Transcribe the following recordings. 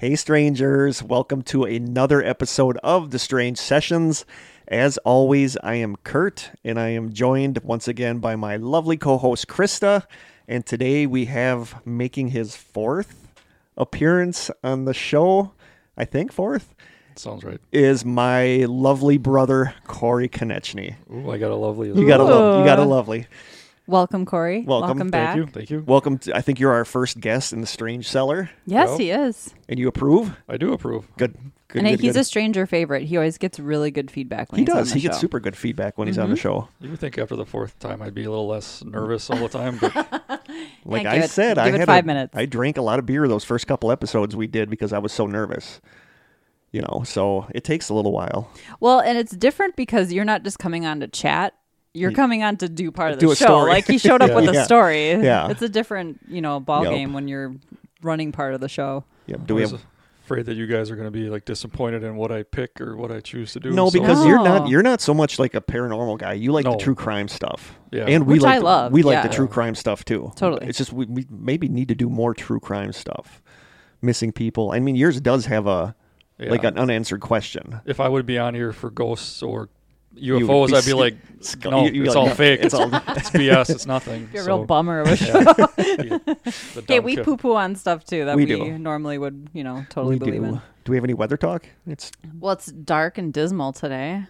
Hey, strangers, welcome to another episode of The Strange Sessions. As always, I am Kurt, and I am joined once again by my lovely co host, Krista. And today we have making his fourth appearance on the show, I think fourth, Sounds right. is my lovely brother, Kory Konecny. Ooh, I got a lovely. You got a, lo- you got a lovely. Welcome, Kory. Welcome. back. Thank you. Thank you. Welcome to, I think you're our first guest in the Strange Cellar, Yes, Well. he is. and you approve? I do approve. Good. Good. and good, he's good. a stranger favorite. He always gets really good feedback when he he's on does. the He gets super good feedback when he's on the Mhm. show. You would think after the fourth time I'd be a little less nervous all the time, but Like Yeah, I it- said, I give it had five a- minutes. I drank a lot of beer those first couple episodes we did because I was so nervous. You know, so it takes a little while. Well, and it's different because you're not just coming on to chat. You're coming on to do part of Do the a show. story. Like he showed up with Yeah. a story. Yeah. It's a different, you know, ball Yep. game when you're running part of the show. Yeah. I Do we have afraid that you guys are going to be like disappointed in what I pick or what I choose to do. no? so- Because you're not. You're not so much like a paranormal guy. You like the true crime stuff. Yeah. And we Which like I the, love, We like yeah. the true crime stuff too. Totally. It's just we, we maybe need to do more true crime stuff. Missing people. I mean, yours does have a Yeah. like an unanswered question. if I would be on here for ghosts or would UFOs, be I'd be s- like, sc- no, you- you it's like, all no, fake. it's all- it's BS. It's nothing. You're a so, real bummer of a show. yeah, the- the Okay, we kid. poo poo on stuff too that We we, do. normally would, you know, totally we believe do. in. Do we have any weather talk? It's Well, it's dark and dismal today.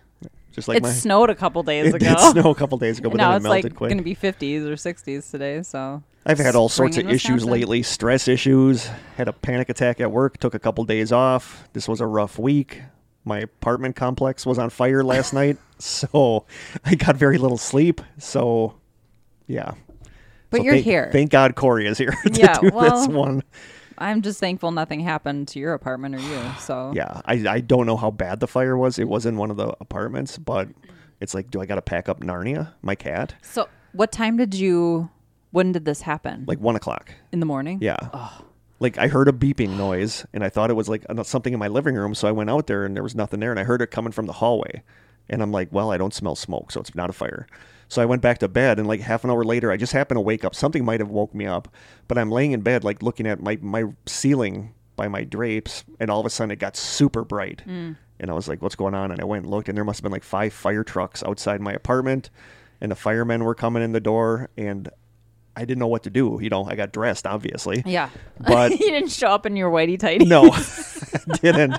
just like it my. snowed a couple days it ago. did snow a couple days ago, but now then it it's melted like quick. going to be 50s or 60s today. So I've had all Spring sorts of issues lately, stress issues, had a panic attack at work, took a couple days off. This was a rough week. My apartment complex was on fire last night, so I got very little sleep. So, yeah. But So you're thank- here. Thank God Kory is here to Yeah, do this one. I'm just thankful nothing happened to your apartment or you. So Yeah, I, I don't know how bad the fire was. It was in one of the apartments, but it's like, do I got to pack up Narnia, my cat? So what time did you? When did this happen? Like one o'clock. in the morning. Yeah. Like I heard a beeping noise and I thought it was like something in my living room. So I went out there and there was nothing there and I heard it coming from the hallway. And I'm like, well, I don't smell smoke, so it's not a fire. So I went back to bed and like half an hour later, I just happened to wake up. Something might have woke me up, but I'm laying in bed, like looking at my, my ceiling by my drapes. And all of a sudden it got super bright. Mm. And I was like, what's going on? And I went and looked and there must have been like five fire trucks outside my apartment and the firemen were coming in the door and I didn't know what to do. You know, I got dressed, obviously. Yeah. But- you didn't show up in your whitey tighty. No, I didn't.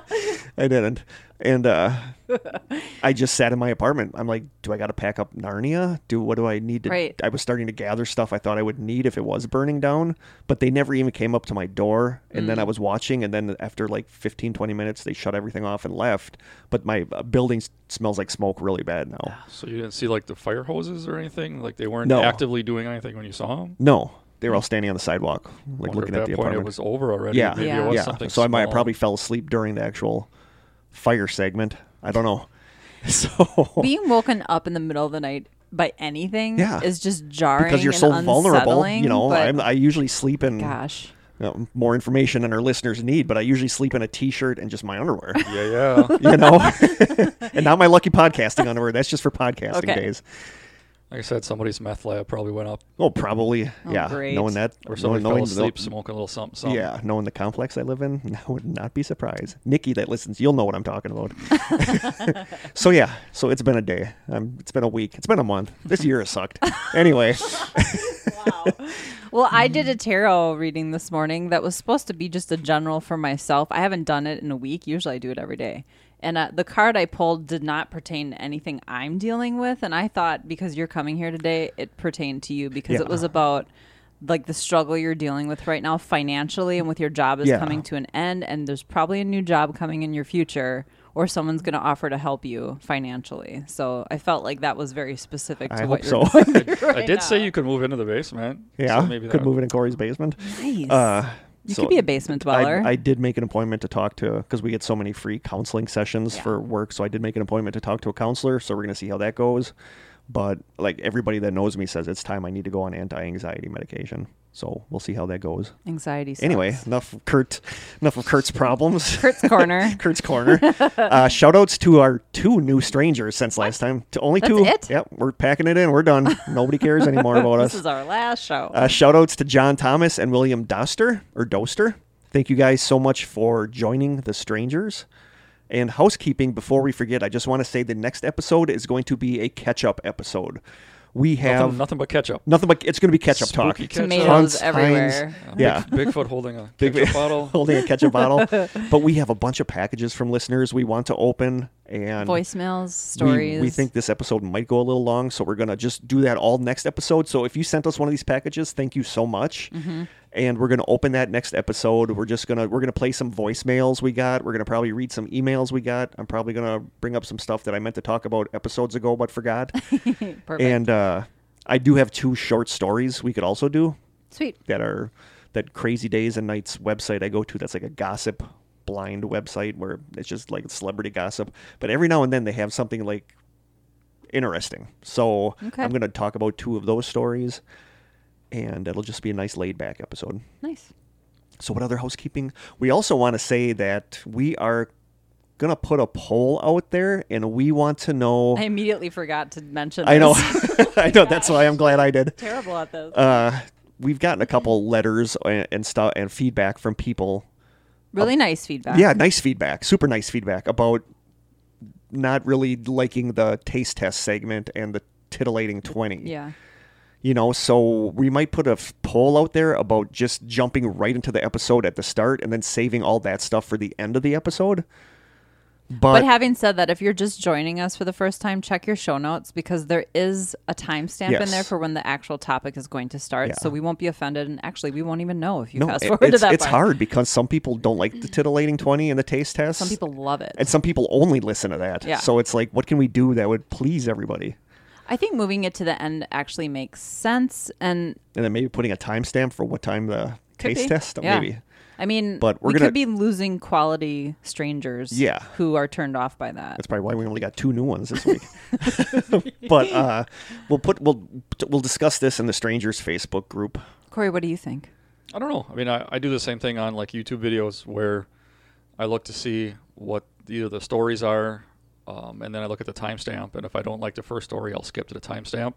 I didn't. And uh, I just sat in my apartment. I'm like, do I got to pack up Narnia? Do what do I need to? Right. I was starting to gather stuff I thought I would need if it was burning down, but they never even came up to my door. And Mm. then I was watching, and then after like 15, 20 minutes, they shut everything off and left. But my uh, building smells like smoke really bad now. So you didn't see like the fire hoses or anything? Like they weren't No. actively doing anything when you saw them? No, they were all standing on the sidewalk, like Wonder looking if at that the point apartment. it was over already. Yeah. Maybe Yeah. it was yeah. something So I might have probably fell asleep during the actual fire segment. I don't know. So Being woken up in the middle of the night by anything Yeah. is just jarring because you're and so vulnerable, unsettling, you know. I'm, I usually sleep in gosh. you know, more information than our listeners need, but I usually sleep in a t-shirt and just my underwear. Yeah, yeah. you know, and not my lucky podcasting underwear. That's just for podcasting Okay. days. Like I said, somebody's meth lab probably went up, Oh, probably. Oh, yeah. great. Knowing that, or somebody knowing, fell asleep the- smoking a little something. something. Yeah, knowing the complex I live in, I would not be surprised. Nikki that listens, you'll know what I'm talking about. so yeah, so it's been a day. Um, it's been a week. It's been a month. This year has sucked. anyway, wow. Well, I did a tarot reading this morning that was supposed to be just a general for myself. I haven't done it in a week. Usually I do it every day. And uh, the card I pulled did not pertain to anything I'm dealing with. And I thought because you're coming here today, it pertained to you because Yeah. it was about like the struggle you're dealing with right now financially and with your job is Yeah. coming to an end. And there's probably a new job coming in your future or someone's going to offer to help you financially. So I felt like that was very specific to I what hope you're so. going through I right did say you could move into the basement. yeah, so maybe could that, move it in Kory's basement. Nice. Uh, you so could be a basement dweller. I, I did make an appointment to talk to because we get so many free counseling sessions Yeah. for work. So I did make an appointment to talk to a counselor. So we're gonna see how that goes. But like everybody that knows me says it's time I need to go on anti-anxiety medication. So we'll see how that goes. Anxiety. Sucks. Anyway, enough of Kurt, enough of Kurt's problems. Kurt's corner. Kurt's corner. Uh, shout outs to our two new strangers since last time. To only That's two. it? Yep, we're packing it in. We're done. Nobody cares anymore about this us. This is our last show. Uh, shout outs to John Thomas and William Doster or Doster. Thank you guys so much for joining the strangers. And housekeeping, before we forget, I just want to say the next episode is going to be a catch up episode. We have Nothing, nothing but ketchup. nothing but it's going to be ketchup up talk. Ketchup. Tomatoes Hans, everywhere. Heinz, yeah. Big, Bigfoot holding a Big- ketchup bottle. holding a ketchup bottle. But we have a bunch of packages from listeners we want to open and Voicemails, we- stories. We, think this episode might go a little long, so we're gonna just do that all next episode. So if you sent us one of these packages, thank you so much. Mm-hmm. And we're gonna open that next episode. We're just gonna we're gonna play some voicemails we got. We're gonna probably read some emails we got. I'm probably gonna bring up some stuff that I meant to talk about episodes ago but forgot. Perfect. and uh, I do have two short stories we could also do Sweet. that are that crazy days and nights website I go to that's like a gossip blind website where it's just like celebrity gossip. But every now and then they have something like interesting. So Okay. I'm going to talk about two of those stories, and it'll just be a nice laid back episode. Nice. So what other housekeeping? We also want to say that we are going to put a poll out there, and we want to know. I immediately forgot to mention. I know, this. I know. That's why I'm glad I did. Terrible at this. Uh, we've gotten a couple letters and, and stuff and feedback from people. really nice feedback. Yeah, nice feedback, super nice feedback about not really liking the taste test segment and the titillating twenty. Yeah. You know, so we might put a f- poll out there about just jumping right into the episode at the start and then saving all that stuff for the end of the episode. But, But having said that, if you're just joining us for the first time, check your show notes because there is a timestamp in there for when the actual topic is going to start. Yeah. So we won't be offended, and actually, we won't even know if you no, fast it- forward to it's, that it's part. hard because some people don't like the titillating 20 and the taste test. Some people love it. and some people only listen to that. Yeah. So it's like, what can we do that would please everybody? I think moving it to the end actually makes sense, and And then maybe putting a timestamp for what time the Could taste be. test, Yeah. maybe. I mean, But we're we gonna- could be losing quality strangers. Yeah. who are turned off by that. That's probably why we only got two new ones this week. but uh, we'll put we'll we'll discuss this in the strangers Facebook group. Kory, what do you think? I don't know. I mean, I, I do the same thing on like YouTube videos where I look to see what either the stories are, um, and then I look at the timestamp. And if I don't like the first story, I'll skip to the timestamp.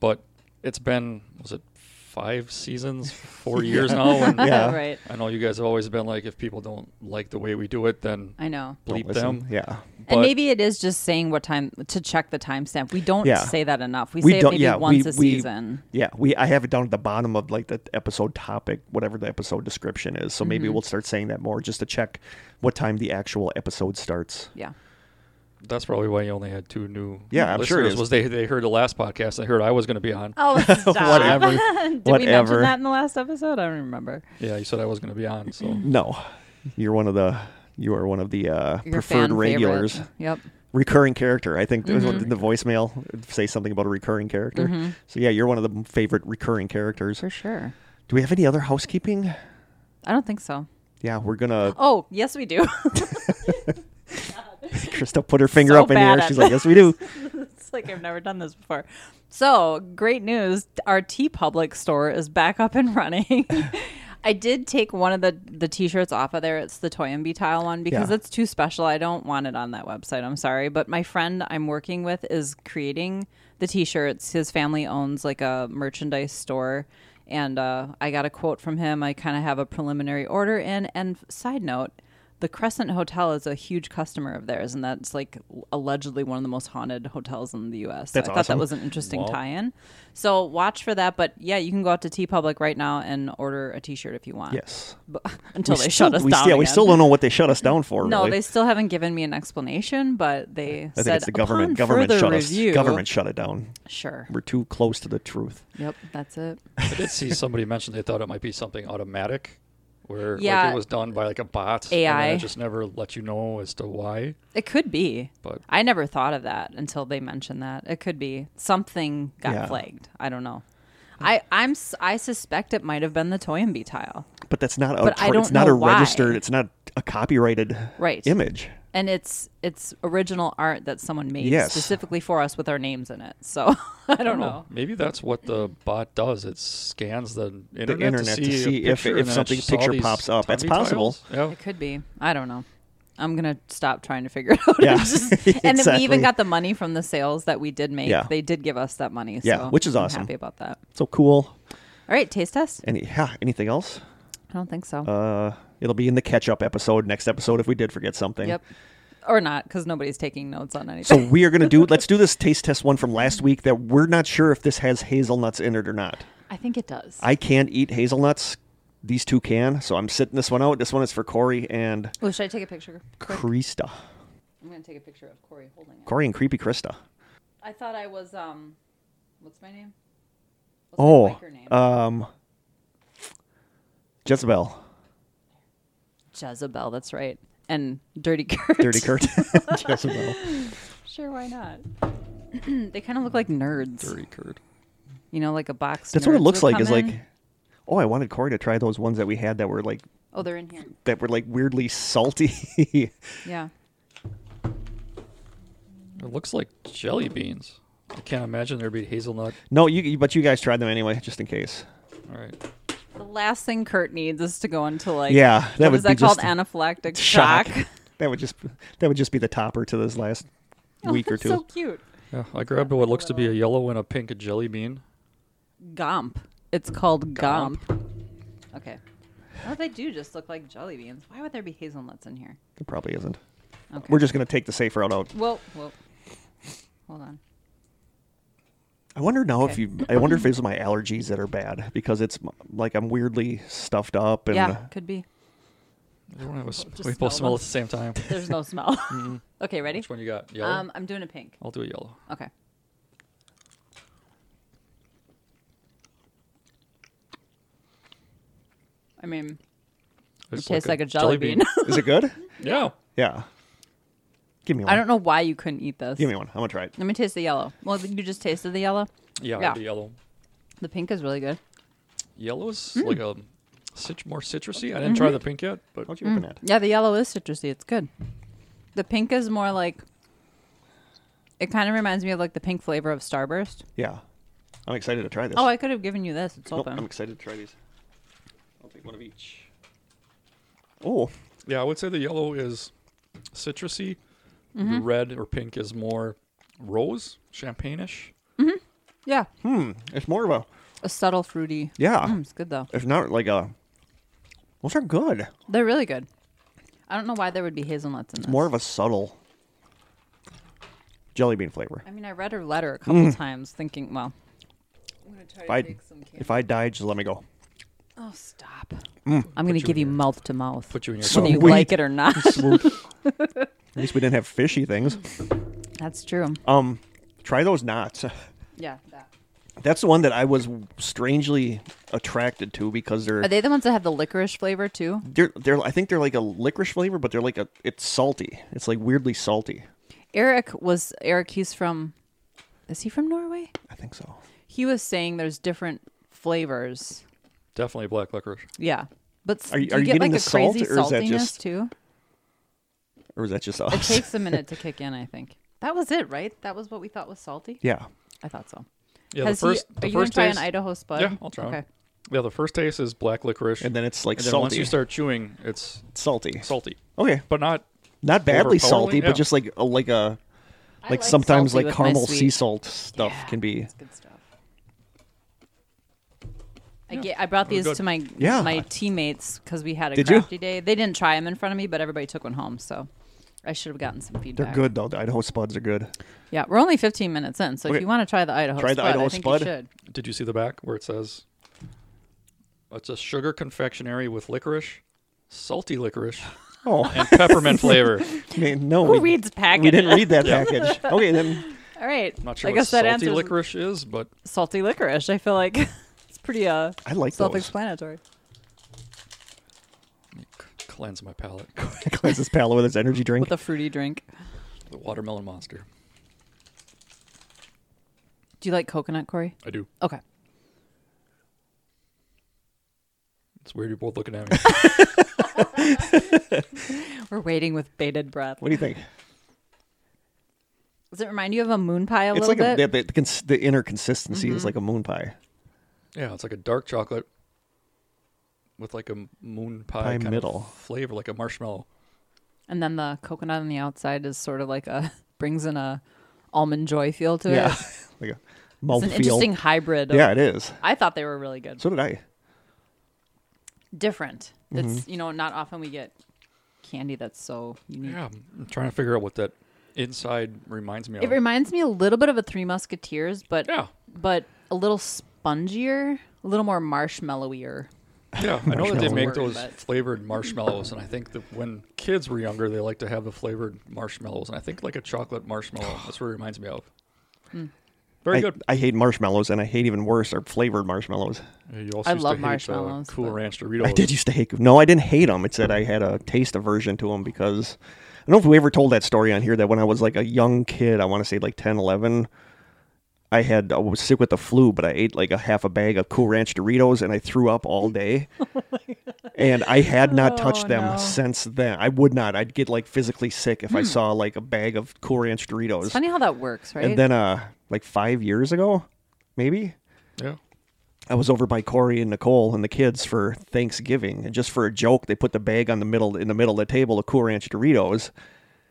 But it's been was it five seasons, four years now, and Yeah. right. I know you guys have always been like, if people don't like the way we do it, then I know. Bleep them. Yeah. and maybe it is just saying what time to check the timestamp. We don't Yeah. say that enough. We, We say it maybe yeah, once we- a we- season. Yeah, we I have it down at the bottom of like the episode topic, whatever the episode description is. So Mm-hmm. maybe we'll start saying that more just to check what time the actual episode starts. Yeah. That's probably why you only had two new. Yeah, I'm sure it listeners. Was they they heard the last podcast? They heard I was going to be on. Oh, stop. Whatever. Did we mention that in the last episode? I don't remember. Yeah, you said I was going to be on. So No, you're one of the you are one of the uh, preferred regulars, favorite. Yep. recurring character. I think Mm-hmm. in the voicemail say something about a recurring character. So yeah, you're one of the favorite recurring characters. For sure. Do we have any other housekeeping? I don't think so. Yeah, we're gonna. Oh, yes, we do. Krista put her finger So up in the air. She's like, "Yes, we do." it's like I've never done this before. So, great news. Our TeePublic store is back up and running. I did take one of the the t-shirts off of there. It's the Toynbee Tile one because Yeah. it's too special. I don't want it on that website. I'm sorry, but my friend I'm working with is creating the t-shirts. His family owns like a merchandise store and uh, I got a quote from him. I kind of have a preliminary order in and side note, the Crescent Hotel is a huge customer of theirs, and that's like allegedly one of the most haunted hotels in the U.S. So That's I thought that was an interesting Wow. tie-in. So watch for that. But yeah, you can go out to TeePublic right now and order a T-shirt if you want. Yes. But, until We they still- shut us we, down. Yeah, we still don't know what they shut us down for. No, really. they still haven't given me an explanation, but they I think said it's the government. "Upon Government further shut review, us. Government shut it down. Sure. We're too close to the truth. Yep, that's it. I did see somebody mention they thought it might be something automatic, where Yeah. like it was done by like a bot. and AI. it just never let you know as to why. It could be. But I never thought of that until they mentioned that. It could be something got Yeah. flagged. I don't know. I I'm s- I suspect it might have been the Toynbee tile. But that's not a. But I don't it's not a why. registered. It's not a copyrighted Right. image. And it's it's original art that someone made Yes. specifically for us with our names in it. So I don't know. Maybe that's what the bot does. It scans the internet, internet to to see, a see if- if and then it something picture pops up. That's possible. Yeah. It could be. I don't know. I'm gonna stop trying to figure it out. Yeah, just- and we even got the money from the sales that we did make. Yeah. They did give us that money. Yeah, so which is I'm awesome. happy about that. So cool. All right, taste test. Any yeah, anything else? I don't think so. Uh, it'll be in the catch up episode next episode if we did forget something. yep. Or not, because nobody's taking notes on anything. So we are gonna do. Let's do this taste test one from last week that we're not sure if this has hazelnuts in it or not. I think it does. I can't eat hazelnuts. These two can, so I'm sitting this one out. This one is for Kory and oh, should I take a picture? quick? Krista. I'm gonna take a picture of Kory holding it. Kory and creepy Krista. I thought I was um, what's my name? What's Oh, my name? um, Jezebel, Jezebel. That's right. And Dirty Kurt. Dirty Kurt, Jezebel. Sure, why not? they kind of look like nerds. Dirty Kurt. You know, like a box. That's what it looks like. Is come like, oh, I wanted Kory to try those ones that we had that were like Oh, they're in here. that were like weirdly salty. Yeah. It looks like jelly beans. I can't imagine there'd be hazelnut. no, you but you guys tried them anyway, just in case. All right. The last thing Kurt needs is to go into like Yeah, that what would is that be called? Anaphylactic shock. shock. That would just that would just be the topper to this last Oh, week or two. So cute. Yeah, I grabbed what looks to be a yellow and a pink jelly bean. Gomp. It's called Gomp. Gomp. Okay. Oh, they do just look like jelly beans. Why would there be hazelnuts in here? It probably isn't. Okay. We're just gonna take the safe route out. Well, well. Hold on. I wonder now if Okay. you. I wonder if it's my allergies that are bad because it's like I'm weirdly stuffed up and yeah, could be. Everyone have a s- Just we both smell smell them. at the same time. There's no smell. okay, ready? Which one you got? Yellow. Um, I'm doing a pink. I'll do a yellow. Okay. I mean, it tastes like a jelly, bean. is it good? yeah. Yeah. Give me one. I don't know why you couldn't eat this. Give me one. I'm gonna try it. Let me taste the yellow. Well, you just tasted the yellow. Yeah, Yeah. I'll yellow. The pink is really good. Yellow is Hmm. like a cit- more citrusy. I didn't Mm-hmm. try the pink yet, but How'd you open that? Yeah, the yellow is citrusy. It's good. The pink is more like. It kind of reminds me of like the pink flavor of Starburst. Yeah. I'm excited to try this. Oh, I could have given you this. It's Nope, open. I'm excited to try these. I'll take one of each. Oh, yeah, I would say the yellow is citrusy. Mm-hmm. The red or pink is more rose, champagne-ish. yeah, hmm. It's more of a a subtle fruity. yeah. Mm, it's good though. It's not like a. Those are good. They're really good. I don't know why there would be hazelnuts in It's this. more of a subtle jelly bean flavor. I mean, I read her letter a couple times, thinking, well, I'm gonna try If I if I die, just let me go. oh stop, Mm. I'm gonna you give you mouth to mouth, Put you in your So whether you like it or not. At least we didn't have fishy things. That's true. Um, try those knots. Yeah. That. That's the one that I was strangely attracted to because they're Are they the ones that have the licorice flavor too? they're they're I think they're like a licorice flavor, but they're like a it's salty. It's like weirdly salty. Eric was Eric. He's from. Is he from Norway? I think so. He was saying there's different flavors. Definitely black licorice. Yeah. But s- Are you- do are you you get getting like the a crazy salt, or is that saltiness just- too? Or is that just It takes a minute to kick in, I think. That was it, right? That was what we thought was salty. yeah. I thought so. Yeah, Has the first he, are the you gonna try an Idaho Spud? Yeah, I'll try one. Okay. Yeah, the first taste is black licorice, And then it's like and then salty. once you start chewing, it's salty. salty, Okay. but not. Not badly salty, yeah. but just like a, like a like sometimes like caramel sea salt stuff Yeah, can be. It's good stuff. I, get, I brought these to my Yeah. my teammates because we had a Did you? crafty day. They didn't try them in front of me, but everybody took one home. So I should have gotten some feedback. They're good though. The Idaho spuds are good. Yeah, we're only 15 minutes in, so Okay. if you want to try the Idaho Try the Spud, Idaho I think Spud. you should. Did you see the back where it says? It's a sugar confectionery with licorice, salty licorice, Oh, and peppermint flavor. man, no, Who we, reads package? we didn't read that package. Okay, then All right. I'm not sure I what guess that salty answers licorice is, but salty licorice. I feel like it's pretty uh I like those. self-explanatory. Let me cleanse my palate. Cleanse his palate with his energy drink. With a fruity drink. The watermelon monster. Do you like coconut, Kory? I do. Okay. It's weird you're both looking at me. We're waiting with bated breath. What do you think? Does it remind you of a moon pie a it's little like bit? A, the, the, cons- the inner consistency Mm-hmm. is like a moon pie. Yeah, it's like a dark chocolate with like a moon pie, Pie kind middle. of flavor, like a marshmallow. and then the coconut on the outside is sort of like a brings in a almond joy feel to it. Yeah, it. like a It's an feel. interesting hybrid. Of, Yeah, it is. I thought they were really good. So did I. Different. Mm-hmm. It's you know not often we get candy that's so unique. Yeah, I'm I'm trying to figure out what that inside reminds me of. It reminds me a little bit of a Three Musketeers, but yeah, but a little spongier, a little more marshmallowier. yeah. I know that they make those But- flavored marshmallows, and I think that when kids were younger, they like to have the flavored marshmallows, and I think like a chocolate marshmallow. That's what it reminds me of. Hmm. Very I, good. I hate marshmallows, and I hate even worse are flavored marshmallows. Yeah, You also I used love to hate, uh, marshmallows, Cool but- Ranch Doritos. I did used to hate. No, I didn't hate them. It's that I had a taste aversion to them because I don't know if we ever told that story on here that when I was like a young kid, I want to say like 10, 11, I had I was sick with the flu, but I ate like a half a bag of Cool Ranch Doritos and I threw up all day. and I had not touched Oh, them no. since then. I would not. I'd get like physically sick if I saw like a bag of Cool Ranch Doritos. It's funny how that works, right? And then uh like 5 years ago, maybe, Yeah. I was over by Kory and Nicole and the kids for Thanksgiving, and just for a joke, they put the bag on the middle in the middle of the table of Cool Ranch Doritos.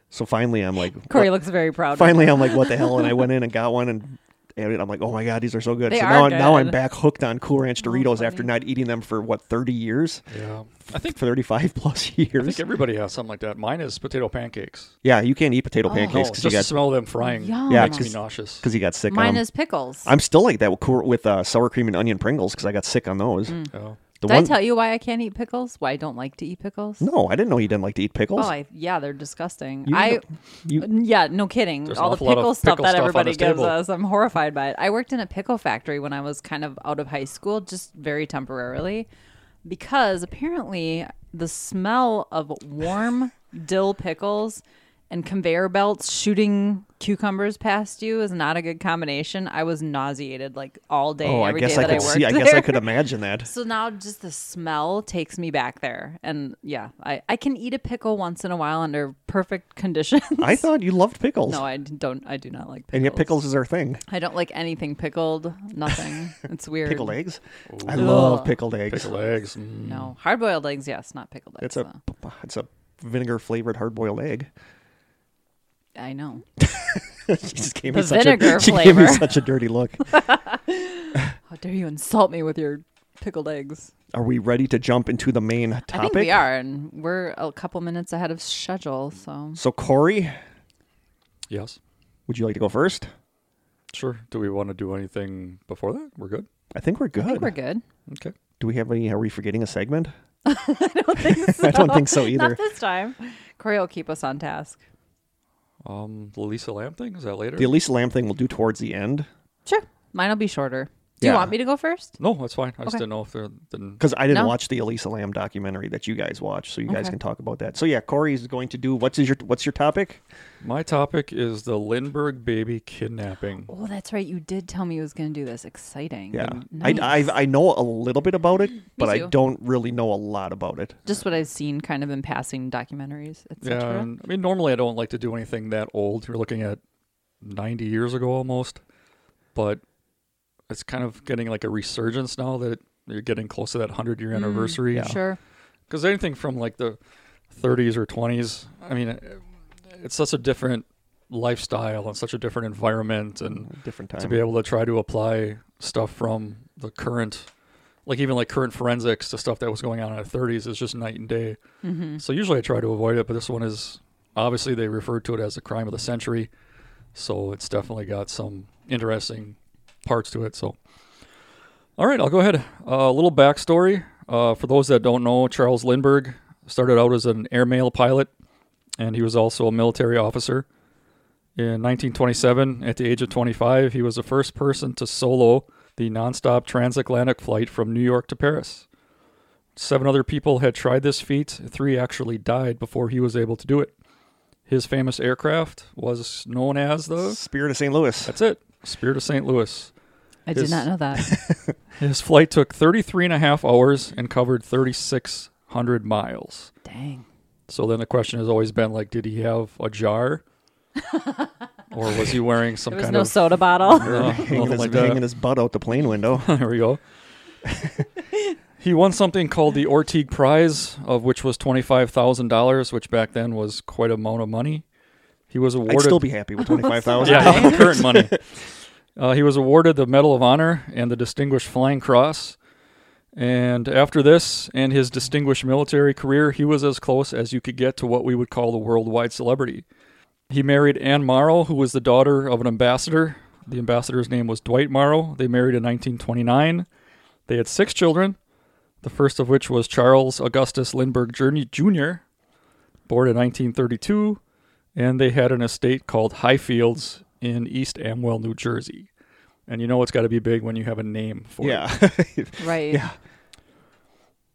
So finally, I'm like, Kory what- looks very proud. finally, I'm like, what the hell? And I went in and got one, and, and I'm like, oh my god, these are so good. They so are now, now I'm back hooked on Cool Ranch Oh, Doritos after not eating them for what 30 years, Yeah. I think 35 plus years. I think everybody has something like that. Mine is potato pancakes. yeah, you can't eat potato Oh. pancakes because just you the got smell of them frying Yum. Yeah, makes me 'cause- nauseous. because you got sick. on Mine 'em. is pickles. I'm still like that with, with uh, sour cream and onion Pringles because I got sick on those. Mm. Yeah. The Did one, I tell you why I can't eat pickles? Why I don't like to eat pickles? no, I didn't know you didn't like to eat pickles. Oh, I, yeah, they're disgusting. You I, you- yeah, no kidding. There's All the awful lot of pickle stuff that stuff everybody gives table. us, I'm horrified by it. I worked in a pickle factory when I was kind of out of high school, just very temporarily, because apparently the smell of warm dill pickles and conveyor belts shooting cucumbers past you is not a good combination. I was nauseated like all day, oh, I guess day I could I worked see. I there. guess I could imagine that. So now just the smell takes me back there. And yeah, I, I can eat a pickle once in a while under perfect conditions. I thought you loved pickles. no, I don't. I do not like pickles. and yet pickles is our thing. I don't like anything pickled. Nothing. It's weird. Pickled eggs. I love pickled eggs. Pickled eggs. mm. No, hard boiled eggs. Yes, not pickled eggs. It's a though. it's a vinegar flavored hard boiled egg. I know. she just gave me The such vinegar a she gave me flavor. such a dirty look. How dare you insult me with your pickled eggs? Are we ready to jump into the main topic? I think we are, and we're a couple minutes ahead of schedule. So So Kory, Yes. would you like to go first? Sure. Do we want to do anything before that? We're good. I think we're good. I think we're good. Okay. Do we have any? Are we forgetting a segment? I don't think so. I don't think so either. Not this time. Kory will keep us on task. Um, the Elisa Lam thing is that later? The Elisa Lam thing we'll do towards the end Sure. Mine will be shorter. Do Yeah. you want me to go first? no, that's fine. I just Okay. didn't know if there. Then because I didn't No. watch the Elisa Lam documentary that you guys watched, so you guys Okay. can talk about that. So yeah, Kory is going to do what's your what's your topic? my topic is the Lindbergh baby kidnapping. Oh, that's right. You did tell me you was going to do this. Exciting. Yeah, Nice. I, I I know a little bit about it, but I too. don't really know a lot about it. Just what I've seen kind of in passing documentaries, Yeah, etc. and, I mean, normally I don't like to do anything that old. You're looking at 90 years ago almost, but it's kind of getting like a resurgence now that you're getting close to that 100 year Mm, anniversary. yeah. Sure. Because anything from like the 30s or 20s, I mean, it- it's such a different lifestyle and such a different environment, and Different time. to be able to try to apply stuff from the current, like even like current forensics to stuff that was going on in the 30s is just night and day. hmm So usually I try to avoid it, but this one is obviously they referred to it as the crime of the century, so it's definitely got some interesting parts to it. So, all right, I'll go ahead. Uh, a little backstory uh, for those that don't know: Charles Lindbergh started out as an airmail pilot, and he was also a military officer. In 1927, at the age of 25, he was the first person to solo the nonstop transatlantic flight from New York to Paris. Seven other people had tried this feat. Three actually died before he was able to do it. His famous aircraft was known as the. Spirit of St. Louis. That's it. Spirit of St. Louis. I did not know that. His flight took 33 and a half hours and covered 3,600 miles. Dang. So then the question has always been like, did he have a jar, or was he wearing some There was kind no of soda bottle. uh, hanging, his, like hanging his butt out the plane window. there we go. he won something called the Orteig Prize, of which was twenty five thousand dollars, which back then was quite a amount of money. He was awarded. I'd still be happy with twenty five thousand. yeah, current money. Uh, he was awarded the Medal of Honor and the Distinguished Flying Cross. And after this and his distinguished military career, he was as close as you could get to what we would call the worldwide celebrity. He married Anne Morrow, who was the daughter of an ambassador. The ambassador's name was Dwight Morrow. They married in 1929. They had six children, the first of which was Charles Augustus Lindbergh Jr., born in 1932, and they had an estate called Highfields in East Amwell, New Jersey. And you know it's got to be big when you have a name for it. Yeah. Right. Yeah.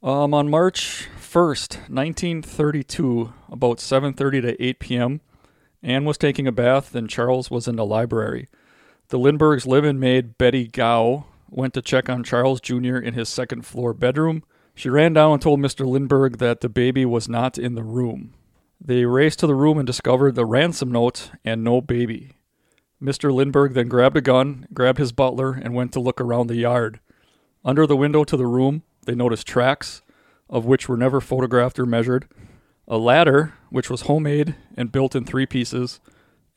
Um, on March 1st, 1932, about 7:30 to 8 p.m., Anne was taking a bath and Charles was in the library. The Lindberghs' live-in maid Betty Gow went to check on Charles Jr. in his second floor bedroom. She ran down and told Mr. Lindbergh that the baby was not in the room. They raced to the room and discovered the ransom note and no baby. Mr. Lindbergh then grabbed a gun, grabbed his butler, and went to look around the yard. Under the window to the room, they noticed tracks, of which were never photographed or measured, a ladder, which was homemade and built in three pieces,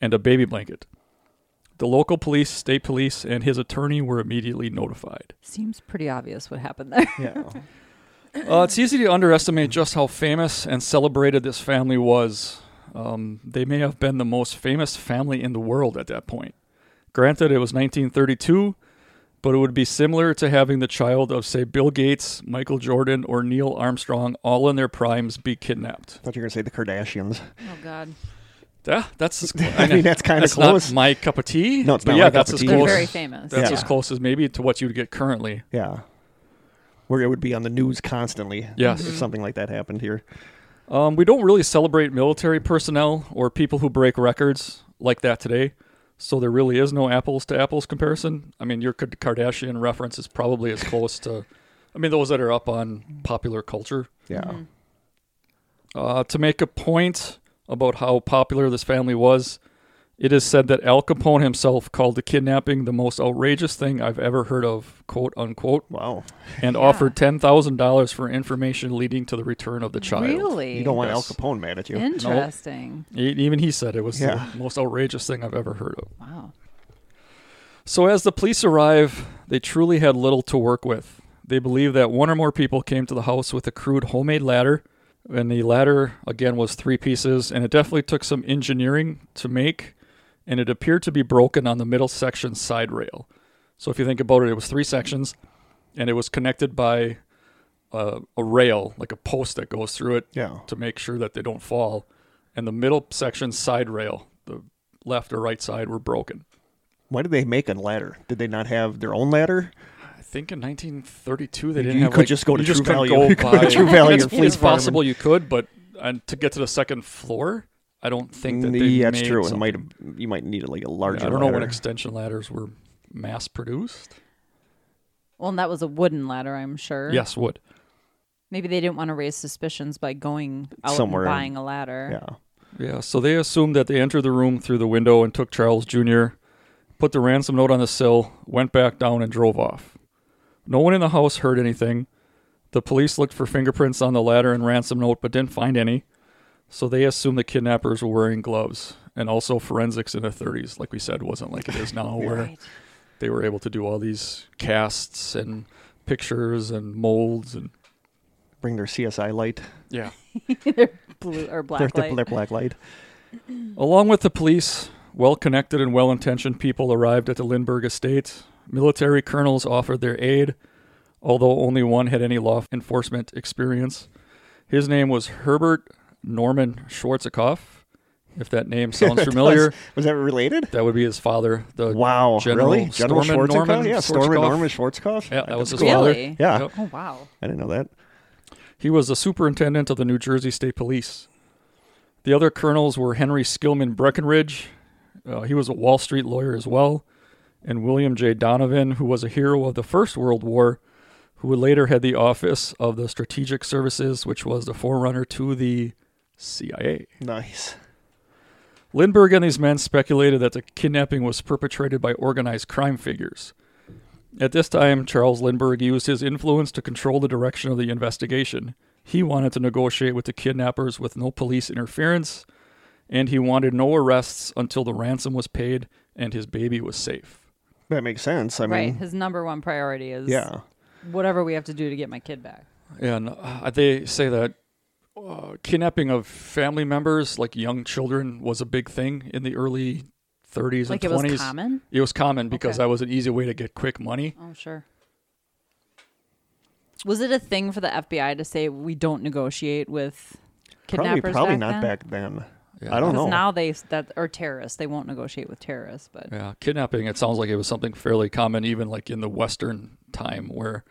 and a baby blanket. The local police, state police, and his attorney were immediately notified. Seems pretty obvious what happened there. Yeah. Uh, it's easy to underestimate just how famous and celebrated this family was. Um, they may have been the most famous family in the world at that point. Granted, it was 1932, but it would be similar to having the child of, say, Bill Gates, Michael Jordan, or Neil Armstrong, all in their primes, be kidnapped. I thought you were gonna say the Kardashians. Oh God. Yeah, that's. As cl- I mean, that's kinda close. Not my cup of tea. No, it's but not yeah, my cup that's of as tea. They're close. very famous. That's Yeah. as close as maybe to what you'd get currently. Yeah. Where it would be on the news constantly. Yes. Mm-hmm. If something like that happened here. Um, we don't really celebrate military personnel or people who break records like that today. So there really is no apples to apples comparison. I mean, your Kardashian reference is probably as close to, I mean, those that are up on popular culture. Yeah. Uh, to make a point about how popular this family was, it is said that Al Capone himself called the kidnapping the most outrageous thing I've ever heard of, quote unquote, Wow. and Yeah. offered $10,000 for information leading to the return of the child. Really? You don't want Yes. Al Capone mad at you. Interesting. E- Even he said it was Yeah. the most outrageous thing I've ever heard of. Wow. So, as the police arrive, they truly had little to work with. They believe that one or more people came to the house with a crude homemade ladder, and the ladder, again, was three pieces, and it definitely took some engineering to make, and it appeared to be broken on the middle section side rail. So, if you think about it, it was three sections, and it was connected by a, a rail, like a post that goes through it, Yeah. to make sure that they don't fall. And the middle section side rail, the left or right side, were broken. Why did they make a ladder? Did they not have their own ladder? I think in 1932 they You didn't have. could like- just go to you True Value. Go You could go to by- True Value It's, it's possible you could, but and to get to the second floor, I don't think that they. yeah, that's made true. It might have. You might need like a larger. Yeah, I don't know when extension ladders were mass produced. Well, and that was a wooden ladder, I'm sure. Yes, wood. Maybe they didn't want to raise suspicions by going out Somewhere and buying a ladder. Yeah. Yeah, so they assumed that they entered the room through the window and took Charles Jr., put the ransom note on the sill, went back down, and drove off. No one in the house heard anything. The police looked for fingerprints on the ladder and ransom note, but didn't find any. So they assumed the kidnappers were wearing gloves. And also, forensics in the 30s, like we said, wasn't like it is now, where Right. they were able to do all these casts and pictures and molds and Bring their CSI light. yeah. They're blue or black their, light. their black light. Along with the police, well connected and well intentioned people arrived at the Lindbergh estate. Military colonels offered their aid, although only one had any law enforcement experience. His name was Herbert Norman Schwarzkopf. If that name sounds familiar, Was that related? that would be his father. The Wow. General really? General Stormin Schwarzkopf? Norman yeah, Stormin Schwarzkopf. Norman Schwarzkopf. Yeah, that was his cool. father. Really? Yeah. Yep. Oh wow. I didn't know that. He was the superintendent of the New Jersey State Police. The other colonels were Henry Skillman Breckinridge. Uh, he was a Wall Street lawyer as well. And William J. Donovan, who was a hero of the First World War, who who would later head the Office of the Strategic Services, which was the forerunner to the CIA. Nice. Lindbergh and these men speculated that the kidnapping was perpetrated by organized crime figures. At this time, Charles Lindbergh used his influence to control the direction of the investigation. He wanted to negotiate with the kidnappers with no police interference, and he wanted no arrests until the ransom was paid and his baby was safe. That makes sense. I right. mean, His number one priority is yeah. whatever we have to do to get my kid back. And uh, they say that uh, kidnapping of family members, like young children, was a big thing in the early 30s Like and it 20s. was common. It was common because Okay. that was an easy way to get quick money. Oh, sure. Was it a thing for the FBI to say we don't negotiate with kidnappers? probably back not then? back then. Yeah. I don't know. now they that or terrorists they won't negotiate with terrorists, but Yeah, kidnapping. It sounds like it was something fairly common, even like in the Western time, where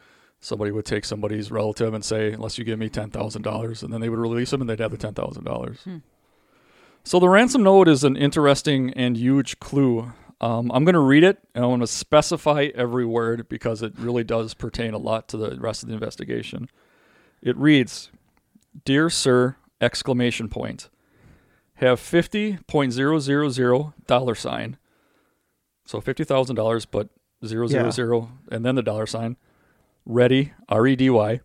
somebody would take somebody's relative and say, "Unless you give me ten thousand dollars," and then they would release them, and they'd have the ten thousand dollars. Hmm. So the ransom note is an interesting and huge clue. Um, I'm going to read it, and I want to specify every word because it really does pertain a lot to the rest of the investigation. It reads, "Dear Sir!" Exclamation point. Have fifty point zero zero zero dollar sign. So fifty thousand dollars, but zero zero Yeah. zero, and then the dollar sign. Ready, R E D Y.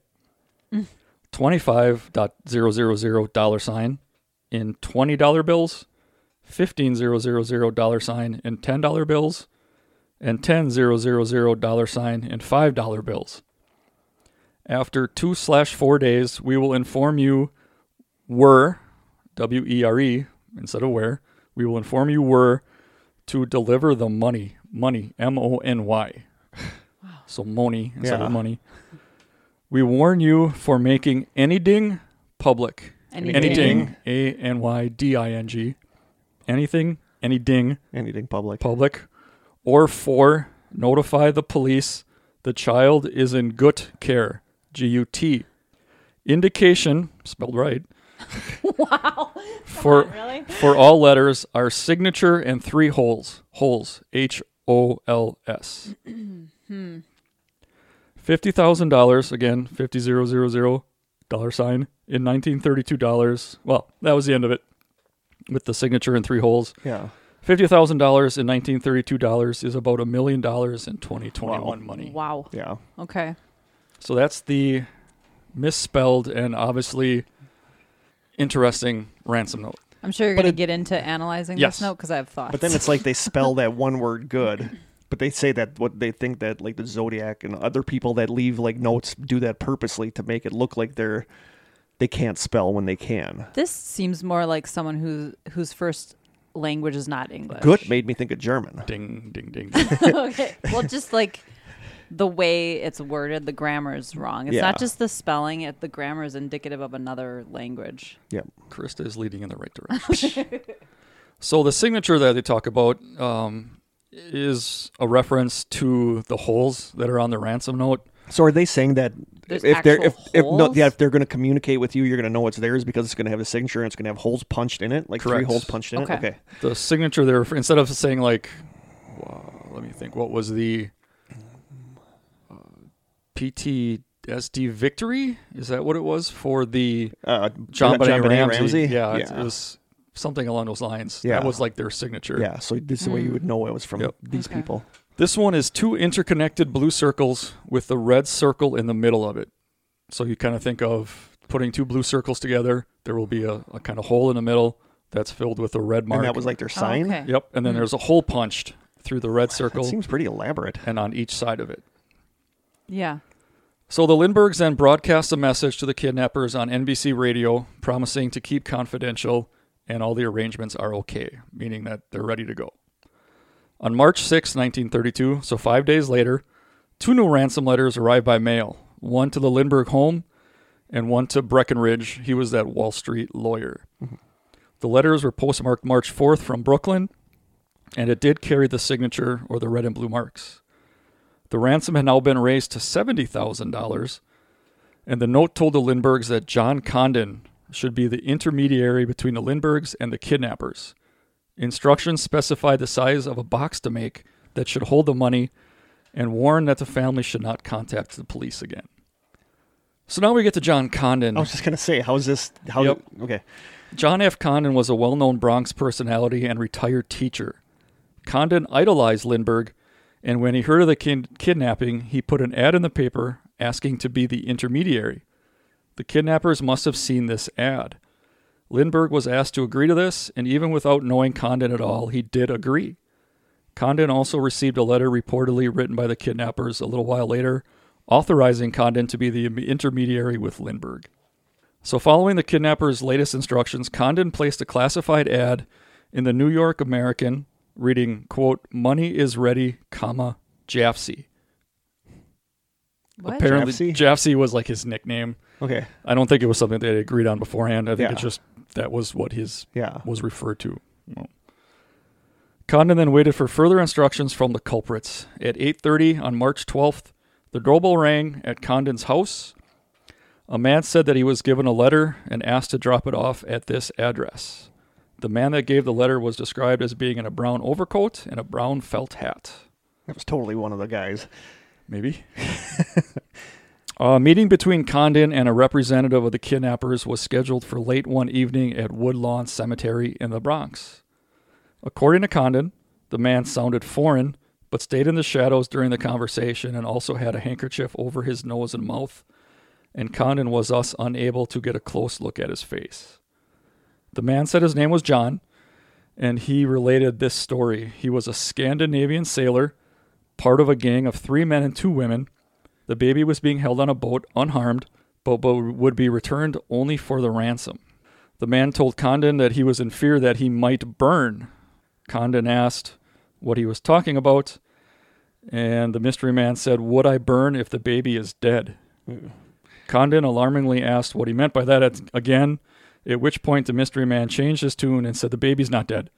Twenty five dot zero zero zero dollar sign in twenty dollar bills, fifteen zero zero zero dollar sign in ten dollar bills, and ten zero zero zero dollar sign in five dollar bills. After two slash four days, we will inform you were W E R E instead of where. We will inform you were to deliver the money. Money. M O N Y. So money instead Yeah. of money. We warn you for making anything public. Anything. Anything. A N Y D I N G. Anything. Anything Anything public. public. Or for notify the police the child is in good care. G U T. Indication, spelled right. wow. For really? for all letters are signature and three holes. Holes. H O L S. Fifty thousand dollars again. Fifty zero zero zero dollar sign in nineteen thirty two dollars. Well, that was the end of it. With the signature and three holes. Yeah. Fifty thousand dollars in nineteen thirty two dollars is about a million dollars in twenty twenty one money. Wow. Yeah. Okay. So that's the misspelled and obviously interesting ransom note. I'm sure you're But going to it- get into analyzing Yes. this note because I have thoughts. But then it's like they spell that one word good. But they say that what they think that like the Zodiac and other people that leave like notes do that purposely to make it look like they're they can't spell when they can. this seems more like someone who whose first language is not English. Good made me think of German. Ding ding ding. okay. Well, just like the way it's worded, the grammar is wrong. It's Yeah. not just the spelling; it the grammar is indicative of another language. Yep. Krista is leading in the right direction. so the signature that they talk about um, is a reference to the holes that are on the ransom note. So are they saying that There's if they're if, actual if no yeah if they're going to communicate with you, you're going to know it's theirs because it's going to have a signature and it's going to have holes punched in it, like three holes punched in Okay. it. Okay. The signature there, instead of saying like, wow, let me think, what was the uh, PTSD victory? Is that what it was for the Uh, John, Benet Benet Ramsey? Yeah, Yeah. It, it was something along those lines. Yeah. That was like their signature. yeah. So this is the way you would know it was from Yep. these Okay. people. This one is two interconnected blue circles with the red circle in the middle of it. So you kind of think of putting two blue circles together. There will be a, a kind of hole in the middle that's filled with a red mark. And that was like their Oh, sign. okay. Yep. And then mm-hmm. there's a hole punched through the red That circle seems pretty elaborate. and on each side of it. Yeah. So the Lindberghs then broadcast a message to the kidnappers on NBC radio promising to keep confidential and all the arrangements are okay, meaning that they're ready to go. On March 6, 1932, so five days later, two new ransom letters arrived by mail one to the Lindbergh home and one to Breckinridge. He was that Wall Street lawyer. The letters were postmarked March 4th from Brooklyn, and it did carry the signature or the red and blue marks. The ransom had now been raised to $70,000, and the note told the Lindberghs that John Condon should be the intermediary between the Lindberghs and the kidnappers. Instructions specify the size of a box to make that should hold the money and warn that the family should not contact the police again. So now we get to John Condon. I was just gonna say, how's this? How? Yep. Okay. John F. Condon was a well known Bronx personality and retired teacher. Condon idolized Lindbergh, and when he heard of the kid- kidnapping, he put an ad in the paper asking to be the intermediary. The kidnappers must have seen this ad. Lindbergh was asked to agree to this, and even without knowing Condon at all, he did agree. Condon also received a letter reportedly written by the kidnappers a little while later, authorizing Condon to be the intermediary with Lindbergh. So, following the kidnappers' latest instructions, Condon placed a classified ad in the New York American reading, quote, money is ready, comma, Jafsie. What? Apparently, Jafsie? Jafsie was like his nickname. Okay. I don't think it was something they agreed on beforehand. I think Yeah. it's just that was what his Yeah. was referred to. Well, Condon then waited for further instructions from the culprits. At 8:30 on March 12th, the doorbell rang at Condon's house. A man said that he was given a letter and asked to drop it off at this address. The man that gave the letter was described as being in a brown overcoat and a brown felt hat. That was totally one of the guys. Maybe. a meeting between Condon and a representative of the kidnappers was scheduled for late one evening at Woodlawn Cemetery in the Bronx. According to Condon, the man sounded foreign, but stayed in the shadows during the conversation and also had a handkerchief over his nose and mouth, and Condon was thus unable to get a close look at his face. The man said his name was John, and he related this story. He was a Scandinavian sailor part of a gang of three men and two women. The baby was being held on a boat unharmed, but, would be returned only for the ransom. The man told Condon that he was in fear that he might burn. Condon asked what he was talking about, and the mystery man said, Would I burn if the baby is dead? Condon alarmingly asked what he meant by that at- again, at which point the mystery man changed his tune and said, The baby's not dead.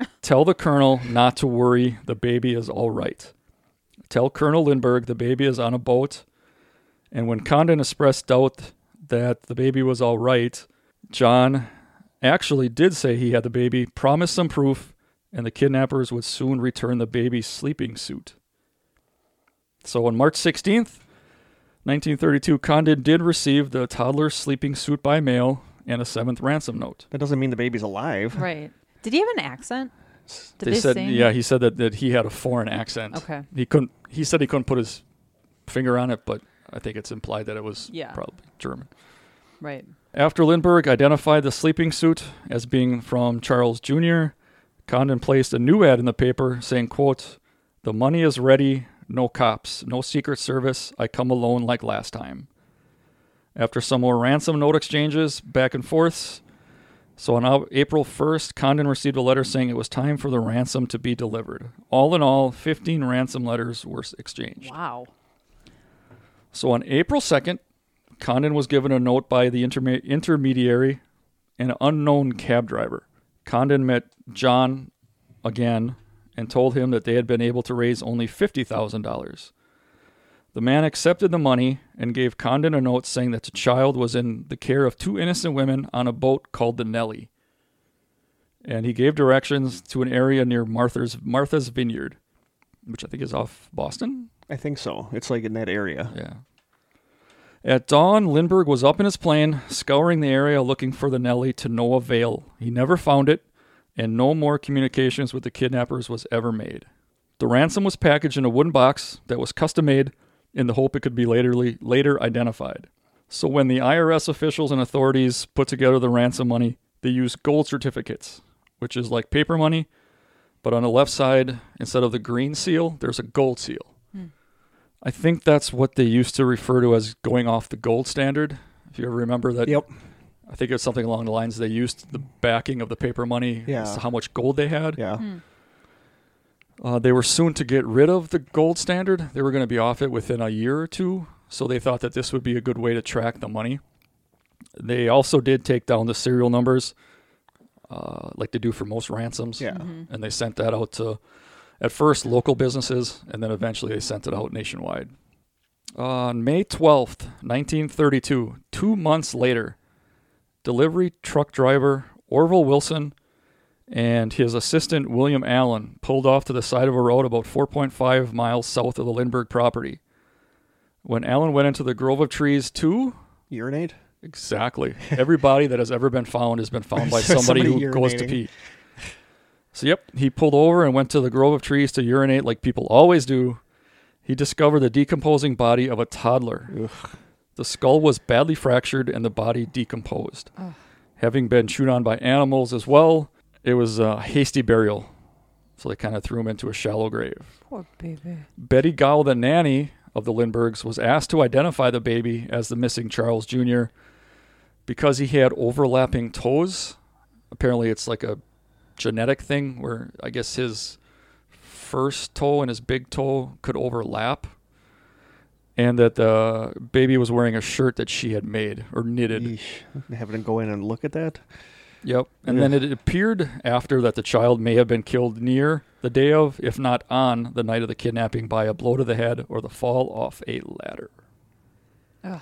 Tell the colonel not to worry, the baby is all right. Tell Colonel Lindbergh the baby is on a boat. And when Condon expressed doubt that the baby was all right, John actually did say he had the baby, promised some proof, and the kidnappers would soon return the baby's sleeping suit. So on March 16th, 1932, Condon did receive the toddler's sleeping suit by mail and a seventh ransom note. That doesn't mean the baby's alive. Right. Did he have an accent? Did they, they, said, say? yeah, he said that, that he had a foreign accent. Okay. He couldn't. He said he couldn't put his finger on it, but I think it's implied that it was Yeah. probably German. Right. After Lindbergh identified the sleeping suit as being from Charles Jr., Condon placed a new ad in the paper saying, quote, The money is ready, no cops, no Secret Service, I come alone like last time. After some more ransom note exchanges back and forths, so on April 1st, Condon received a letter saying it was time for the ransom to be delivered. All in all, 15 ransom letters were exchanged. Wow. So on April 2nd, Condon was given a note by the interme- intermediary, an unknown cab driver. Condon met John again and told him that they had been able to raise only $50,000. The man accepted the money and gave Condon a note saying that the child was in the care of two innocent women on a boat called the Nelly. And he gave directions to an area near Martha's Martha's Vineyard, which I think is off Boston. I think so. It's like in that area. Yeah. At dawn, Lindbergh was up in his plane, scouring the area looking for the Nelly to no avail. He never found it, and no more communications with the kidnappers was ever made. The ransom was packaged in a wooden box that was custom made in the hope it could be later, later identified. So when the IRS officials and authorities put together the ransom money, they used gold certificates, which is like paper money, but on the left side, instead of the green seal, there's a gold seal. Hmm. I think that's what they used to refer to as going off the gold standard. If you ever remember that, Yep. I think it was something along the lines they used the backing of the paper money Yeah. as to how much gold they had. Yeah. Hmm. Uh, they were soon to get rid of the gold standard. They were going to be off it within a year or two, so they thought that this would be a good way to track the money. They also did take down the serial numbers, uh, like they do for most ransoms. Yeah. And they sent that out to, at first, local businesses, and then eventually they sent it out nationwide. On May 12th, 1932, two months later, delivery truck driver Orville Wilson and his assistant William Allen pulled off to the side of a road about 4.5 miles south of the Lindbergh property. When Allen went into the grove of trees to Urinate? Exactly. Every body that has ever been found has been found by somebody, Somebody who goes to pee. So, yep, he pulled over and went to the grove of trees to urinate like people always do. He discovered the decomposing body of a toddler. The skull was badly fractured and the body decomposed. Having been chewed on by animals as well, it was a hasty burial. So they kind of threw him into a shallow grave. Poor baby. Betty Gall, the nanny of the Lindberghs, was asked to identify the baby as the missing Charles Jr. because he had overlapping toes. Apparently, it's like a genetic thing where I guess his first toe and his big toe could overlap. And that the baby was wearing a shirt that she had made or knitted. Yeesh. Having to go in and look at that? Yep. And then it appeared after that the child may have been killed near the day of, if not on, the night of the kidnapping by a blow to the head or the fall off a ladder. Ugh.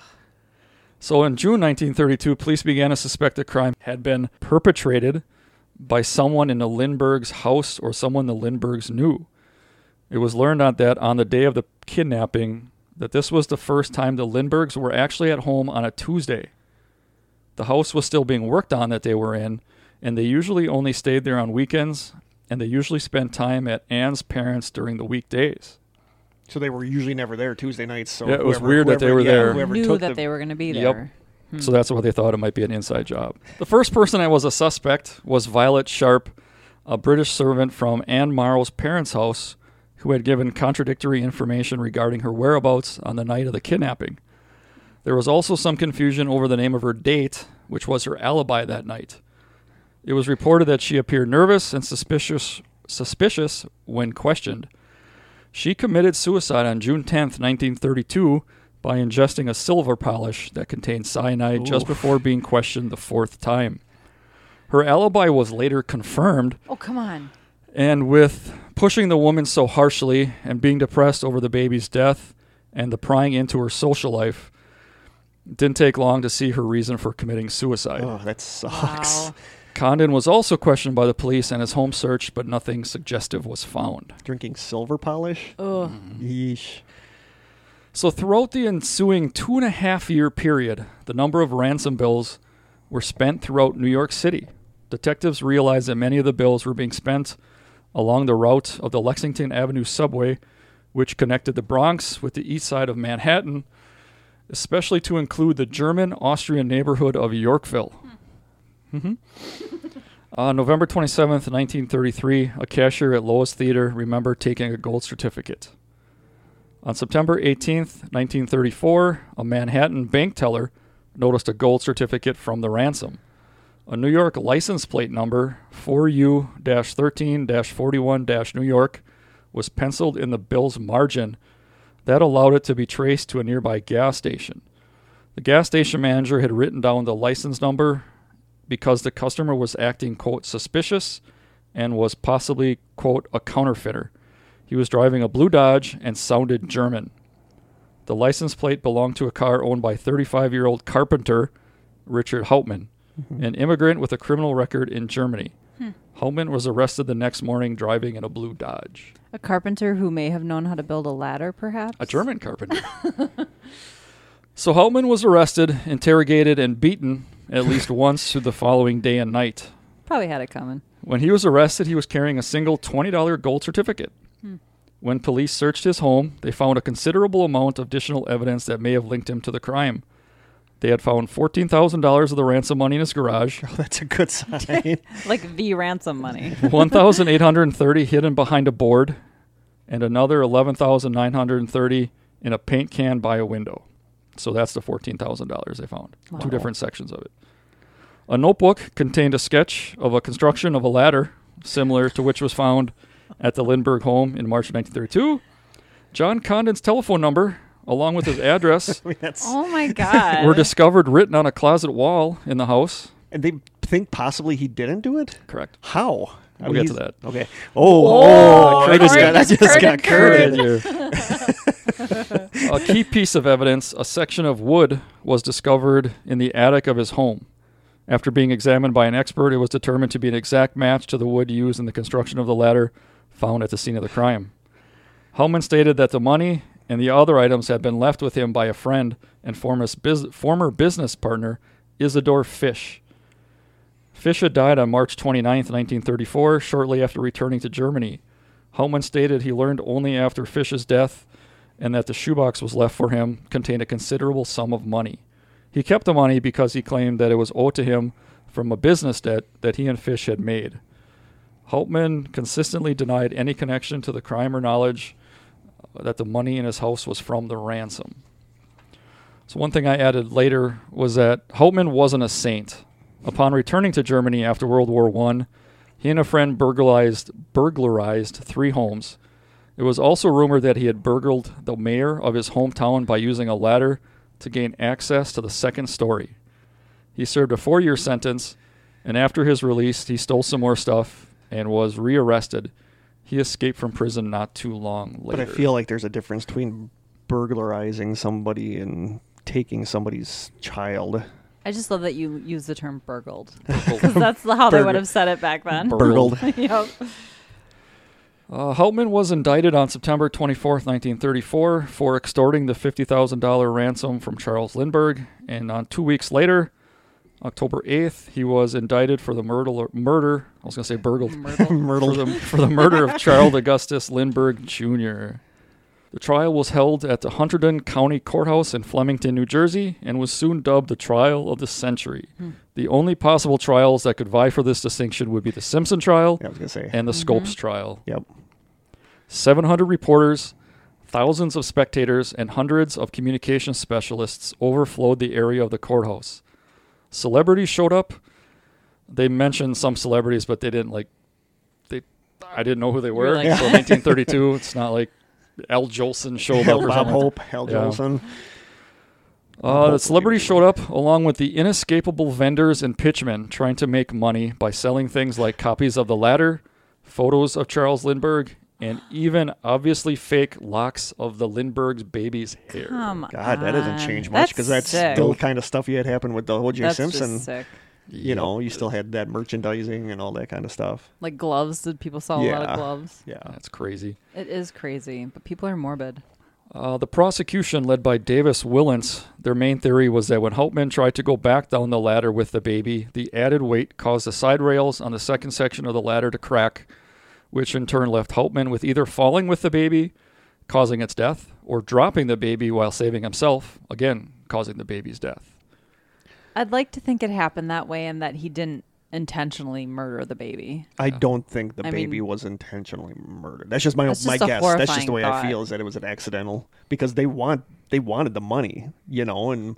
So in June 1932, police began to suspect the crime had been perpetrated by someone in the Lindberghs' house or someone the Lindberghs knew. It was learned on that on the day of the kidnapping that this was the first time the Lindberghs were actually at home on a Tuesday. The house was still being worked on that they were in, and they usually only stayed there on weekends, and they usually spent time at Anne's parents during the weekdays. So they were usually never there Tuesday nights. So Yeah, it was whoever- weird that they were yeah, there. Whoever Knew took that the, they were going to be there. Yep. there. Hmm. So that's why they thought it might be an inside job. The first person that was a suspect was Violet Sharpe, a British servant from Anne Morrow's parents' house who had given contradictory information regarding her whereabouts on the night of the kidnapping. There was also some confusion over the name of her date, which was her alibi that night. It was reported that she appeared nervous and suspicious suspicious when questioned. She committed suicide on June 10th, 1932 by ingesting a silver polish that contained cyanide just before being questioned the fourth time. Her alibi was later confirmed, Oh, come on. and with pushing the woman so harshly and being depressed over the baby's death and the prying into her social life, it didn't take long to see her reason for committing suicide. Oh, that sucks. Wow. Condon was also questioned by the police and his home searched, but nothing suggestive was found. Drinking silver polish? Ugh. Mm-hmm. Yeesh. So, throughout the ensuing two and a half year period, the number of ransom bills were spent throughout New York City. Detectives realized that many of the bills were being spent along the route of the Lexington Avenue subway, which connected the Bronx with the east side of Manhattan, especially to include the German Austrian neighborhood of Yorkville. Mhm. On November 27th, 1933, a cashier at Loew's Theater remembered taking a gold certificate. On September 18th, 1934, a Manhattan bank teller noticed a gold certificate from the ransom. A New York license plate number 4U 13 41 New York was penciled in the bill's margin. That allowed it to be traced to a nearby gas station. The gas station manager had written down the license number because the customer was acting, quote, suspicious and was possibly, quote, a counterfeiter. He was driving a blue Dodge and sounded German. The license plate belonged to a car owned by 35 year old carpenter Richard Hauptmann, mm-hmm. an immigrant with a criminal record in Germany. Hauptmann was arrested the next morning driving in a blue Dodge. A carpenter who may have known how to build a ladder, perhaps? A German carpenter. so Hauptmann was arrested, interrogated, and beaten at least once through the following day and night. Probably had it coming. When he was arrested, he was carrying a single $20 gold certificate. Hmm. When police searched his home, they found a considerable amount of additional evidence that may have linked him to the crime. They had found $14,000 of the ransom money in his garage, Oh, that's a good sign. Like the ransom money. 1,830 hidden behind a board, and another 11,930 in a paint can by a window. So that's the $14,000 they found. Wow. Two different sections of it. A notebook contained a sketch of a construction of a ladder, similar to which was found at the Lindbergh home in March of 1932. John Condon's telephone number, along with his address, I mean, that's, Oh my god. were discovered written on a closet wall in the house. and they think possibly he didn't do it? Correct. How? We'll mean, get to he's- that. Okay. Oh, Oh, oh, oh I just got, I just just got curted, curted. a key piece of evidence, a section of wood, was discovered in the attic of his home. After being examined by an expert, it was determined to be an exact match to the wood used in the construction of the ladder found at the scene of the crime. Hellman stated that the money and the other items had been left with him by a friend and former, bus- former business partner, Isidor Fisch. Fisch had died on March 29, 1934, shortly after returning to Germany. Hauptmann stated he learned only after Fisch's death and that the shoebox was left for him contained a considerable sum of money. He kept the money because he claimed that it was owed to him from a business debt that he and Fisch had made. Hauptmann consistently denied any connection to the crime or knowledge that the money in his house was from the ransom. So, one thing I added later was that Hauptmann wasn't a saint. Upon returning to Germany after World War I, he and a friend burglarized, burglarized three homes. It was also rumored that he had burgled the mayor of his hometown by using a ladder to gain access to the second story. He served a four year sentence, and after his release, he stole some more stuff and was rearrested. He escaped from prison not too long But. I feel like there's a difference between burglarizing somebody and taking somebody's child. I just love that you use the term burgled because that's the- how they would have said it back then. Burgled. yep. Uh, Hauptmann was indicted on September 24, 1934, for extorting the $50,000 ransom from Charles Lindbergh, and on two weeks later, October 8th, he was indicted for the murder. murder I was going to say burgled. Myrtle. For the, for the murder of Charles Augustus Lindbergh Jr. The trial was held at the Hunterdon County Courthouse in Flemington, New Jersey, and was soon dubbed the trial of the century. Hmm. The only possible trials that could vie for this distinction would be the Simpson trial Yeah, I was gonna say. and the mm-hmm. Scopes trial. Yep. 700 reporters, thousands of spectators, and hundreds of communication specialists overflowed the area of the courthouse. Celebrities showed up. They mentioned some celebrities, but they didn't like. They, I didn't know who they were. like- so 1932, it's not like Al Jolson showed up. Or Bob. Hope, Hal Yeah. Jolson. Uh, the celebrities showed up along with the inescapable vendors and pitchmen trying to make money by selling things like copies of the ladder, photos of Charles Lindbergh, and even obviously fake locks of the Lindbergh's baby's hair. Come God, that doesn't on. change much because that's sick. still kind of stuff you had happen with the O.J. That's Simpson. just sick. You know, you still had that merchandising and all that kind of stuff. Like gloves. Did people sell a lot Yeah. of gloves? Yeah. That's crazy. It is crazy, but people are morbid. Uh, the prosecution, led by David Wilentz, their main theory was that when Hauptmann tried to go back down the ladder with the baby, the added weight caused the side rails on the second section of the ladder to crack, which in turn left Hauptmann with either falling with the baby, causing its death, or dropping the baby while saving himself, again causing the baby's death. I'd like to think it happened that way and that he didn't intentionally murder the baby. I don't think the I baby mean- was intentionally murdered. That's just my That's my just a guess. That's just horrifying the way thought. I feel is that it was an accidental because they want they wanted the money, you know, and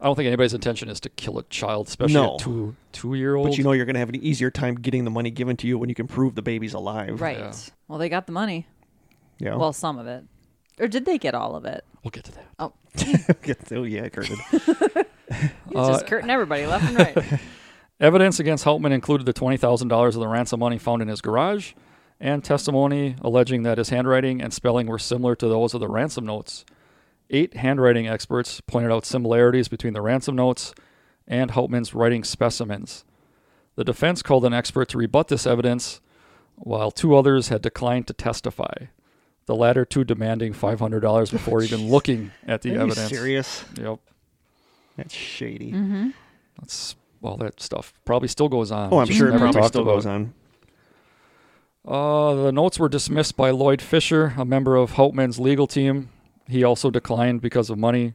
I don't think anybody's intention is to kill a child, especially No. a two two year old. but you know you're gonna have an easier time getting the money given to you when you can prove the baby's alive. Right. Yeah. Well, they got the money. Yeah. Well, some of it. Or did they get all of it? we'll get to that. Oh, oh yeah, Curtin. he's Uh, just curtain everybody left and right. Evidence against Hauptmann included the $20,000 of the ransom money found in his garage and testimony alleging that his handwriting and spelling were similar to those of the ransom notes. Eight handwriting experts pointed out similarities between the ransom notes and Hauptmann's writing specimens. The defense called an expert to rebut this evidence, while two others had declined to testify. The latter two demanding $500 before even looking at the Are you evidence. serious? Yep. That's shady. Mm-hmm. That's all that stuff probably still goes on. Oh, I'm just sure it probably still about. goes on. Uh, the notes were dismissed by Lloyd Fisher, a member of Hauptmann's legal team. He also declined because of money.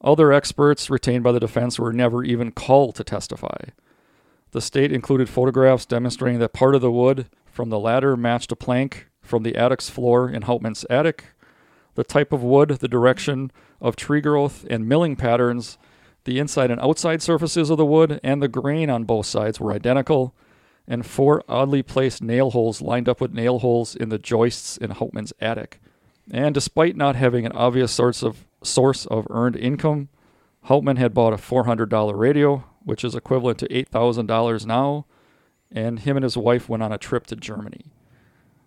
Other experts retained by the defense were never even called to testify. The state included photographs demonstrating that part of the wood from the ladder matched a plank from the attic's floor in Hauptmann's attic. The type of wood, the direction of tree growth, and milling patterns, the inside and outside surfaces of the wood, and the grain on both sides were identical and four oddly placed nail holes lined up with nail holes in the joists in Hauptmann's attic. And despite not having an obvious source of source of earned income, Hauptmann had bought a $400 radio, which is equivalent to $8,000 now, and him and his wife went on a trip to Germany.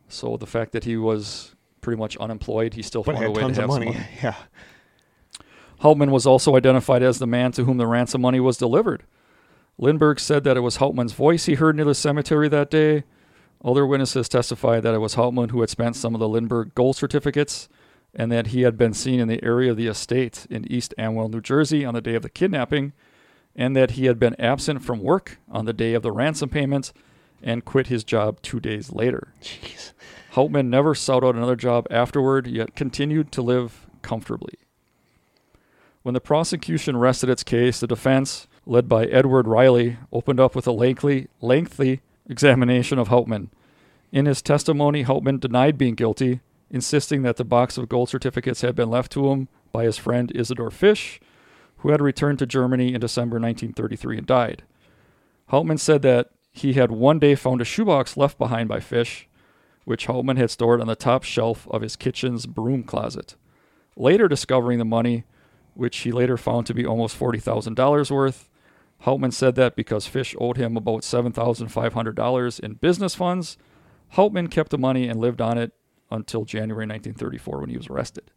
So the fact that he was pretty much unemployed, he still But found a way tons to of have money. money. Yeah. Hauptmann was also identified as the man to whom the ransom money was delivered. Lindbergh said that it was Hauptmann's voice he heard near the cemetery that day. Other witnesses testified that it was Hauptmann who had spent some of the Lindbergh gold certificates and that he had been seen in the area of the estate in East Amwell, New Jersey on the day of the kidnapping, and that he had been absent from work on the day of the ransom payment and quit his job two days later. Jeez. Hauptmann never sought out another job afterward, yet continued to live comfortably. When the prosecution rested its case, the defense, led by Edward Reilly, opened up with a lengthy, lengthy examination of Hauptmann. In his testimony, Hauptmann denied being guilty, insisting that the box of gold certificates had been left to him by his friend Isidor Fisch, who had returned to Germany in December 1933 and died. Hauptmann said that he had one day found a shoebox left behind by Fisch, which Hauptmann had stored on the top shelf of his kitchen's broom closet. Later discovering the money, which he later found to be almost $40,000 worth, Hauptmann said that because Fisch owed him about $7,500 in business funds, Hauptmann kept the money and lived on it until January 1934 when he was arrested.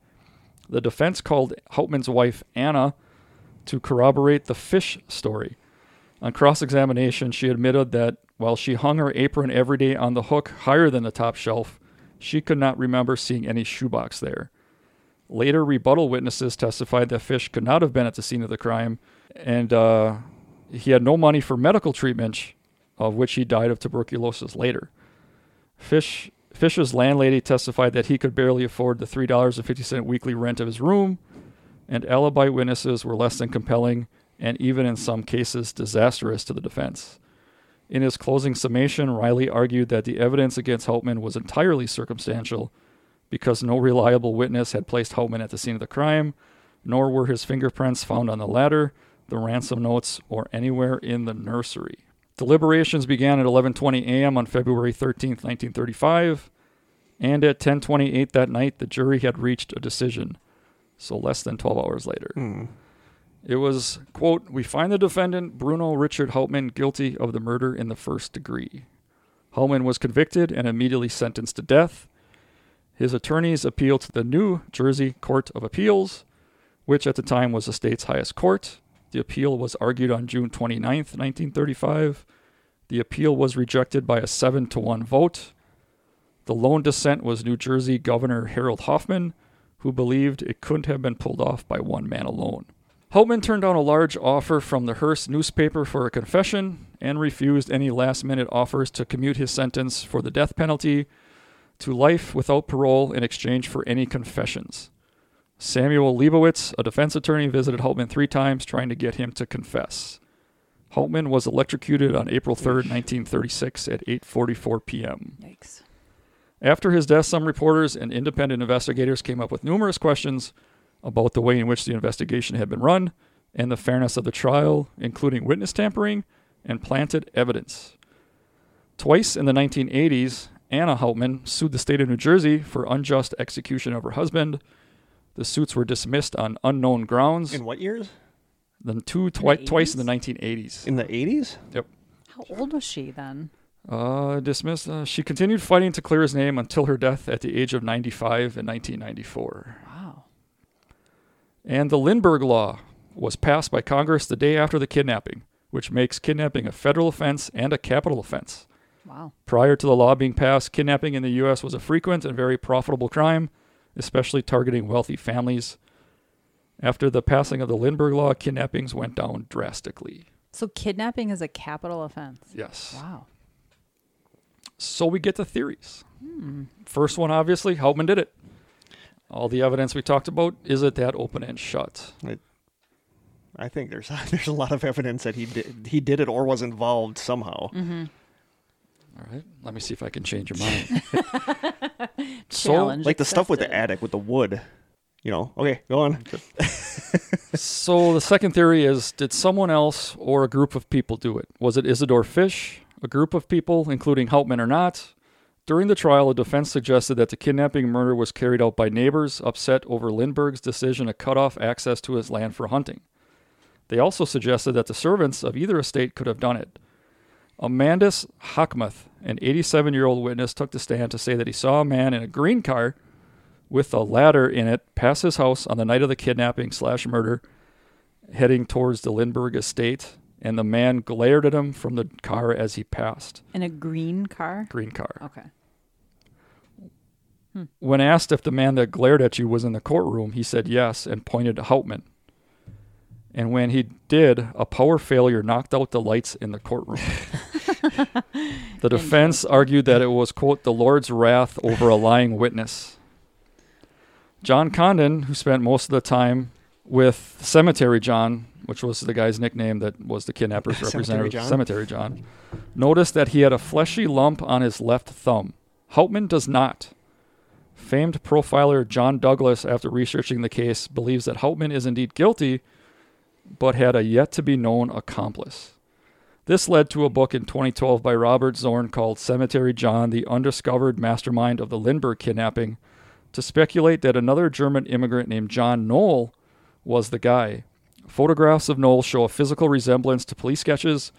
The defense called Hauptmann's wife, Anna, to corroborate the Fisch story. On cross examination, she admitted that while she hung her apron every day on the hook higher than the top shelf, she could not remember seeing any shoebox there. Later, rebuttal witnesses testified that Fisch could not have been at the scene of the crime, and uh, he had no money for medical treatment, of which he died of tuberculosis later. Fisch, Fisch's landlady testified that he could barely afford the $3.50 weekly rent of his room, and alibi witnesses were less than compelling and even in some cases disastrous to the defense. In his closing summation, Reilly argued that the evidence against Hauptmann was entirely circumstantial because no reliable witness had placed Hauptmann at the scene of the crime, nor were his fingerprints found on the ladder, the ransom notes, or anywhere in the nursery. Deliberations began at 11:20 a.m. on February 13, 1935, and at 10:28 that night the jury had reached a decision. So less than 12 hours later. Hmm. It was, quote, we find the defendant, Bruno Richard Hauptmann, guilty of the murder in the first degree. Hauptmann was convicted and immediately sentenced to death. His attorneys appealed to the New Jersey Court of Appeals, which at the time was the state's highest court. The appeal was argued on June 29, 1935. The appeal was rejected by a 7 to 1 vote. The lone dissent was New Jersey Governor Harold Hoffman, who believed it couldn't have been pulled off by one man alone. Hauptmann turned down a large offer from the Hearst newspaper for a confession and refused any last minute offers to commute his sentence for the death penalty to life without parole in exchange for any confessions. Samuel Leibowitz, a defense attorney, visited Hauptmann three times trying to get him to confess. Hauptmann was electrocuted on April 3rd, 1936 at 8:44 p.m. Yikes. After his death, some reporters and independent investigators came up with numerous questions about the way in which the investigation had been run and the fairness of the trial, including witness tampering and planted evidence. Twice in the 1980s, Anna Hauptmann sued the state of New Jersey for unjust execution of her husband. The suits were dismissed on unknown grounds. In what years? Then two twi- the twice in the 1980s. In the 80s? Yep. How old was she then? Uh, dismissed. Uh, she continued fighting to clear his name until her death at the age of 95 in 1994. Wow. And the Lindbergh Law was passed by Congress the day after the kidnapping, which makes kidnapping a federal offense and a capital offense. Wow. Prior to the law being passed, kidnapping in the U.S. was a frequent and very profitable crime, especially targeting wealthy families. After the passing of the Lindbergh Law, kidnappings went down drastically. So kidnapping is a capital offense. Yes. Wow. So we get to theories. First one, obviously, Hauptmann did it. All the evidence we talked about is it that open and shut. I think there's there's a lot of evidence that he did he did it or was involved somehow. Mm-hmm. All right, let me see if I can change your mind. so, Like the stuff with the attic with the wood. You know. Okay, go on. so the second theory is: Did someone else or a group of people do it? Was it Isidor Fisch, a group of people, including Hauptmann or not? During the trial, a defense suggested that the kidnapping murder was carried out by neighbors upset over Lindbergh's decision to cut off access to his land for hunting. They also suggested that the servants of either estate could have done it. Amandus Hochmuth, an 87 year old witness, took the stand to say that he saw a man in a green car with a ladder in it pass his house on the night of the kidnapping slash murder, heading towards the Lindbergh estate, and the man glared at him from the car as he passed. In a green car? Green car. Okay. When asked if the man that glared at you was in the courtroom, he said yes and pointed to Hauptmann. And when he did, a power failure knocked out the lights in the courtroom. the defense argued that it was, quote, the Lord's wrath over a lying witness. John Condon, who spent most of the time with Cemetery John, which was the guy's nickname that was the kidnapper's Cemetery representative, John. Cemetery John, noticed that he had a fleshy lump on his left thumb. Hauptmann does not. Famed profiler John Douglas, after researching the case, believes that Hauptmann is indeed guilty, but had a yet to be known accomplice. This led to a book in 2012 by Robert Zorn called Cemetery John, the Undiscovered Mastermind of the Lindbergh Kidnapping, to speculate that another German immigrant named John Knoll was the guy. Photographs of Knoll show a physical resemblance to police sketches,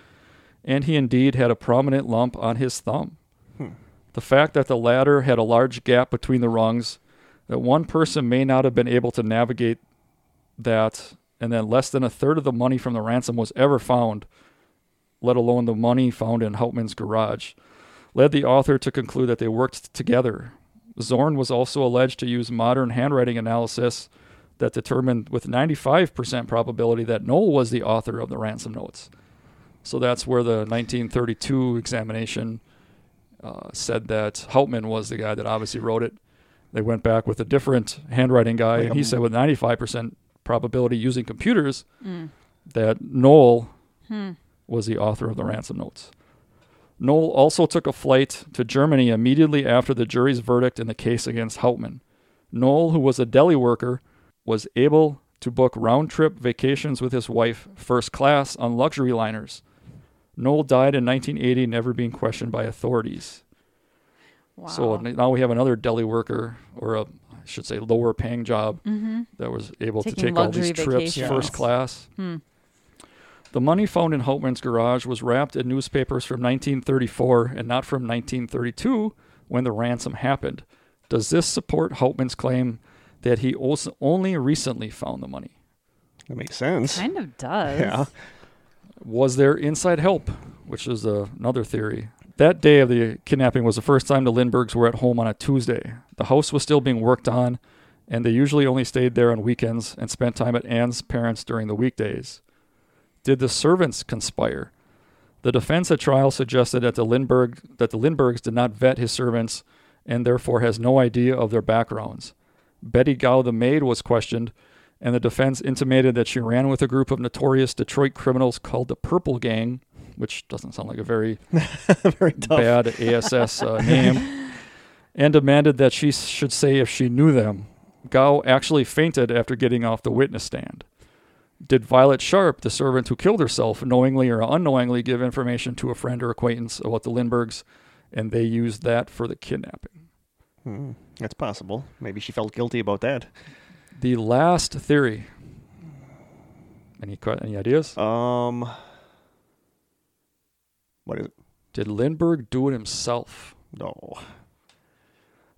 and he indeed had a prominent lump on his thumb. Hmm. The fact that the latter had a large gap between the rungs, that one person may not have been able to navigate that, and then less than a third of the money from the ransom was ever found, let alone the money found in Hauptmann's garage, led the author to conclude that they worked together. Zorn was also alleged to use modern handwriting analysis that determined with 95% probability that Knoll was the author of the ransom notes. So that's where the 1932 examination uh, said that Hauptmann was the guy that obviously wrote it. They went back with a different handwriting guy, Like and he said with 95% probability using computers mm. that Knoll hmm. was the author of the ransom notes. Knoll also took a flight to Germany immediately after the jury's verdict in the case against Hauptmann. Knoll, who was a deli worker, was able to book round trip vacations with his wife, first class, on luxury liners. Knoll died in 1980, never being questioned by authorities. Wow. So now we have another deli worker, or a, I should say, lower paying job that was able Taking to take all these luxury trips vacations. first class. The money found in Hauptmann's garage was wrapped in newspapers from 1934 and not from 1932 when the ransom happened. Does this support Hauptmann's claim that he also only recently found the money? That makes sense. kind of does. Yeah. Was there inside help, which is uh, another theory? That day of the kidnapping was the first time the Lindberghs were at home on a Tuesday. The house was still being worked on, and they usually only stayed there on weekends and spent time at Anne's parents during the weekdays. Did the servants conspire? The defense at trial suggested that the that the Lindberghs did not vet his servants and therefore has no idea of their backgrounds. Betty Gow, the maid, was questioned, and the defense intimated that she ran with a group of notorious Detroit criminals called the Purple Gang, which doesn't sound like a very Very bad ASS uh, name, and demanded that she should say if she knew them. Gow actually fainted after getting off the witness stand. Did Violet Sharpe, the servant who killed herself, knowingly or unknowingly give information to a friend or acquaintance about the Lindberghs, and they used that for the kidnapping? Hmm. That's possible. Maybe she felt guilty about that. The last theory. Any any ideas? Um. What is it? Did Lindbergh do it himself? No.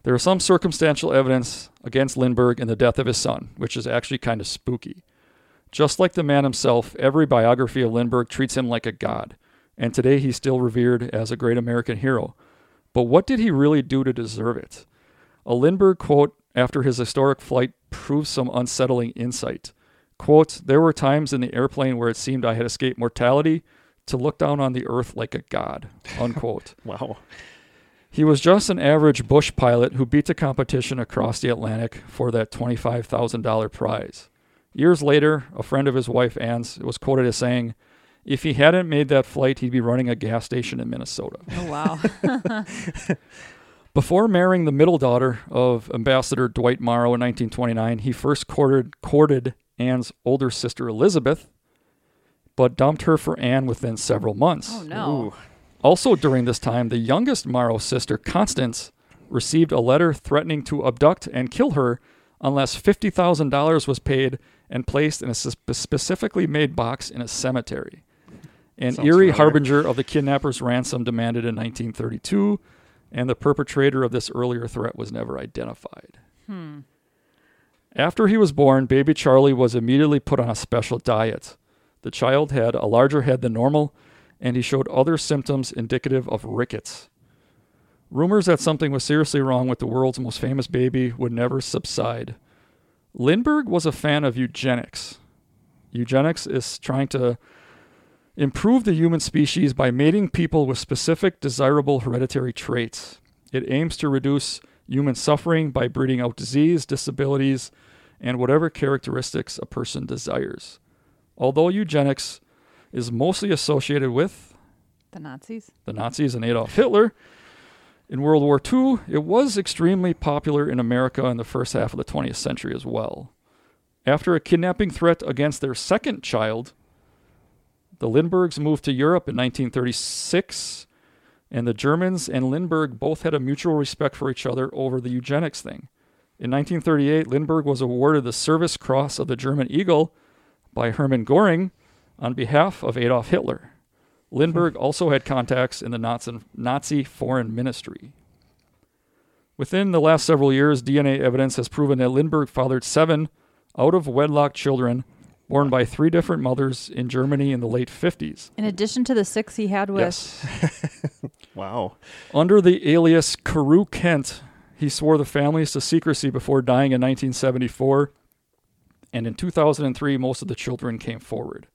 There is some circumstantial evidence against Lindbergh in the death of his son, which is actually kind of spooky. Just like the man himself, every biography of Lindbergh treats him like a god, and today he's still revered as a great American hero. But what did he really do to deserve it? A Lindbergh quote after his historic flight proves some unsettling insight. Quote, There were times in the airplane where it seemed I had escaped mortality to look down on the earth like a god. Unquote. Wow. He was just an average bush pilot who beat the competition across the Atlantic for that $25,000 prize. Years later, a friend of his wife Anne's was quoted as saying, If he hadn't made that flight, he'd be running a gas station in Minnesota. Oh wow. Before marrying the middle daughter of Ambassador Dwight Morrow in 1929, he first courted, courted Anne's older sister Elizabeth, but dumped her for Anne within several months. oh no. Ooh. Also, during this time, the youngest Morrow sister, Constance, received a letter threatening to abduct and kill her unless $50,000 was paid and placed in a specifically made box in a cemetery. An Sounds eerie familiar. harbinger of the kidnapper's ransom demanded in 1932, and the perpetrator of this earlier threat was never identified. Hmm. After he was born, baby Charlie was immediately put on a special diet. The child had a larger head than normal, and he showed other symptoms indicative of rickets. Rumors that something was seriously wrong with the world's most famous baby would never subside. Lindbergh was a fan of eugenics. Eugenics is trying to improve the human species by mating people with specific desirable hereditary traits. It aims to reduce human suffering by breeding out disease, disabilities, and whatever characteristics a person desires. Although eugenics is mostly associated with The Nazis. the Nazis and Adolf Hitler, in World War II, it was extremely popular in America in the first half of the 20th century as well. After a kidnapping threat against their second child, the Lindberghs moved to Europe in 1936, and the Germans and Lindbergh both had a mutual respect for each other over the eugenics thing. In 1938, Lindbergh was awarded the Service Cross of the German Eagle by Hermann Göring on behalf of Adolf Hitler. Lindbergh hmm. also had contacts in the Nazi, Nazi foreign ministry. Within the last several years, DNA evidence has proven that Lindbergh fathered seven out of wedlock children born by three different mothers in Germany in the late 50s. In addition to the six he had with. Yes. Wow. Under the alias Careu Kent, he swore the families to secrecy before dying in 1974, and in 2003, most of the children came forward.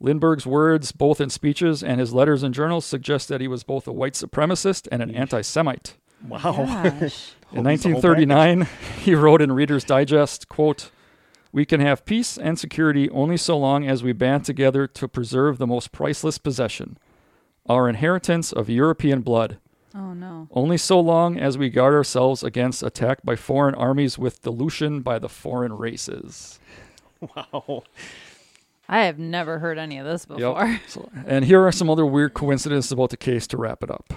Lindbergh's words, both in speeches and his letters and journals, suggest that he was both a white supremacist and an anti Semite. Wow. Gosh. In Holds the whole 1939, he wrote in Reader's Digest, quote, We can have peace and security only so long as we band together to preserve the most priceless possession, our inheritance of European blood. Oh no. Only so long as we guard ourselves against attack by foreign armies with dilution by the foreign races. Wow. I have never heard any of this Yep. before. So, and here are some other weird coincidences about the case to wrap it up.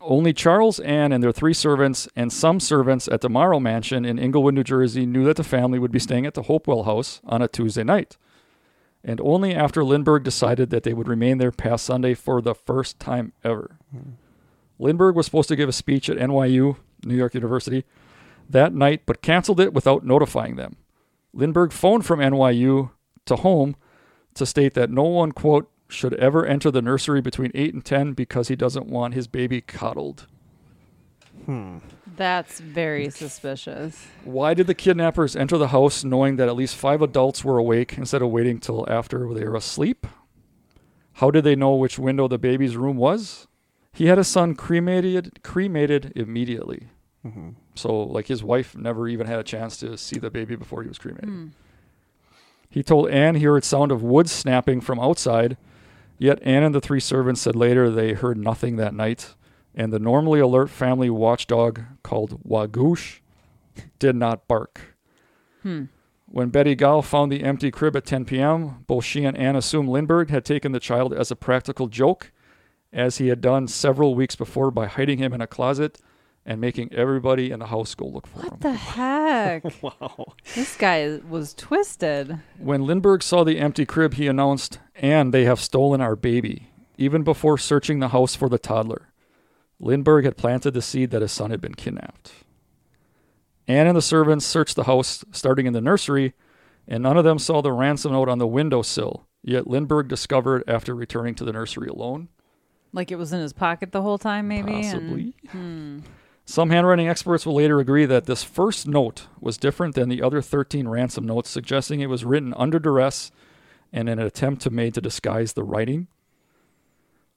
Only Charles, Anne, and their three servants, and some servants at the Morrow Mansion in Englewood, New Jersey, knew that the family would be staying at the Hopewell House on a Tuesday night. And only after Lindbergh decided that they would remain there past Sunday for the first time ever. Hmm. Lindbergh was supposed to give a speech at NYU, New York University, that night, but canceled it without notifying them. Lindbergh phoned from NYU to home to state that no one, quote, should ever enter the nursery between 8 and 10 because he doesn't want his baby coddled. Hmm. That's very suspicious. Why did the kidnappers enter the house knowing that at least five adults were awake instead of waiting till after they were asleep? How did they know which window the baby's room was? He had a son cremated cremated immediately. Mm-hmm. So like his wife never even had a chance to see the baby before he was cremated. Hmm. He told Anne he heard sound of wood snapping from outside, yet Anne and the three servants said later they heard nothing that night, and the normally alert family watchdog called Wahgoosh did not bark. Hmm. When Betty Gall found the empty crib at 10 p.m., both she and Anne assumed Lindbergh had taken the child as a practical joke, as he had done several weeks before by hiding him in a closet and making everybody in the house go look for him. What the heck? Wow. this guy was twisted. When Lindbergh saw the empty crib, he announced, And they have stolen our baby, even before searching the house for the toddler. Lindbergh had planted the seed that his son had been kidnapped. Anne and the servants searched the house, starting in the nursery, and none of them saw the ransom note on the windowsill. Yet Lindbergh discovered after returning to the nursery alone. Like it was in his pocket the whole time, maybe. and- Possibly. Hmm. Some handwriting experts will later agree that this first note was different than the other 13 ransom notes, suggesting it was written under duress and in an attempt to made to disguise the writing.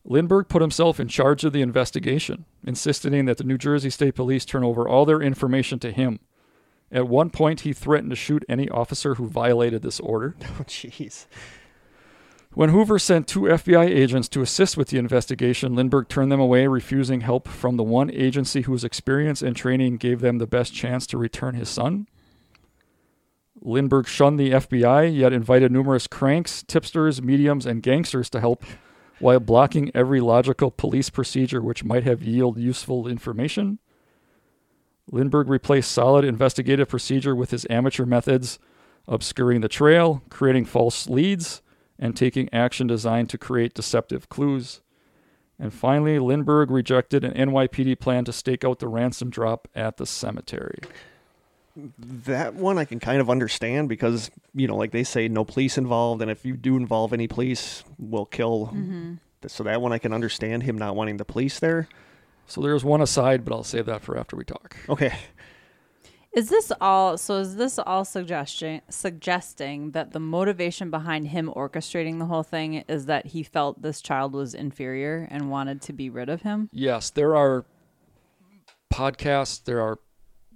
Lindbergh put himself in charge of the investigation, insisting that the New Jersey State Police turn over all their information to him. At one point, he threatened to shoot any officer who violated this order. Oh, jeez. When Hoover sent two FBI agents to assist with the investigation, Lindbergh turned them away, refusing help from the one agency whose experience and training gave them the best chance to return his son. Lindbergh shunned the FBI, yet invited numerous cranks, tipsters, mediums, and gangsters to help, while blocking every logical police procedure which might have yielded useful information. Lindbergh replaced solid investigative procedure with his amateur methods, obscuring the trail, creating false leads, and taking action designed to create deceptive clues. And finally, Lindbergh rejected an NYPD plan to stake out the ransom drop at the cemetery. That one I can kind of understand because, you know, like they say, no police involved. And if you do involve any police, we'll kill. Mm-hmm. So that one I can understand him not wanting the police there. So there's one aside, but I'll save that for after we talk. Okay. Is this all? So is this all suggesting suggesting that the motivation behind him orchestrating the whole thing is that he felt this child was inferior and wanted to be rid of him? Yes, there are podcasts, there are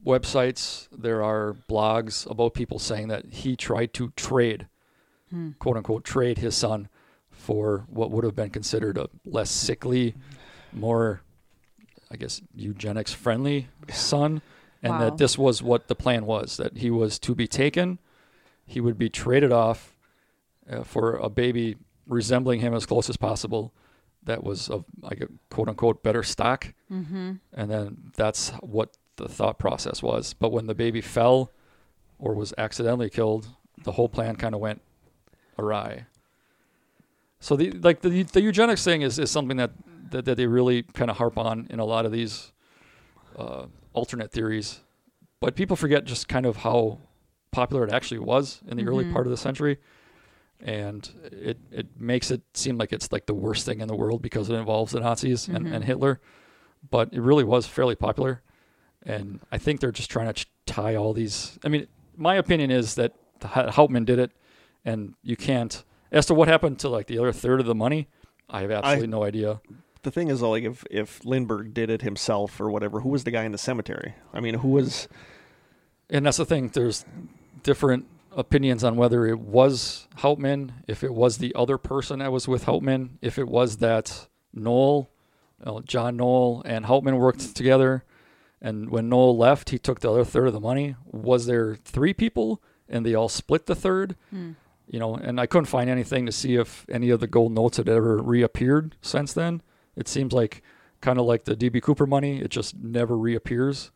websites, there are blogs about people saying that he tried to trade, hmm. quote unquote, trade his son for what would have been considered a less sickly, more, I guess, eugenics friendly son. And Wow. that this was what the plan was that he was to be taken, he would be traded off uh, for a baby resembling him as close as possible that was of like a quote unquote better stock. Mm-hmm. And then that's what the thought process was. But when the baby fell or was accidentally killed, the whole plan kind of went awry. So the like the the eugenics thing is, is something that, that that they really kind of harp on in a lot of these uh, alternate theories, but people forget just kind of how popular it actually was in the early mm-hmm. part of the century, and it it makes it seem like it's like the worst thing in the world because it involves the Nazis and, and mm-hmm. Hitler, but it really was fairly popular, and I think they're just trying to ch- tie all these. I mean, my opinion is that the Ha- Hauptmann did it, and you can't. As to what happened to like the other third of the money, I have absolutely no idea. The thing is, though, like if if Lindbergh did it himself or whatever, who was the guy in the cemetery? I mean, who was? And that's the thing. There's different opinions on whether it was Hauptmann, if it was the other person that was with Hauptmann, if it was that Noel, uh, John Noel, and Hauptmann worked together. And when Noel left, he took the other third of the money. Was there three people and they all split the third? You know, and I couldn't find anything to see if any of the gold notes had ever reappeared since then. It seems like kind of like the DB Cooper money, it just never reappears.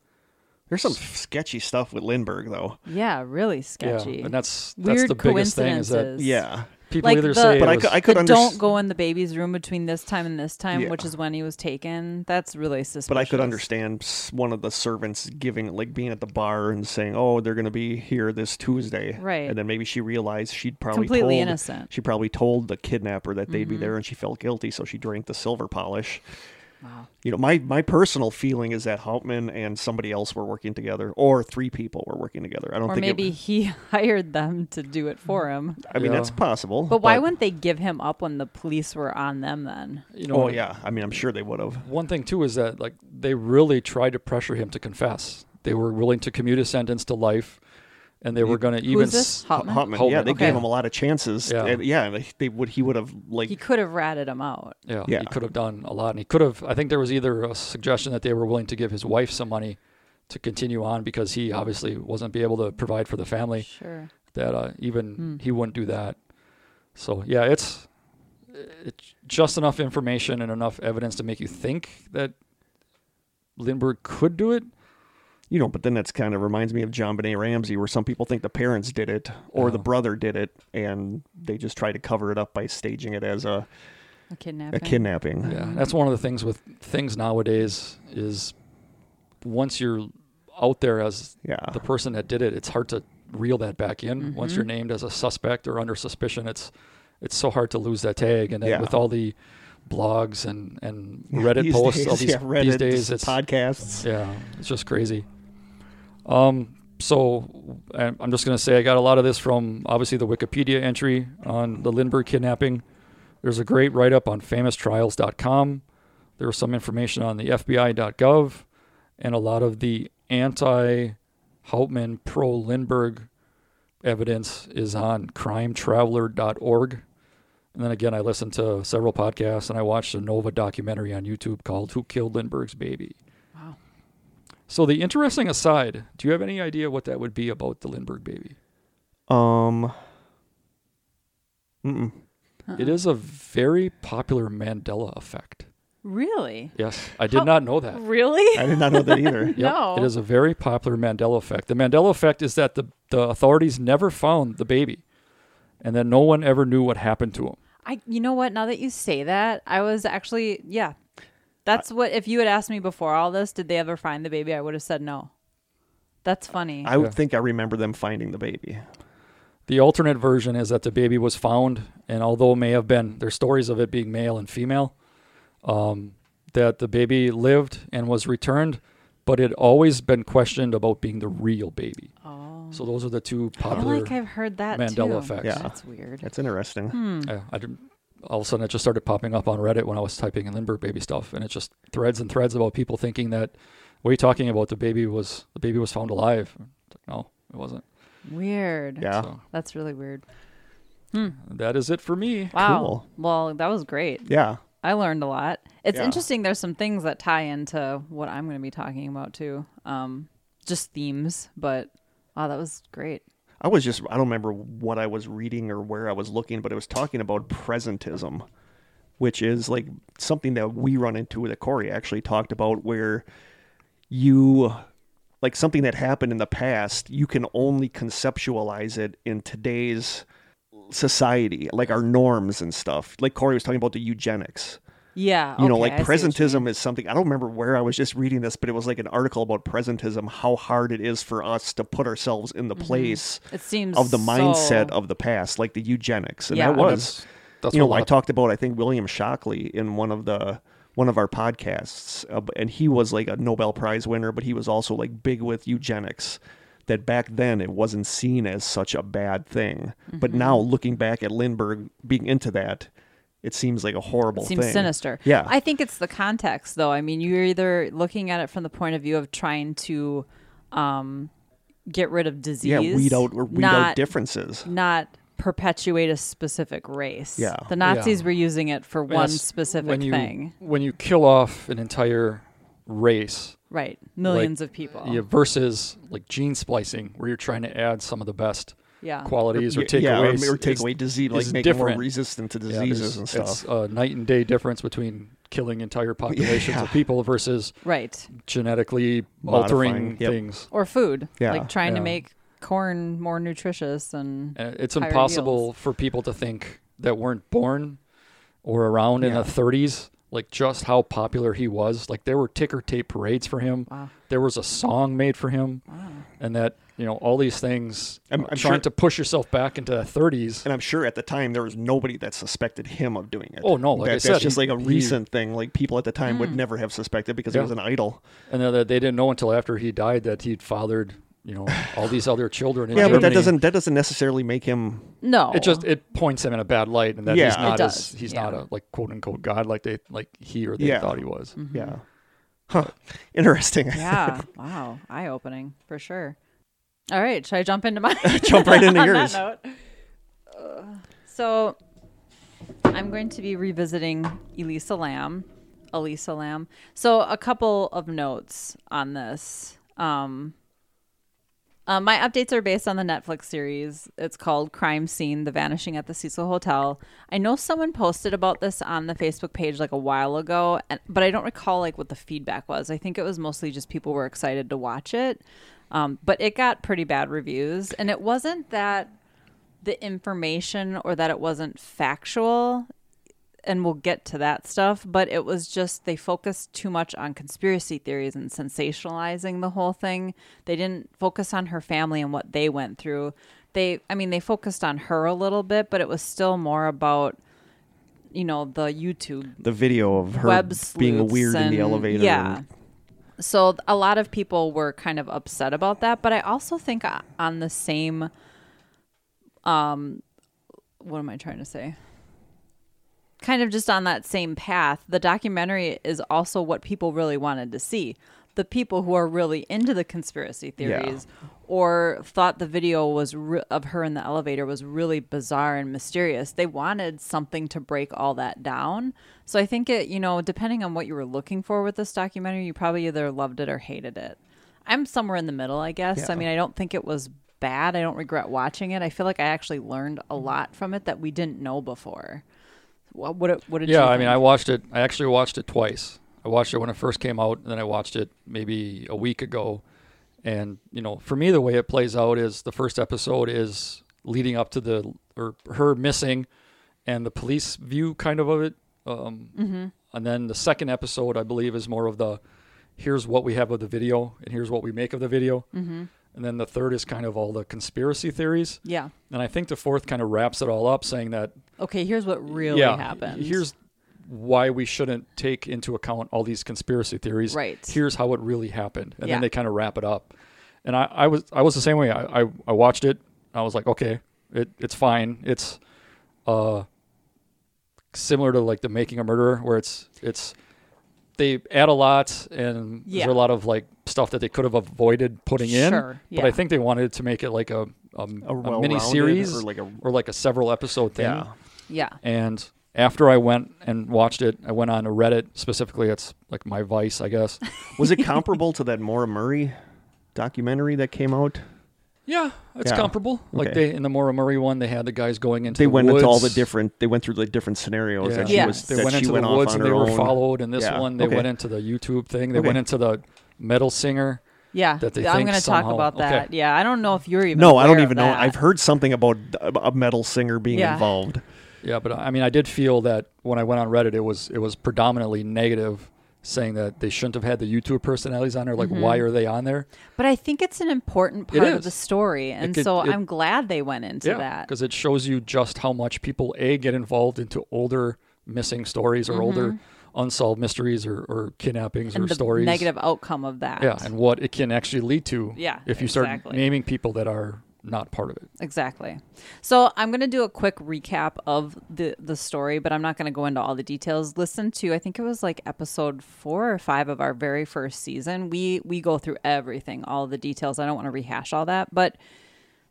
There's some sketchy stuff with Lindbergh, though. Yeah, really sketchy. Yeah, and that's that's Weird the biggest thing is that coincidences. Yeah, people Like either the- say, but it I was- could, I could The understand. don't go in the baby's room between this time and this time, Yeah. which is when he was taken. That's really suspicious. But I could understand one of the servants giving, like, being at the bar and saying, "Oh, they're going to be here this Tuesday," Right. And then maybe she realized she'd probably Completely told, innocent. Mm-hmm. She probably told the kidnapper that they'd be there, and she felt guilty, so she drank the silver polish. Wow. You know, my my personal feeling is that Hauptmann and somebody else were working together, or three people were working together. I don't Or think. maybe It, he hired them to do it for him. I mean, Yeah. that's possible. But why wouldn't they give him up when the police were on them then? you know, Oh yeah, I mean, I'm sure they would have. one thing too is that like they really tried to pressure him to confess. They were willing to commute a sentence to life, and they were going to even Who's this? s- Hauptmann? Hauptmann, Hauptmann, yeah, they okay. gave him a lot of chances. Yeah. and, yeah, they, they would. He would have like. He could have ratted him out. Yeah, Yeah. he could have done a lot, and he could have. I think there was either a suggestion that they were willing to give his wife some money to continue on because he obviously wasn't be able to provide for the family. Sure. That uh, even Hmm. he wouldn't do that. So yeah, it's it's just enough information and enough evidence to make you think that Lindbergh could do it. You know, but then that's kind of reminds me of JonBenét Ramsey, where some people think the parents did it or the Oh. brother did it, and they just try to cover it up by staging it as a, A kidnapping. a kidnapping. Yeah, that's one of the things with things nowadays is once you're out there as Yeah. the person that did it, it's hard to reel that back in. Mm-hmm. Once you're named as a suspect or under suspicion, it's it's so hard to lose that tag. And then Yeah. with all the blogs and and Reddit These posts, all these yeah, Reddit, these days, it's podcasts. yeah, it's just crazy. Um, so I'm just gonna say I got a lot of this from obviously the Wikipedia entry on the Lindbergh kidnapping. There's a great write up on famoustrials.com. There was some information on the FBI.gov, and a lot of the anti Hauptmann pro Lindbergh evidence is on crimetraveler.org. And then again, I listened to several podcasts and I watched a Nova documentary on YouTube called Who Killed Lindbergh's Baby. Wow. So the interesting aside, do you have any idea what that would be about the Lindbergh baby? Um. Mm-mm. It is a very popular Mandela effect. Really? Yes, I did How- not know that. Really? I did not know that either. Yep, No. It is a very popular Mandela effect. The Mandela effect is that the, the authorities never found the baby and that no one ever knew what happened to him. I you know what? Now that you say that, I was actually yeah. That's what if you had asked me before all this, did they ever find the baby? I would have said no. That's funny. I would Yeah. think I remember them finding the baby. The alternate version is that the baby was found, and although it may have been, there's stories of it being male and female. Um, that the baby lived and was returned, but it had always been questioned about being the real baby. Oh. So those are the two popular. I feel popular. like I've heard that Mandela too. effect. Yeah. That's weird. That's interesting. Hmm. Yeah, I didn't, all of a sudden it just started popping up on Reddit when I was typing in Lindbergh baby stuff, and it's just threads and threads about people thinking that what are you talking about? The baby was the baby was found alive. Like, no, it wasn't. Weird. Yeah. So That's really weird. that is it for me. Wow. Cool. Well, that was great. Yeah. I learned a lot. It's Yeah. interesting. There's some things that tie into what I'm going to be talking about too. Um, just themes, but wow, that was great. I was just I don't remember what I was reading or where I was looking, but it was talking about presentism, which is like something that we run into that Kory actually talked about where you like something that happened in the past, you can only conceptualize it in today's society, like our norms and stuff. Like Kory was talking about the eugenics. Yeah. You know, okay, like I see what you presentism is something I don't remember where I was just reading this, but it was like an article about presentism, how hard it is for us to put ourselves in the place It seems of the mindset so- of the past, like the eugenics, and Yeah. that was, That's, that's you know, I a I talked about I think William Shockley in one of the one of our podcasts, uh, and he was like a Nobel Prize winner, but he was also like big with eugenics. That back then it wasn't seen as such a bad thing, but Mm-hmm. now looking back at Lindbergh being into that, it seems like a horrible It seems thing. sinister. Yeah. I think it's the context, though. I mean, you're either looking at it from the point of view of trying to um, get rid of disease, yeah, weed out or weed not, out differences. not perpetuate a specific race. Yeah. the Nazis Yeah. were using it for And one that's specific when you, thing, When you kill off an entire race, right? Millions of people. yeah, versus like gene splicing, where you're trying to add some of the best yeah. qualities or Y- take yeah, away or, or take away disease, like is make it more different. resistant to diseases there's- and stuff. It's a night and day difference between killing entire populations Yeah. of people versus right. genetically Modifying, altering yep. things. Or food, Yeah. like trying to make corn more nutritious and And it's impossible yields. for people to think that weren't born or around in the 30s, like just how popular he was. Like there were ticker tape parades for him. wow, There was a song made for him, wow. and that you know all these things. I'm- uh, I'm trying sure- to push yourself back into the 30s. And I'm sure at the time there was nobody that suspected him of doing it. Oh, no, like That- I that's said, just he- like a he- recent thing. Like people at the time Hmm. would never have suspected because Yeah. he was an idol. And then they didn't know until after he died that he'd fathered, you know, all these other children. In Yeah, but that doesn't that doesn't necessarily make him. No, It just it points him in a bad light, and that Yeah. he's It not does, as he's yeah. not a like quote unquote god like they like he or they Yeah. thought he was. Mm-hmm. Yeah. Huh. Interesting. yeah. Wow. Eye opening for sure. All right. Should I jump into my Jump right into yours. Note? Uh, so I'm going to be revisiting Elisa Lam. Elisa Lam. So a couple of notes on this. Um, uh, my updates are based on the Netflix series. It's called Crime Scene: The Vanishing at the Cecil Hotel. I know someone posted about this on the Facebook page like a while ago, and, but I don't recall like what the feedback was. I think it was mostly just people were excited to watch it. Um, but it got pretty bad reviews, and it wasn't that the information or that it wasn't factual and we'll get to that stuff, but it was just they focused too much on conspiracy theories and sensationalizing the whole thing. They didn't focus on her family and what they went through. They I mean they focused on her a little bit, but it was still more about you know the YouTube The video of her being weird in the elevator. Yeah. and- So a lot of people were kind of upset about that, but I also think on the same um what am I trying to say? Kind of just on that same path, the documentary is also what people really wanted to see. The people who are really into the conspiracy Yeah. theories or thought the video was re- of her in the elevator was really bizarre and mysterious. They wanted something to break all that down. So I think it, you know, depending on what you were looking for with this documentary, you probably either loved it or hated it. I'm somewhere in the middle, I guess. I mean, I don't think it was bad. I don't regret watching it. I feel like I actually learned a mm-hmm. lot from it that we didn't know before. What what, what did you Yeah, I mean, I watched it. I actually watched it twice. I watched it when it first came out, and then I watched it maybe a week ago. And you know, for me, the way it plays out is the first episode is leading up to the or her missing, and the police view kind of of it. Um, Mm-hmm. And then the second episode, I believe, is more of the here's what we have of the video, and here's what we make of the video. Mm-hmm. And then the third is kind of all the conspiracy theories. Yeah. And I think the fourth kind of wraps it all up, saying that Okay, here's what really yeah, happened. Here's why we shouldn't take into account all these conspiracy theories. Right. Here's how it really happened, and Yeah. then they kind of wrap it up. And I, I was I was the same way. I, I, I watched it. I was like, okay, it, it's fine. It's uh similar to like the Making a Murderer, where it's it's they add a lot and Yeah. there's a lot of like stuff that they could have avoided putting in. Sure, But I think they wanted to make it like a a, A a mini series or like a or like a several episode thing. yeah. Yeah. And after I went and watched it, I went on to Reddit specifically. It's like my vice, I guess. Was it comparable to that Maura Murray documentary that came out? Yeah, it's Yeah. comparable. Like Okay. they in the Maura Murray one, they had the guys going into They the went into all the different. They went through the different scenarios Yeah. that she Yeah. was. They that went she into went the off woods and they her were own. followed. And this Yeah, one, they okay. went into the YouTube thing. They Okay. went into the metal singer. Yeah. That they I'm going to talk about that. okay. Yeah. I don't know if you're even. No, I don't aware of even know. that. I've heard something about a metal singer being Yeah. involved. Yeah, but I mean, I did feel that when I went on Reddit, it was it was predominantly negative, saying that they shouldn't have had the YouTube personalities on there. Like, Mm-hmm. why are they on there? But I think it's an important part of the story, and could- so it- I'm glad they went into yeah, that. because it shows you just how much people a get involved into older missing stories or older unsolved mysteries or, or kidnappings Mm-hmm. and or the stories. negative outcome of that. Yeah, and what it can actually lead to. Yeah, if you start naming people that are not part of it. Exactly. So I'm going to do a quick recap of the the story, but I'm not going to go into all the details. Listen to I think it was like episode 4 or 5 of our very first season. We we go through everything, all the details. I don't want to rehash all that, but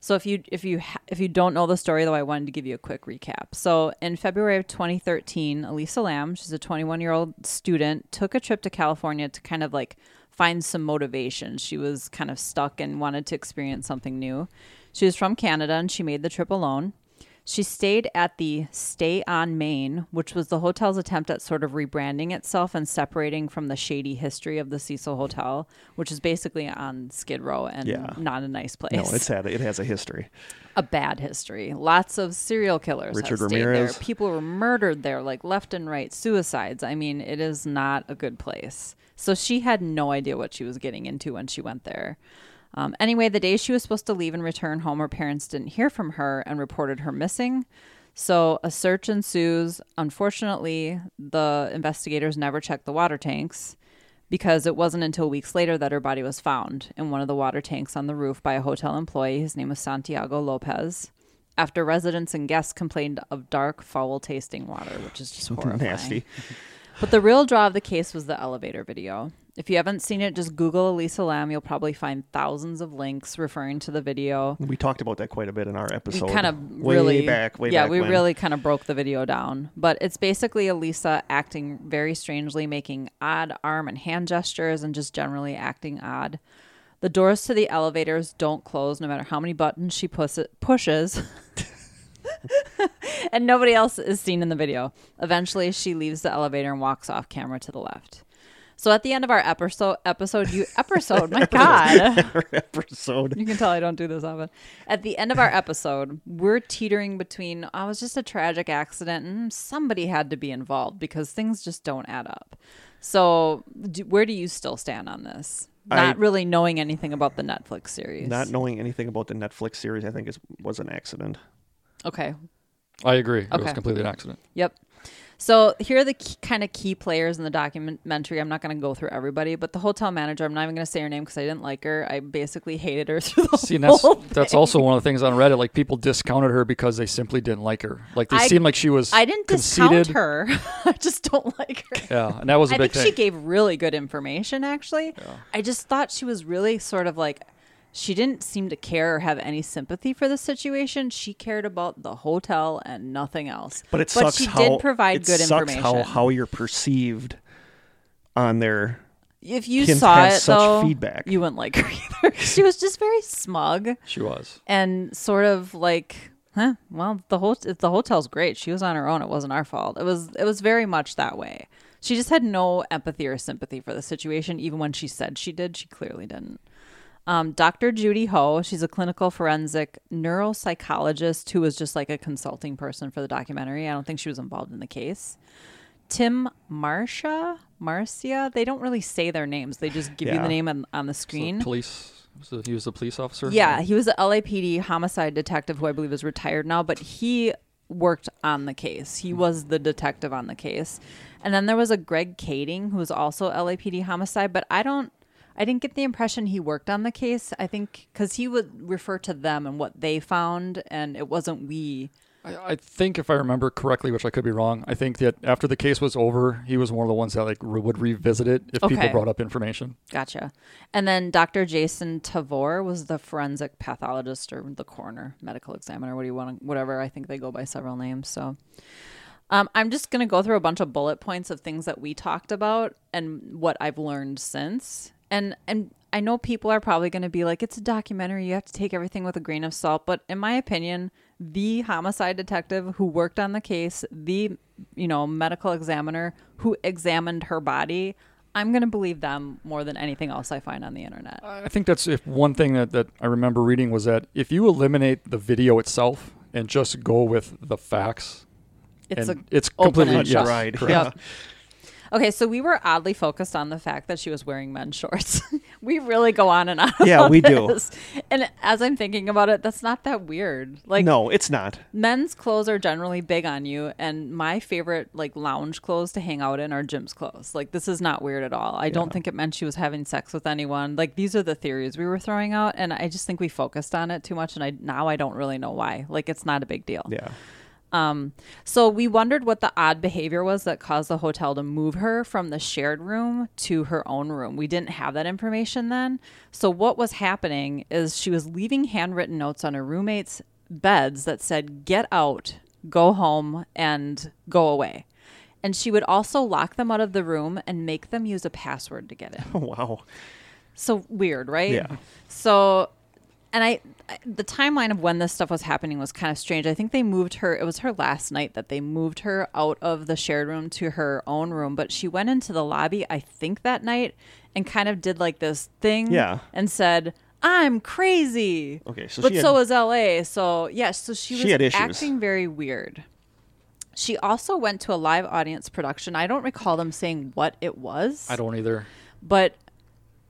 so if you if you if you don't know the story though, I wanted to give you a quick recap. So in February of 2013, Elisa Lam, she's a 21 year old student, took a trip to California to kind of like find some motivation. She was kind of stuck and wanted to experience something new. She was from Canada and she made the trip alone. She stayed at the Stay on Main, which was the hotel's attempt at sort of rebranding itself and separating from the shady history of the Cecil Hotel, which is basically on Skid Row and Yeah. not a nice place No, it's had it has a history. a bad history. Lots of serial killers. Richard Ramirez. There. People were murdered there, like left and right, suicides. I mean, it is not a good place. So she had no idea what she was getting into when she went there. Um, anyway, the day she was supposed to leave and return home, her parents didn't hear from her and reported her missing. So a search ensues. Unfortunately, the investigators never checked the water tanks because it wasn't until weeks later that her body was found in one of the water tanks on the roof by a hotel employee. His name was Santiago Lopez. After residents and guests complained of dark, foul tasting water, which is just horrifying. Nasty. But the real draw of the case was the elevator video. If you haven't seen it, just Google Elisa Lam. You'll probably find thousands of links referring to the video. We talked about that quite a bit in our We episode. kind of way really back, way yeah, back we when. really kind of broke the video down. But it's basically Elisa acting very strangely, making odd arm and hand gestures, and just generally acting odd. The doors to the elevators don't close no matter how many buttons she pus- pushes. and nobody else is seen in the video. Eventually, she leaves the elevator and walks off camera to the left. So at the end of our episode, episode you episode, my God, episode. you can tell I don't do this often. At the end of our episode, we're teetering between, oh, it was just a tragic accident and somebody had to be involved because things just don't add up. So, do, where do you still stand on this? I- Not really knowing anything about the Netflix series. Not knowing anything about the Netflix series, I think is was an accident. okay. I agree. It was completely an accident. Yep. So here are the key, kind of key players in the documentary. I'm not going to go through everybody, but the hotel manager. I'm not even going to say her name because I didn't like her. I basically hated her through the See, and that's whole that's also one of the things on Reddit. Like people discounted her because they simply didn't like her. Like they I- seemed like she was. I didn't conceited. discount her. I just don't like her. Yeah, and that was a I big thing. I think thing. she gave really good information. Actually, I just thought she was really sort of like she didn't seem to care or have any sympathy for the situation. She cared about the hotel and nothing else. But it sucks she how did provide it good sucks information. how how you're perceived on their if you can saw have it such though, feedback. you wouldn't like her either. she was just very smug she was. and sort of like, huh? Well, the whole if the hotel's great. She was on her own. It wasn't our fault. It was it was very much that way. She just had no empathy or sympathy for the situation. Even when she said she did, she clearly didn't. Um, Dr. Judy Ho, she's a clinical forensic neuropsychologist who was just like a consulting person for the documentary. I don't think she was involved in the case. Tim Marcia, Marcia, they don't really say their names. They just give you the name on, on the So screen. police. So he was a police officer. Yeah, he was a LAPD homicide detective who I believe is retired now, but he worked on the case. He was the detective on the case. And then there was a Greg Kading who was also LAPD homicide, but I don't I didn't get the impression he worked on the case. I think cuz he would refer to them and what they found and it wasn't we. I, I think if I remember correctly, which I could be wrong, I think that after the case was over, he was one of the ones that like would revisit it if people brought up information. Gotcha. And then Dr. Jason Tovar was the forensic pathologist or the coroner, medical examiner, what do you want, whatever. I think they go by several names. So um, I'm just going to go through a bunch of bullet points of things that we talked about and what I've learned since. And and I know people are probably going to be like, it's a documentary. You have to take everything with a grain of salt. But in my opinion, the homicide detective who worked on the case, the you know medical examiner who examined her body, I'm going to believe them more than anything else I find on the internet. I think that's if one thing that, that I remember reading was that if you eliminate the video itself and just go with the facts, It's a it's completely yes, right. correct. Yeah. Okay, so we were oddly focused on the fact that she was wearing men's shorts. we really go on and on. Yeah, we do. And as I'm thinking about it, that's not that weird. Like no, it's not. men's clothes are generally big on you and my favorite like lounge clothes to hang out in are Jim's clothes. Like this is not weird at all. I don't think it meant she was having sex with anyone. Like these are the theories we were throwing out and I just think we focused on it too much and I now I don't really know why. Like it's not a big deal. Yeah. Um, so we wondered what the odd behavior was that caused the hotel to move her from the shared room to her own room. We didn't have that information then. So what was happening is she was leaving handwritten notes on her roommates' beds that said, "Get out, go home, and go away." And she would also lock them out of the room and make them use a password to get in. Wow. So weird, right? Yeah. So, and I- the timeline of when this stuff was happening was kind of strange. I think they moved her. It was her last night that they moved her out of the shared room to her own room. But she went into the lobby, I think that night, and kind of did like this thing. Yeah. And said, "I'm crazy." Okay, so but she had- so is LA. So yeah, so she was She had issues. acting very weird. She also went to a live audience production. I don't recall them saying what it was I don't either. but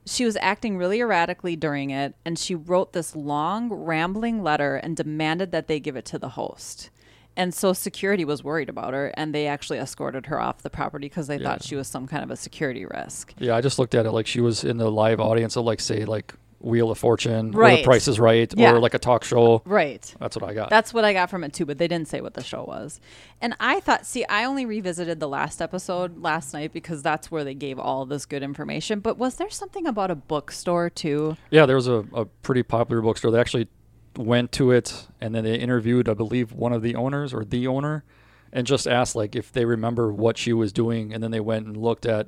she was acting really erratically during it and she wrote this long rambling letter and demanded that they give it to the host. And so security was worried about her and they actually escorted her off the property because they thought she was some kind of a security risk. Yeah, I just looked at it like she was in the live audience of like say like Wheel of Fortune or Right. The Price is Right Yeah. or like a talk show. right That's what I got. That's what I got from it too, but they didn't say what the show was. And I thought, see, I only revisited the last episode last night because that's where they gave all this good information. But was there something about a bookstore too? yeah, there was a, a pretty popular bookstore. They actually went to it and then they interviewed, I believe, one of the owners or the owner, and just asked like if they remember what she was doing, and then they went and looked at.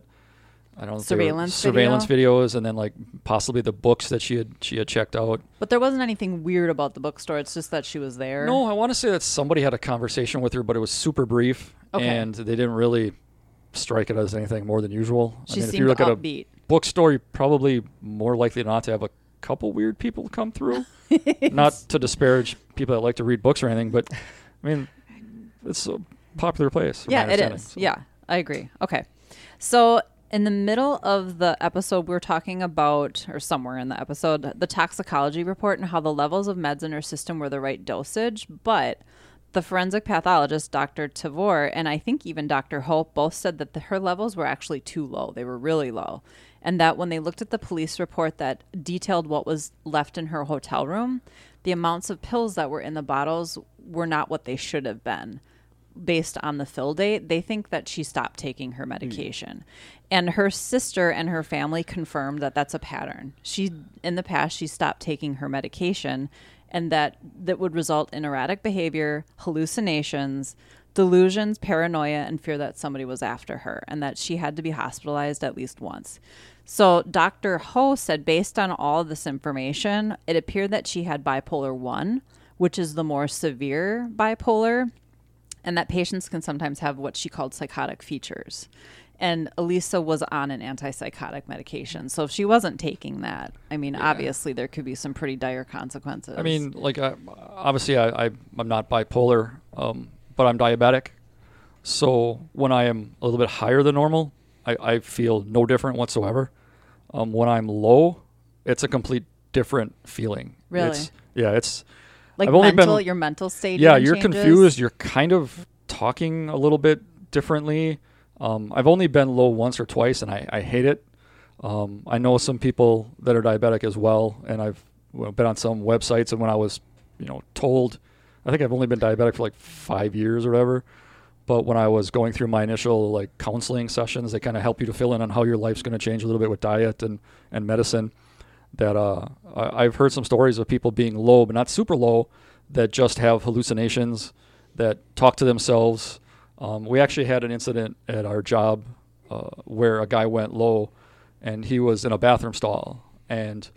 I don't know if they Surveillance surveillance videos, and then like possibly the books that she had she had checked out. But there wasn't anything weird about the bookstore. It's just that she was there. No, I want to say that somebody had a conversation with her, but it was super brief, Okay. and they didn't really strike it as anything more than usual. She I mean, if you look at a upbeat. bookstore, you're probably more likely not to have a couple weird people come through. not to disparage people that like to read books or anything, but I mean, it's a popular place. yeah, it is. so. Yeah, I agree. Okay. So in the middle of the episode, we are talking about, or somewhere in the episode, the toxicology report and how the levels of meds in her system were the right dosage. But the forensic pathologist, Dr. Tovar, and I think even Dr. Ho both said that the, her levels were actually too low. They were really low. And that when they looked at the police report that detailed what was left in her hotel room, the amounts of pills that were in the bottles were not what they should have been based on the fill date, they think that she stopped taking her hmm. medication. And her sister and her family confirmed that that's a pattern. She in the past she stopped taking her medication and that that would result in erratic behavior, hallucinations, delusions, paranoia and fear that somebody was after her and that she had to be hospitalized at least once. So Dr. Ho said based on all this information, it appeared that she had bipolar 1, which is the more severe bipolar and that patients can sometimes have what she called psychotic features. And Elisa was on an antipsychotic medication. So if she wasn't taking that, I mean, obviously there could be some pretty dire consequences. I mean, like, I, obviously, I, I I'm not bipolar, um, but I'm diabetic. So when I am a little bit higher than normal, I, I feel no different whatsoever. Um, when I'm low, it's a complete different feeling. Really? It's, yeah, it's Like I've only been- mental, your mental state. yeah, you're changes? confused. You're kind of talking a little bit differently. Um, I've only been low once or twice, and I, I hate it. Um, I know some people that are diabetic as well, and I've been on some websites. And when I was, you know, told, I think I've only been diabetic for like five years or whatever. But when I was going through my initial like counseling sessions, they kind of help you to fill in on how your life's going to change a little bit with diet and and medicine. That uh, I- I've heard some stories of people being low, but not super low, that just have hallucinations, that talk to themselves. Um, we actually had an incident at our job uh, where a guy went low, and he was in a bathroom stall, and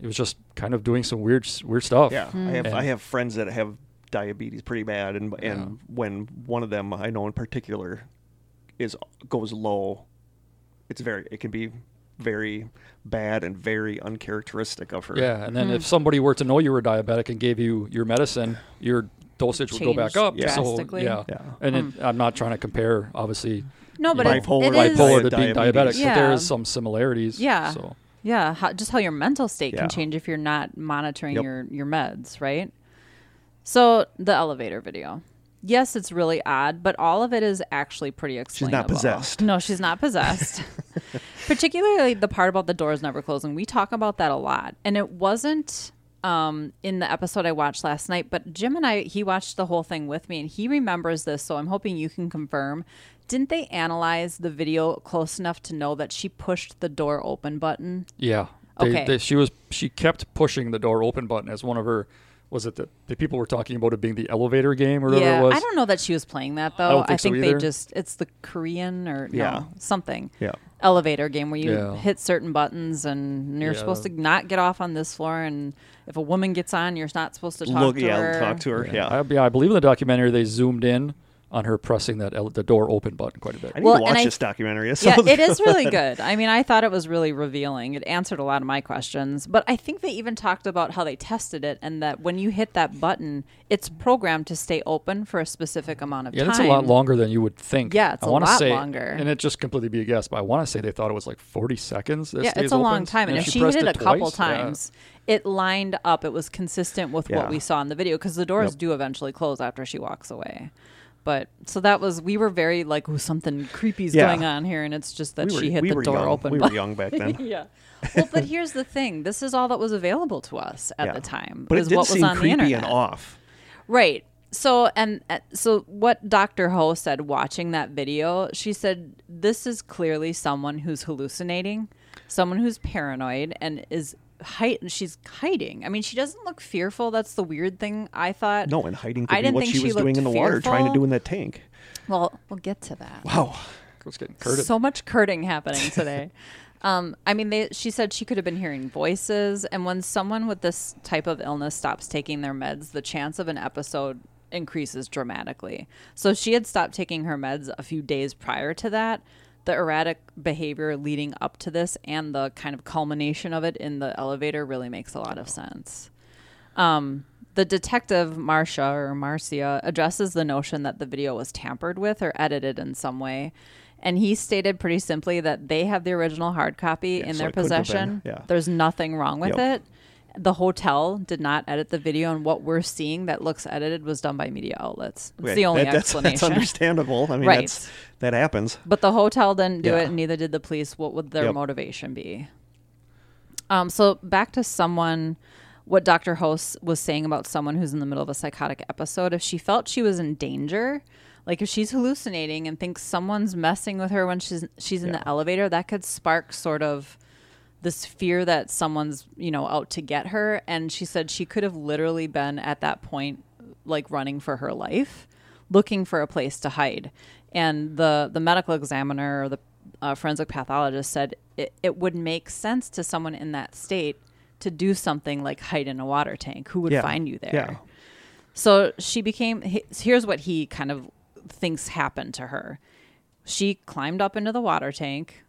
he was just kind of doing some weird weird stuff. Yeah, I have And- I have friends that have diabetes pretty bad, and and when one of them I know in particular is goes low, it's very it can be very bad and very uncharacteristic of her. Yeah, and then Hmm. if somebody were to know you were diabetic and gave you your medicine, your dosage would go back up. Yeah. So drastically. yeah, Yeah. and it, I'm not trying to compare, obviously, No, but you it, Bipolar- it Bipolar is. to being diabetes. diabetic, but there is some similarities. Yeah. So Yeah, how, just how your mental state Yeah. can change if you're not monitoring Yep. your your meds, right? So the elevator video. Yes, it's really odd, but all of it is actually pretty explainable. She's not possessed. No, she's not possessed. Particularly the part about the doors never closing. We talk about that a lot. And it wasn't um, in the episode I watched last night, but Jim and I, he watched the whole thing with me and he remembers this. So I'm hoping you can confirm. Didn't they analyze the video close enough to know that she pushed the door open button? yeah, they, Okay. they, she was she kept pushing the door open button as one of her. Was it that the people were talking about it being the elevator game or whatever yeah, it was? I don't know that she was playing that I though. don't think so they just it's the Korean or Yeah. no, something Yeah. elevator game where you Yeah. hit certain buttons and you're Yeah. supposed to not get off on this floor and if a woman gets on you're not supposed to talk Look, to yeah, her. talk to her. Yeah. I, yeah, I believe in the documentary they zoomed in on her pressing that ele- the door open button quite a bit. I need Well, to watch and I- documentary. It yeah, sounds it is really good. good. I mean, I thought it was really revealing. It answered a lot of my questions. But I think they even talked about how they tested it and that when you hit that button, it's programmed to stay open for a specific amount of Yeah, time. Yeah, it's a lot longer than you would think. Yeah, it's I a wanna lot say, longer. And it just completely be a guess, but I want to say they thought it was like 40 seconds. that Yeah, stays it's a long time. And, if she, hit pressed it a couple twice, yeah. times, it lined up. It was consistent with what we saw in the video because the doors Yep. do eventually close after she walks away. But so that was we were very like, oh, something creepy's Yeah. going on here, and it's just that we were, she hit we the door young. open. We were young back then. yeah. Well, but here's the thing: this is all that was available to us at Yeah. the time. But it did what was seem on the creepy internet. and off. Right. So and uh, so what Dr. Ho said watching that video, she said this is clearly someone who's hallucinating, someone who's paranoid and is hide she's hiding. I mean, she doesn't look fearful. That's the weird thing I thought. No, and hiding I could be didn't what think she she was doing in the looked water, trying to do in that tank. Well, we'll get to that. Wow. It was getting curded. So much curding happening today. um, I mean, they, she said she could have been hearing voices, and when someone with this type of illness stops taking their meds, the chance of an episode increases dramatically. So she had stopped taking her meds a few days prior to that. The erratic behavior leading up to this and the kind of culmination of it in the elevator really makes a lot of sense. Um, the detective Marcia or Marcia addresses the notion that the video was tampered with or edited in some way, and he stated pretty simply that they have the original hard copy Yeah, in so their it couldn't have been, possession. yeah. There's nothing wrong with Yep. it. The hotel did not edit the video, and what we're seeing that looks edited was done by media outlets. It's the only that- that's, explanation. That's understandable. I mean, Right. that's, that happens. But the hotel didn't do Yeah. it, and neither did the police. What would their Yep. motivation be? Um, so back to someone, what Dr. Host was saying about someone who's in the middle of a psychotic episode. If she felt she was in danger, like if she's hallucinating and thinks someone's messing with her when she's she's in Yeah. the elevator, that could spark sort of this fear that someone's you know out to get her. And she said she could have literally been at that point like running for her life, looking for a place to hide. And the the medical examiner or the uh, forensic pathologist said it, it would make sense to someone in that state to do something like hide in a water tank. Who would Yeah. find you there? Yeah. So she became. he- Here's what he kind of thinks happened to her. She climbed up into the water tank.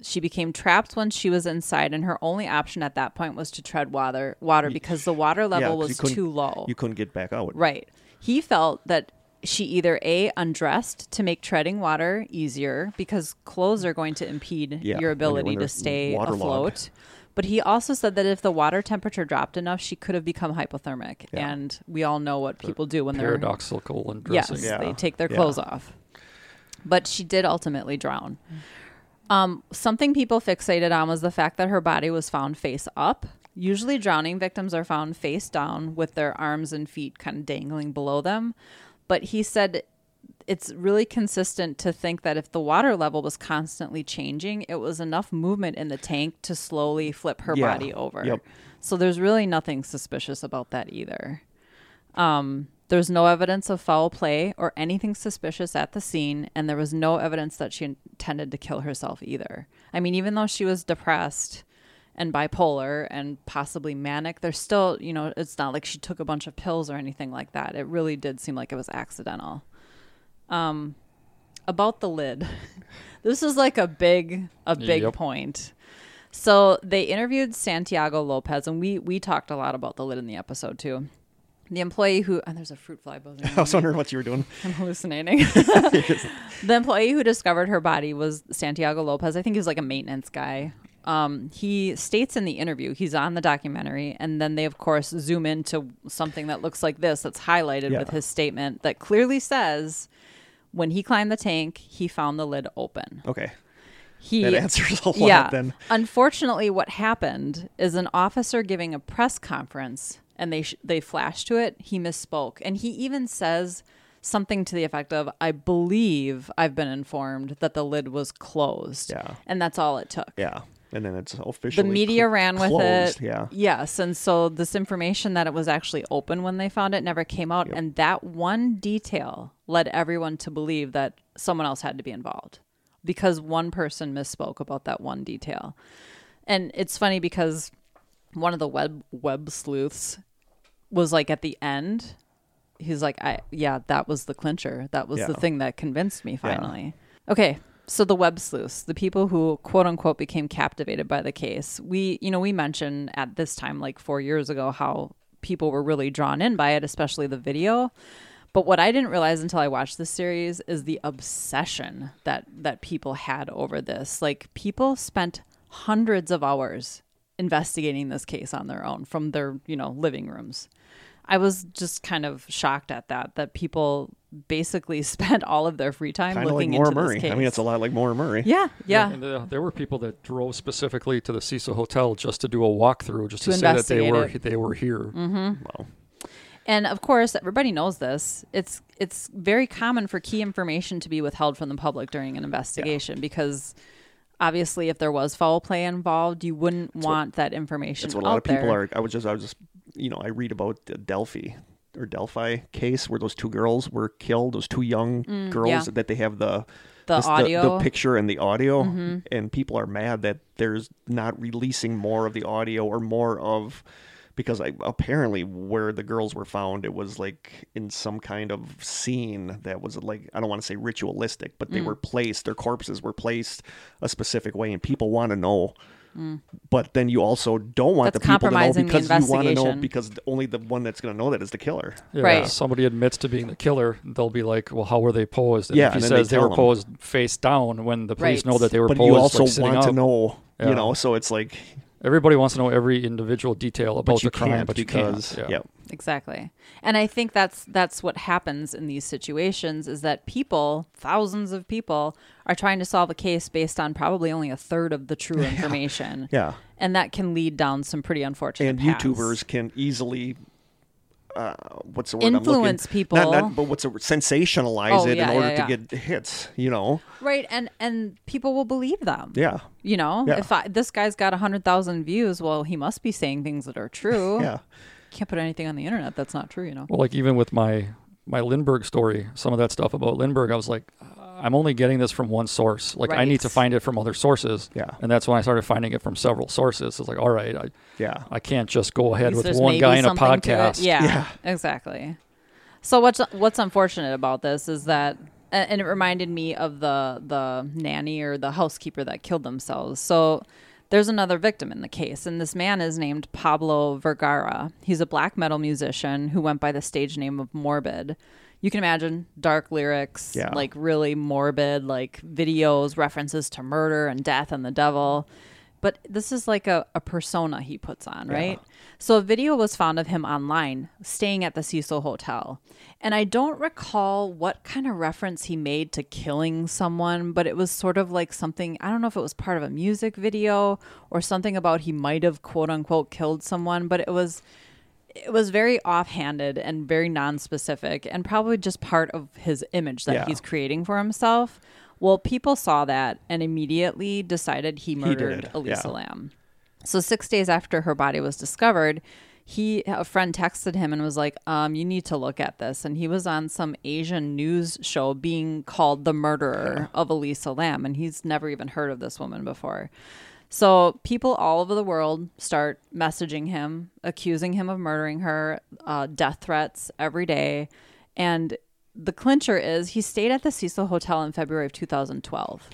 She became trapped once she was inside, and her only option at that point was to tread water, water because the water Yeah, level 'cause you was too low. You couldn't get back out. Right. He felt that she either a undressed to make treading water easier because clothes are going to impede Yeah, your ability to stay afloat. But he also said that if the water temperature dropped enough, she could have become hypothermic. Yeah. And we all know what people do when they're Paradoxical undressing. Yes, Yeah. they take their Yeah. clothes off. But she did ultimately drown. Um, something people fixated on was the fact that her body was found face up. Usually, drowning victims are found face down with their arms and feet kind of dangling below them. But he said it's really consistent to think that if the water level was constantly changing, it was enough movement in the tank to slowly flip her Yeah. body over. Yep. So there's really nothing suspicious about that either. Um, there's no evidence of foul play or anything suspicious at the scene, and there was no evidence that she intended to kill herself either. I mean, even though she was depressed and bipolar and possibly manic, there's still, you know, it's not like she took a bunch of pills or anything like that. It really did seem like it was accidental. Um, about the lid, this is like a big, a big Yep. point. So they interviewed Santiago Lopez, and we we talked a lot about the lid in the episode too. The employee who and there's a fruit fly buzzing. I was wondering what you were doing. I'm hallucinating. the employee who discovered her body was Santiago Lopez. I think he was like a maintenance guy. Um, he states in the interview, he's on the documentary, and then they, of course, zoom into something that looks like this that's highlighted Yeah. with his statement that clearly says when he climbed the tank, he found the lid open. Okay, He that answers a lot. yeah. Then Unfortunately, what happened is an officer giving a press conference, and they sh- they flashed to it. He misspoke, and he even says something to the effect of, "I believe I've been informed that the lid was closed." Yeah. and that's all it took. yeah, and then it's officially The media cl- ran with closed. it. Yeah, Yes, and so this information that it was actually open when they found it never came out, and that one detail led everyone to believe that someone else had to be involved because one person misspoke about that one detail. And it's funny because one of the web web sleuths was like at the end, he's like, "I yeah, that was the clincher. That was the thing that convinced me finally." Okay, so the web sleuths, the people who quote unquote became captivated by the case. We, you know, we mentioned at this time like 4 years ago how people were really drawn in by it, especially the video. But what I didn't realize until I watched this series is the obsession that that people had over this. Like people spent hundreds of hours investigating this case on their own from their, you know, living rooms. I was just kind of shocked at that that people basically spent all of their free time kind of like looking Maura into Murray. this case. I mean, it's a lot like Maura Murray. yeah, yeah. And uh, there were people that drove specifically to the Cecil Hotel just to do a walkthrough, just to, To say that they investigate were it. they were here. Wow. And of course, everybody knows this. It's it's very common for key information to be withheld from the public during an investigation because obviously, if there was foul play involved, you wouldn't want that information That's what a out lot of people there. are. I was just, I was just, you know, I read about the Delphi or Delphi case where those two girls were killed. Those two young girls Mm, yeah. that they have the The this- audio. Mm-hmm. the, picture and the audio, and people are mad that there's not releasing more of the audio or more of because I, apparently where the girls were found, it was like in some kind of scene that was like I don't want to say ritualistic, but Mm. they were placed. Their corpses were placed a specific way, and people want to know. But then you also don't want. That's the people to know because you want to know because only the one that's going to know that is the killer. Yeah, Right. If somebody admits to being the killer, they'll be like, "Well, how were they posed?" And Yeah, if he and then they says they, were them. posed face down, when the police Right. know that they were But posed you also like, sitting want to know, Yeah. you know. So it's like, Everybody wants to know every individual detail about the crime, can't but you because can't. yeah. Exactly. And I think that's that's what happens in these situations is that people, thousands of people, are trying to solve a case based on probably only a third of the true information. Yeah. And that can lead down some pretty unfortunate and paths. YouTubers can easily uh, what's the word Influence I'm looking, people. Not, not, but what's a sensationalize Oh, it yeah, in order yeah, to get hits. You know, Right, and and people will believe them. yeah, You know, Yeah. if I, this guy's got 100,000 views, well, he must be saying things that are true. yeah, Can't put anything on the internet that's not true, you know. Well, like even with my my Lindbergh story, some of that stuff about Lindbergh, I was like, I'm only getting this from one source. Like I need to find it from other sources. Yeah. And that's when I started finding it from several sources. It's like, all right, I yeah. I can't just go ahead with There's one maybe guy in a something to podcast. Yeah, Yeah. exactly. So what's what's unfortunate about this is that, and and it reminded me of the the nanny or the housekeeper that killed themselves. So there's another victim in the case, and this man is named Pablo Vergara. He's a black metal musician who went by the stage name of Morbid. You can imagine dark lyrics, Yeah. like really morbid, like videos, references to murder and death and the devil. but this is like a, a persona he puts on, Yeah. right? So a video was found of him online staying at the Cecil Hotel. And I don't recall what kind of reference he made to killing someone, but it was sort of like something, I don't know if it was part of a music video or something about he might have quote unquote killed someone, but it was it was very offhanded and very non-specific and probably just part of his image that Yeah. he's creating for himself. Well, people saw that and immediately decided he murdered it, Elisa yeah. Lam. So 6 days after her body was discovered, he a friend texted him and was like, um, you need to look at this. And he was on some Asian news show being called the murderer of Elisa Lam and he's never even heard of this woman before. So people all over the world start messaging him, accusing him of murdering her, uh, death threats every day. And the clincher is he stayed at the Cecil Hotel in February of 2012.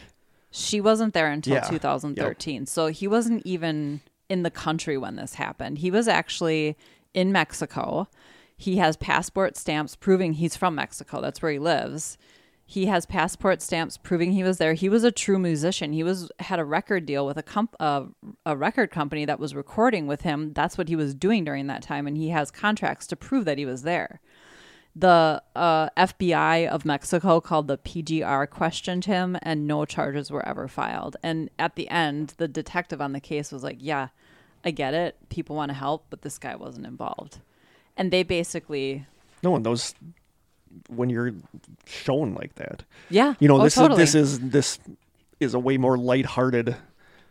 She wasn't there until Yeah. 2013. So he wasn't even in the country when this happened. He was actually in Mexico. He has passport stamps proving he's from Mexico. That's where he lives. He has passport stamps proving he was there. He was a true musician. He was had a record deal with a comp uh, a record company that was recording with him. That's what he was doing during that time, and he has contracts to prove that he was there. The uh, FBI of Mexico called the PGR questioned him, and no charges were ever filed. And at the end, the detective on the case was like, "Yeah, I get it. People want to help, but this guy wasn't involved." And they basically, No, one those when you're shown like that, yeah, you know, oh, this totally. is this is this is a way more lighthearted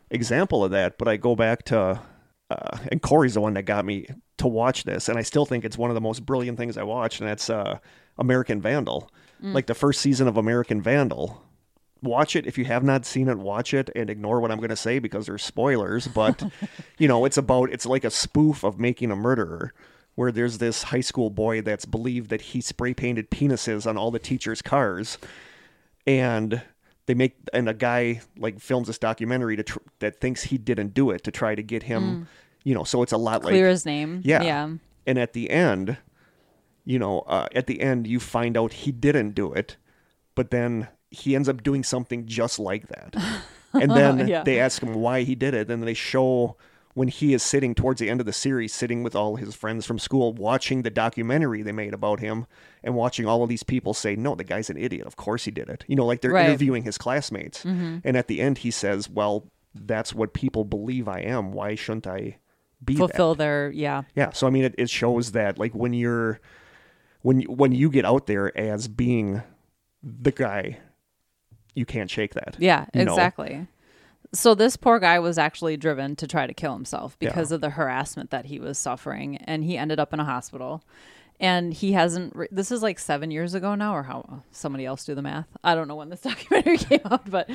example of that. But I go back to, uh, and Kory's the one that got me to watch this, and I still think it's one of the most brilliant things I watched, and that's uh, American Vandal, Mm. like the first season of American Vandal. Watch it if you have not seen it. Watch it and ignore what I'm going to say because there's spoilers. But you know, it's about it's like a spoof of making a murderer, where there's this high school boy that's believed that he spray painted penises on all the teachers' cars, and they make and a guy like films this documentary to tr- that thinks he didn't do it to try to get him, you know. So it's a lot Mm. clear like his name. yeah. yeah. And at the end, you know, uh, at the end, you find out he didn't do it, but then he ends up doing something just like that. And then Yeah. they ask him why he did it. And they show when he is sitting towards the end of the series, sitting with all his friends from school, watching the documentary they made about him and watching all of these people say, no, the guy's an idiot. Of course he did it. You know, like they're Right. interviewing his classmates. Mm-hmm. And at the end, he says, well, that's what people believe I am. Why shouldn't I be that? Fulfill their yeah. Yeah, so I mean, it, it shows that like when you're when you, when you get out there as being the guy, you can't shake that. Yeah, you know? So this poor guy was actually driven to try to kill himself Yeah. because of the harassment that he was suffering, and he ended up in a hospital. And he hasn't. Re- this is like seven years ago now, or how? Somebody else do the math. I don't know when this documentary came out, but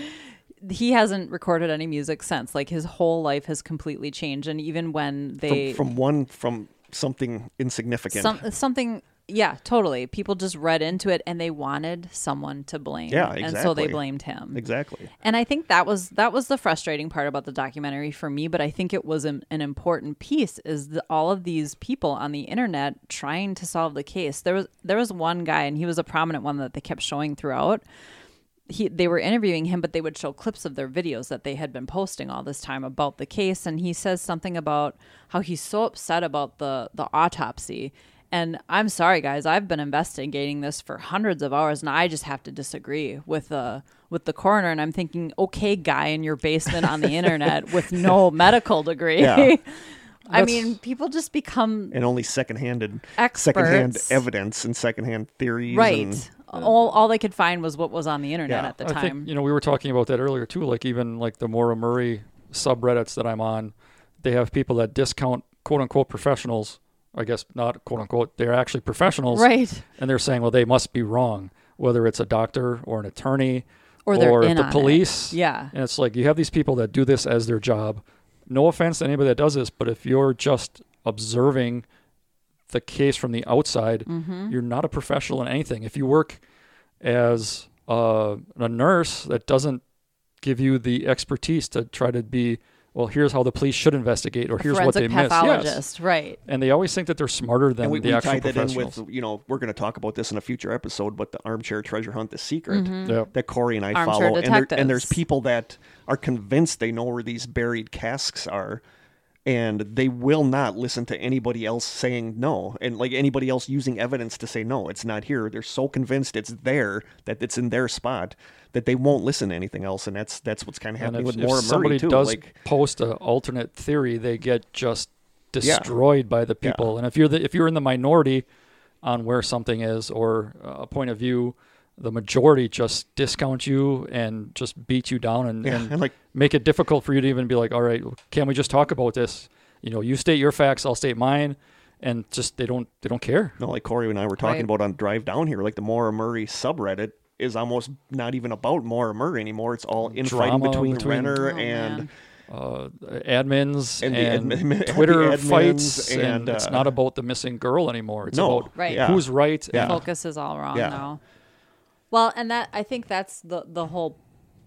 he hasn't recorded any music since. Like his whole life has completely changed, and even when they From, from one from something insignificant. some, something yeah totally. People just read into it and they wanted someone to blame. Yeah, exactly. and so they blamed him. Exactly. and i think that was that was the frustrating part about the documentary for me but i think it was an, an important piece is the, all of these people on the internet trying to solve the case. There was there was one guy and he was a prominent one that they kept showing throughout. He they were interviewing him but they would show clips of their videos that they had been posting all this time about the case. And he says something about how he's so upset about the the autopsy and I'm sorry guys I've been investigating this for hundreds of hours and I just have to disagree with the with the coroner and I'm thinking okay guy in your basement on the internet with no medical degree Yeah. I mean people just become And only secondhanded secondhand evidence and secondhand theories. right and- uh, all all they could find was what was on the internet Yeah. at the I time think you know we were talking about that earlier too. Like even like the Maura Murray subreddits that I'm on, they have people that discount quote unquote professionals. I guess not quote unquote. They're actually professionals, right and they're saying, well, they must be wrong, whether it's a doctor or an attorney or they're the on it. police. Yeah. And it's like you have these people that do this as their job. No offense to anybody that does this, but if you're just observing the case from the outside, Mm-hmm. you're not a professional in anything. If you work as uh, a nurse, that doesn't give you the expertise to try to be well, here's how the police should investigate, or here's what Forensic they missed. Yes. right? And they always think that they're smarter than and we, the we actual tied that in professionals. with you know we're going to talk about this in a future episode, but the armchair treasure hunt, the secret Yeah. that Kory and I Mm-hmm. Armchair follow, and, there, and there's people that are convinced they know where these buried casks are, and they will not listen to anybody else saying no, and like anybody else using evidence to say no, it's not here. They're so convinced it's there that it's in their spot that they won't listen to anything else, and that's that's what's kind of happening if, with more somebody too. does like post an alternate theory, they get just destroyed by the Yeah. people. And if you're the if you're in the minority on where something is or a point of view, the majority just discount you and just beat you down and, yeah, and and like make it difficult for you to even be like, all right, can we just talk about this? You know, you state your facts, I'll state mine, and just they don't they don't care. No, like Kory and I were talking Right. about on drive down here, like the Maura Murray subreddit is almost not even about Maura Murray anymore. It's all infighting between, between- Renner Oh, and man. Uh, admins And and, the admin- the Twitter admins fights, and, and, it's uh, not about the missing girl anymore. It's No, about Right. yeah. who's right. Yeah. and focus is all wrong Yeah. now. Well, and that I think that's the the whole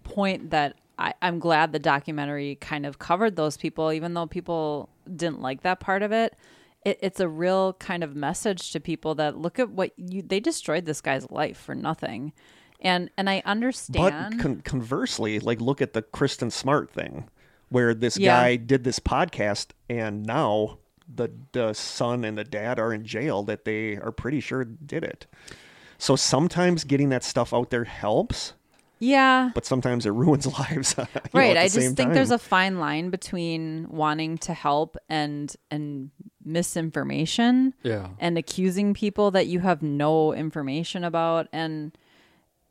point that I, I'm glad the documentary kind of covered those people, even though people didn't like that part of it. it it's a real kind of message to people that look at what you they destroyed this guy's life for nothing, and and I but understand. con- conversely, like look at the Kristen Smart thing, where this Yeah. guy did this podcast, and now the the son and the dad are in jail that they are pretty sure did it. So sometimes getting that stuff out there helps, yeah, but sometimes it ruins lives. you know, right i just think there's a fine line between wanting to help and and misinformation Yeah. and accusing people that you have no information about and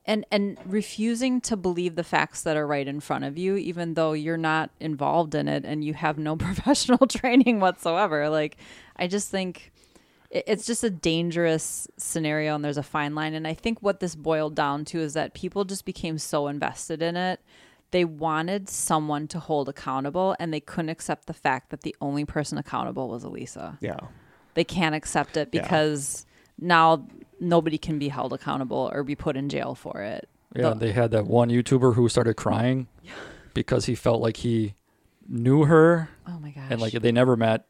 and and refusing to believe the facts that are right in front of you even though you're not involved in it and you have no professional training whatsoever like i just think it- it's just a dangerous scenario and there's a fine line and i think what this boiled down to is that people just became so invested in it they wanted someone to hold accountable and they couldn't accept the fact that the only person accountable was elisa yeah. they can't accept it Yeah. because now nobody can be held accountable or be put in jail for it. Yeah, The- they had that one YouTuber who started crying because he felt like he knew her oh my gosh. and like they never met,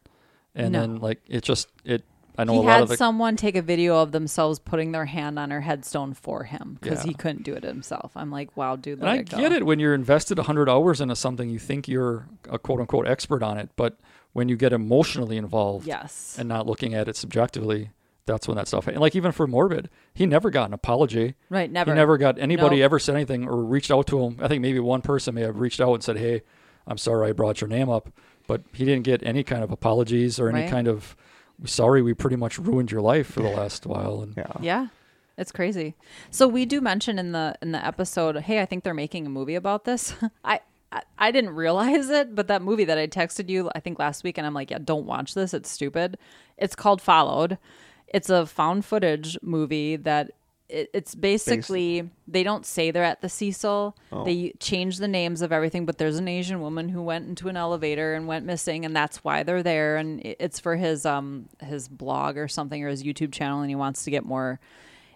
and No. then like it just it. I know he a lot had of the someone take a video of themselves putting their hand on her headstone for him because Yeah. he couldn't do it himself. I'm like, wow, dude. And I get it when you're invested 100 hours into something, you think you're a quote unquote expert on it. But when you get emotionally involved Yes. and not looking at it subjectively, that's when that stuff. And like even for Morbid, he never got an apology. right. Never. He never got anybody Nope. ever said anything or reached out to him. I think maybe one person may have reached out and said, "Hey, I'm sorry I brought your name up," but he didn't get any kind of apologies or any Right. kind of sorry. We pretty much ruined your life for the last while. And Yeah. Yeah. It's crazy. So we do mention in the in the episode, hey, I think they're making a movie about this. I, I I didn't realize it, but that movie that I texted you, I think last week, and I'm like, yeah, don't watch this. It's stupid. It's called Followed. It's a found footage movie that it, it's basically they don't say they're at the Cecil. They change the names of everything, but there's an Asian woman who went into an elevator and went missing, and that's why they're there. And it's for his um his blog or something or his YouTube channel, and he wants to get more.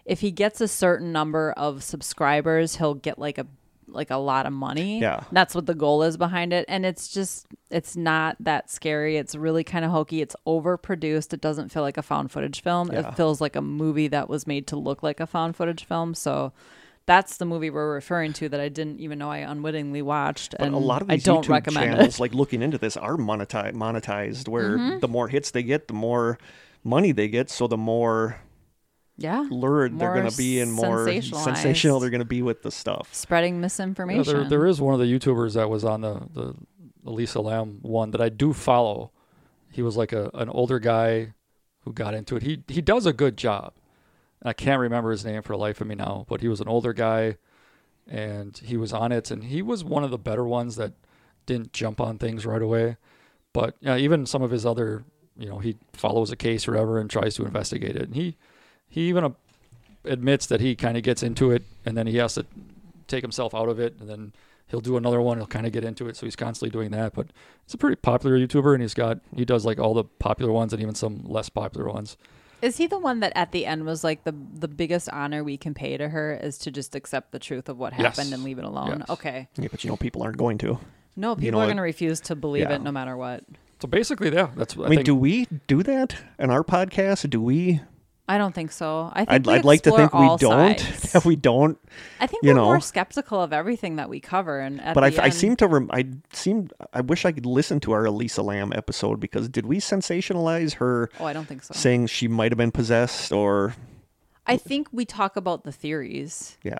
If he gets a certain number of subscribers, he'll get like a like a lot of money. Yeah. That's what the goal is behind it. And it's just it's not that scary. It's really kind of hokey. It's overproduced. It doesn't feel like a found footage film. Yeah. It feels like a movie that was made to look like a found footage film. So that's the movie we're referring to that I didn't even know I unwittingly watched. But and a lot of I these don't YouTube recommend channels, it. like looking into this, are monetized. Monetized, where Mm-hmm. the more hits they get, the more money they get. So the more Yeah. lurid they're going to be, and more sensational they're going to be with the stuff. Spreading Yeah, misinformation. there, there is one of the YouTubers that was on the the Elisa Lam one that I do follow. He was like a an older guy who got into it. He he does a good job. and I can't remember his name for the life of me now, but he was an older guy, and he was on it, and he was one of the better ones that didn't jump on things right away. But yeah, even some of his other, you know, he follows a case or whatever and tries to investigate it. And he he even uh, admits that he kind of gets into it, and then he has to take himself out of it, and then he'll do another one. He'll kind of get into it, so he's constantly doing that. But he's a pretty popular YouTuber, and he's got he does like all the popular ones and even some less popular ones. Is he the one that at the end was like the the biggest honor we can pay to her is to just accept the truth of what happened Yes. and leave it alone? Yes. Okay. Yeah, but you know, people aren't going to. No, people you know, are going to refuse to believe Yeah. it no matter what. So basically, yeah, that's. I, I mean, think, do we do that in our podcast? Do we? I don't think so. I think I'd, we I'd like to think we don't. sides. That we don't. I think you we're know. more skeptical of everything that we cover, and But I, the I end- seem to. Rem- I seem. I wish I could listen to our Elisa Lam episode because did we sensationalize her Oh, I don't think so. saying she might have been possessed or I think we talk about the theories, yeah?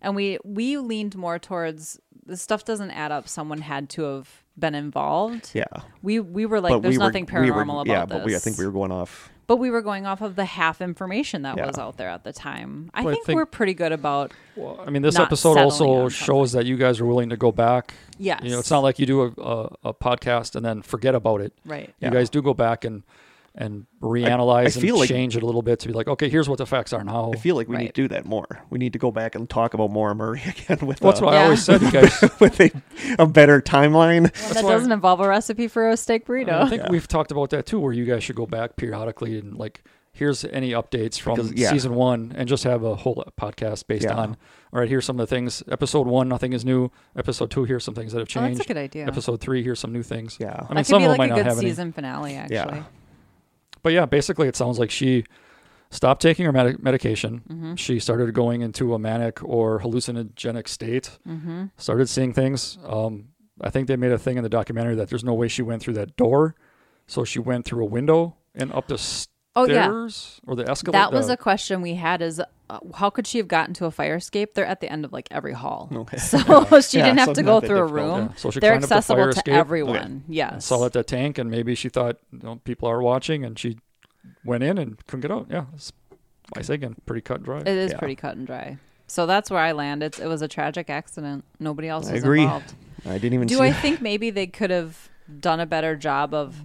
and we we leaned more towards the stuff doesn't add up. Someone had to have been involved. Yeah. We we were like, but there's we were, nothing we were- paranormal about yeah, this. but we, I think we were going off. But we were going off of the half information that Yeah. was out there at the time. I Well, I think, think- we're pretty good about well, I mean, this episode also shows that you guys are willing to go back. yes. You know, it's not like you do a, a, a podcast and then forget about it. right. Yeah. You guys do go back and and reanalyze I feel and like- change it a little bit to be like, okay, here's what the facts are now. I feel like we need to do that more. We need to go back and talk about Maura Murray again with Well, that's a, what I always said, you guys. with a, a better timeline. that why- doesn't involve a recipe for a steak burrito. I think Yeah. we've talked about that too, where you guys should go back periodically and like, here's any updates from Because, yeah. season one, and just have a whole podcast based Yeah. on. All right, here's some of the things. Episode one, nothing is new. Episode two, here's some things that have Oh, changed. that's a good idea. Episode three, here's some new things. Yeah. I mean, that could some be of like them a might good not have any. season finale, actually. But yeah, basically, it sounds like she stopped taking her medi- medication. Mm-hmm. She started going into a manic or hallucinogenic state. Mm-hmm. Started seeing things. Um, I think they made a thing in the documentary that there's no way she went through that door, so she went through a window and up the stairs Oh yeah, or the escalator. that was the- a question we had: is uh, how could she have gotten to a fire escape? They're at the end of like every hall, Okay. so she Yeah, didn't have to go through a room. So she They're the accessible fire to escape. everyone. and Yes. saw at that tank, and maybe she thought you know, people are watching, and she went in and couldn't get out. Yeah, it's, I say again, pretty cut and dry. It is pretty cut and dry. So that's where I land. It's, it was a tragic accident. Nobody else I was agree. involved. I didn't even Do. I think maybe they could have done a better job of,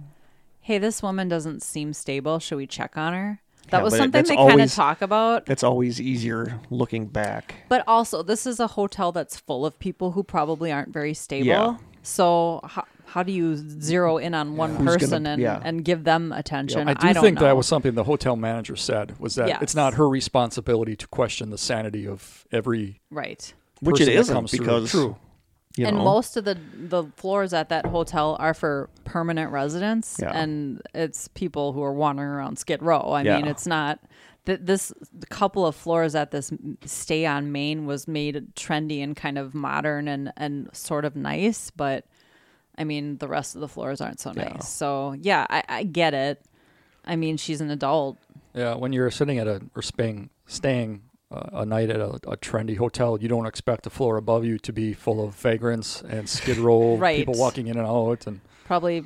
hey, this woman doesn't seem stable. Should we check on her? That Yeah, was something they kind of talk about. That's always easier looking back. But also, this is a hotel that's full of people who probably aren't very stable. Yeah. So how, how do you zero in on one Who's gonna- person and, yeah. and give them attention? I do don't think know. that was something the hotel manager said was that Yes. it's not her responsibility to question the sanity of every right. Which it person that isn't comes through. because true. You and know most of the the floors at that hotel are for permanent residents, Yeah. and it's people who are wandering around Skid Row. I Yeah. mean, it's not that this the couple of floors at this stay on Main was made trendy and kind of modern and and sort of nice, but I mean the rest of the floors aren't so Yeah. nice. So yeah, I, I get it. I mean, she's an adult. Yeah, when you're sitting at a or staying staying a night at a, a trendy hotel, you don't expect the floor above you to be full of vagrants and skid row Right. people walking in and out and Probably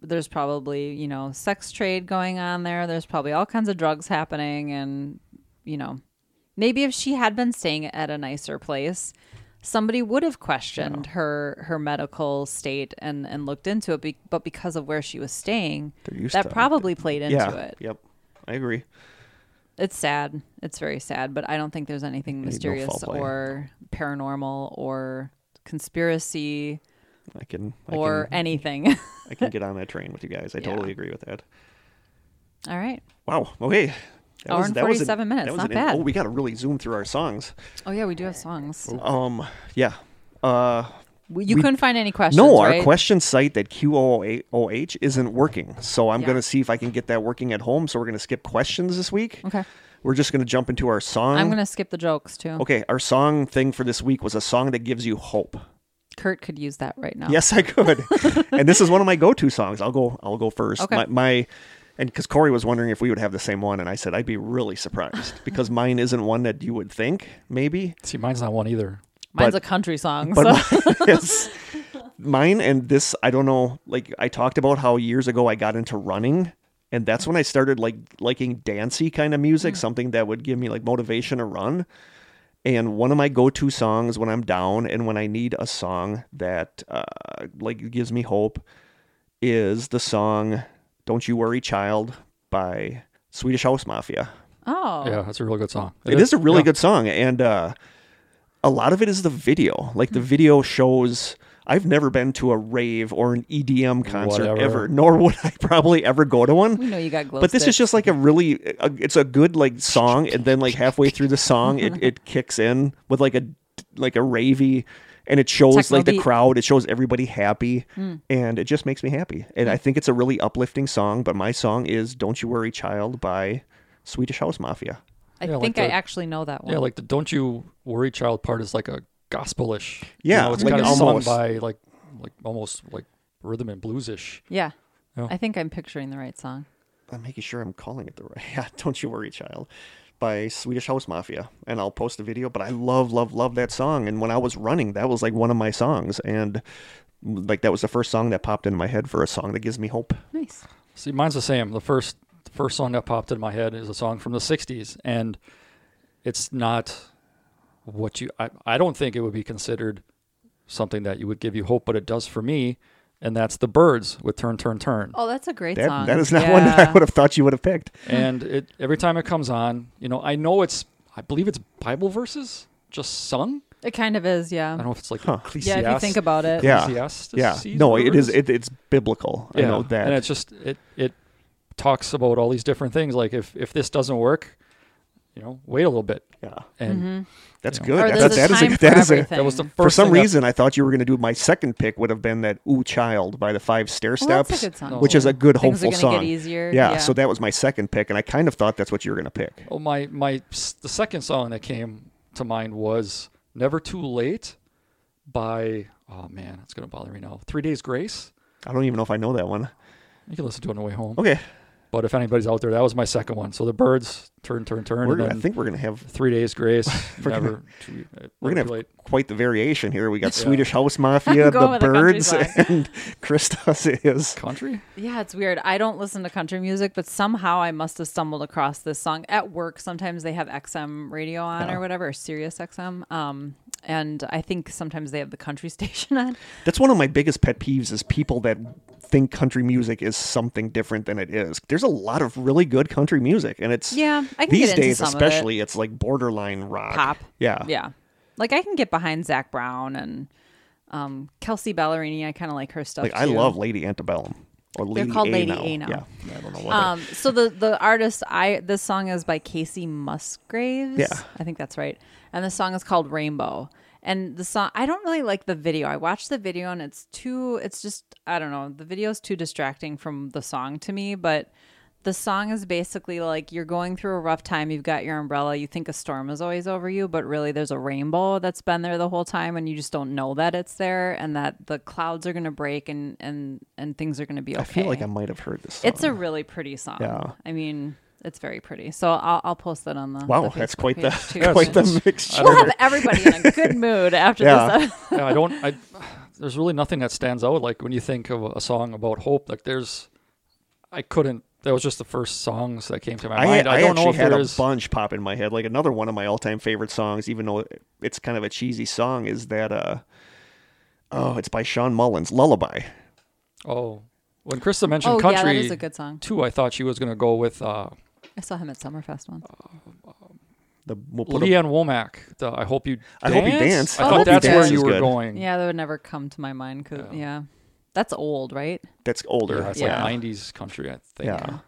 there's probably you know sex trade going on there. There's probably all kinds of drugs happening, and you know maybe if she had been staying at a nicer place, somebody would have questioned her her medical state and and looked into it. Be, but because of where she was staying, that to- probably played into yeah. it. Yep. I agree. It's sad. It's very sad, but I don't think there's anything no mysterious foul or paranormal or conspiracy I can. I or can, anything. I can get on that train with you guys. I Yeah. totally agree with that. All right. Wow. Okay. That Hour and was an- 47 minutes, not an- bad. Oh, we got to really zoom through our songs. Oh yeah, we do have songs. Um. Yeah. Uh. You We- couldn't find any questions. No, our right? question site that QOH isn't working. So I'm Yeah. going to see if I can get that working at home. So we're going to skip questions this week. Okay. We're just going to jump into our song. I'm gonna skip the jokes too. Okay, our song thing for this week was a song that gives you hope. Kurt could use that right now. Yes, I could. and this is one of my go-to songs. I'll go. I'll go first. Okay. My, my and because Kory was wondering if we would have the same one, and I said I'd be really surprised because mine isn't one that you would think maybe. see mine's not one either. Mine's but- a country song. But so. mine, yes, mine and this I don't know. Like I talked about how years ago I got into running, and that's when I started like liking dancey kind of music, Mm. something that would give me like motivation to run. And one of my go-to songs when I'm down and when I need a song that uh, like gives me hope is the song "Don't You Worry, Child" by Swedish House Mafia. oh. Yeah, that's a really good song. It is a really yeah. good song, and uh, a lot of it is the video. Like Hmm. the video shows. I've never been to a rave or an EDM concert Whatever. ever, nor would I probably ever go to one. We know you got glow But this is just like a really, a, it's a good like song, and then like halfway through the song, it, it kicks in with like a like a ravey, and it shows Techno like the beat. crowd. It shows everybody happy, Hmm. and it just makes me happy. And I think it's a really uplifting song. But my song is "Don't You Worry, Child" by Swedish House Mafia. I Yeah, like think I the- actually know that one. Yeah, like the "Don't You Worry, Child" part is like a gospelish. Yeah, you know, it's like kind of sung almost. by like like almost like rhythm and bluesish. yeah. Yeah. I think I'm picturing the right song. I'm making sure I'm calling it the right. Yeah, "Don't You Worry, Child" by Swedish House Mafia, and I'll post a video. But I love, love, love that song. And when I was running, that was like one of my songs, and like that was the first song that popped into my head for a song that gives me hope. Nice. See, mine's the same. The first the first song that popped in my head is a song from the '60s, and it's not what you. I, I don't think it would be considered something that you would give you hope, but it does for me, and that's the Byrds with "Turn, Turn, Turn." Oh, that's a great That, song. that is not one that I would have thought you would have picked. and it every time it comes on, you know, I know it's. I believe it's Bible verses just sung. It kind of is, yeah. I don't know if it's like Huh. Yeah, if you think about it. Yeah. Ecclesiastes, Yeah, no, it is. It, it's biblical. I know that. And it's just it it talks about all these different things. Like if if this doesn't work, you know, wait a little bit. yeah, And mm-hmm. that's you know. good. Or That's, there's a that is time a, for that is a, that was the first for some thing that- reason I thought you were going to do my second pick would have been that "Ooh Child" by the Five Stair Well, that's Steps, a good song. which is a good Things hopeful are song. Get easier. Yeah, so that was my second pick, and I kind of thought that's what you were going to pick. oh my my the second song that came to mind was "Never Too Late" by oh man, it's gonna bother me now. Three Days Grace. I don't even know if I know that one. You can listen to it on the way home. Okay, But if anybody's out there, that was my second one. So the Byrds, turn, turn, turn, we're and gonna, I think we're going to have Three Days Grace. We're never gonna- too, uh, we're going too to late. have quite the variation here. We got Yeah. Swedish House Mafia, the with a country Byrds, song. and Krista's is. country. Yeah, it's weird. I don't listen to country music, but somehow I must have stumbled across this song at work. Sometimes they have XM radio on Yeah. or whatever, or Sirius XM. Um, and I think sometimes they have the country station on. That's one of my biggest pet peeves is people that think country music is something different than it is. There's a lot of really good country music, and it's Yeah, I can these days of it. especially it's like borderline rock, Pop. Yeah, Yeah. Like I can get behind Zac Brown and um, Kelsea Ballerini. I kind of like her stuff. Like I love Lady Antebellum or Lady called A Lady now. A now. Yeah, I don't know what. Um, so the the artist I this song is by Kacey Musgraves. Yeah. I think that's right. And the song is called Rainbow. And the song I don't really like the video. I watched the video and it's too it's just I don't know. The video is too distracting from the song to me, but the song is basically like you're going through a rough time, you've got your umbrella, you think a storm is always over you, but really there's a rainbow that's been there the whole time and you just don't know that it's there and that the clouds are going to break and and and things are going to be okay. I feel like I might have heard this. Song. It's a really pretty song. Yeah. I mean, it's very pretty. So I'll, I'll post that on the. wow. the That's quite the page, too. Quite it's- the mixture. We'll have everybody in a good mood after Yeah. this. yeah, I don't. I there's really nothing that stands out. Like when you think of a song about hope, like there's, I couldn't. That was just the first songs that came to my I, mind. I, I don't know if had there a is. bunch pop in my head. Like another one of my all-time favorite songs, even though it's kind of a cheesy song, is that uh oh, it's by Shawn Mullins, "Lullaby." Oh, when Krista mentioned oh country yeah, that is a good song. too, I thought she was gonna go with uh, I saw him at Summerfest once. Um, um, the we'll put a- Lee Ann Womack. The I hope you. I Hope You Dance? Dance. I I thought Hope You that's where Dance you were good. going. Yeah, that would never come to my mind. Cause, yeah. Yeah. That's old, right? that's older. Yeah, it's Yeah. like '90s country. I think. Yeah.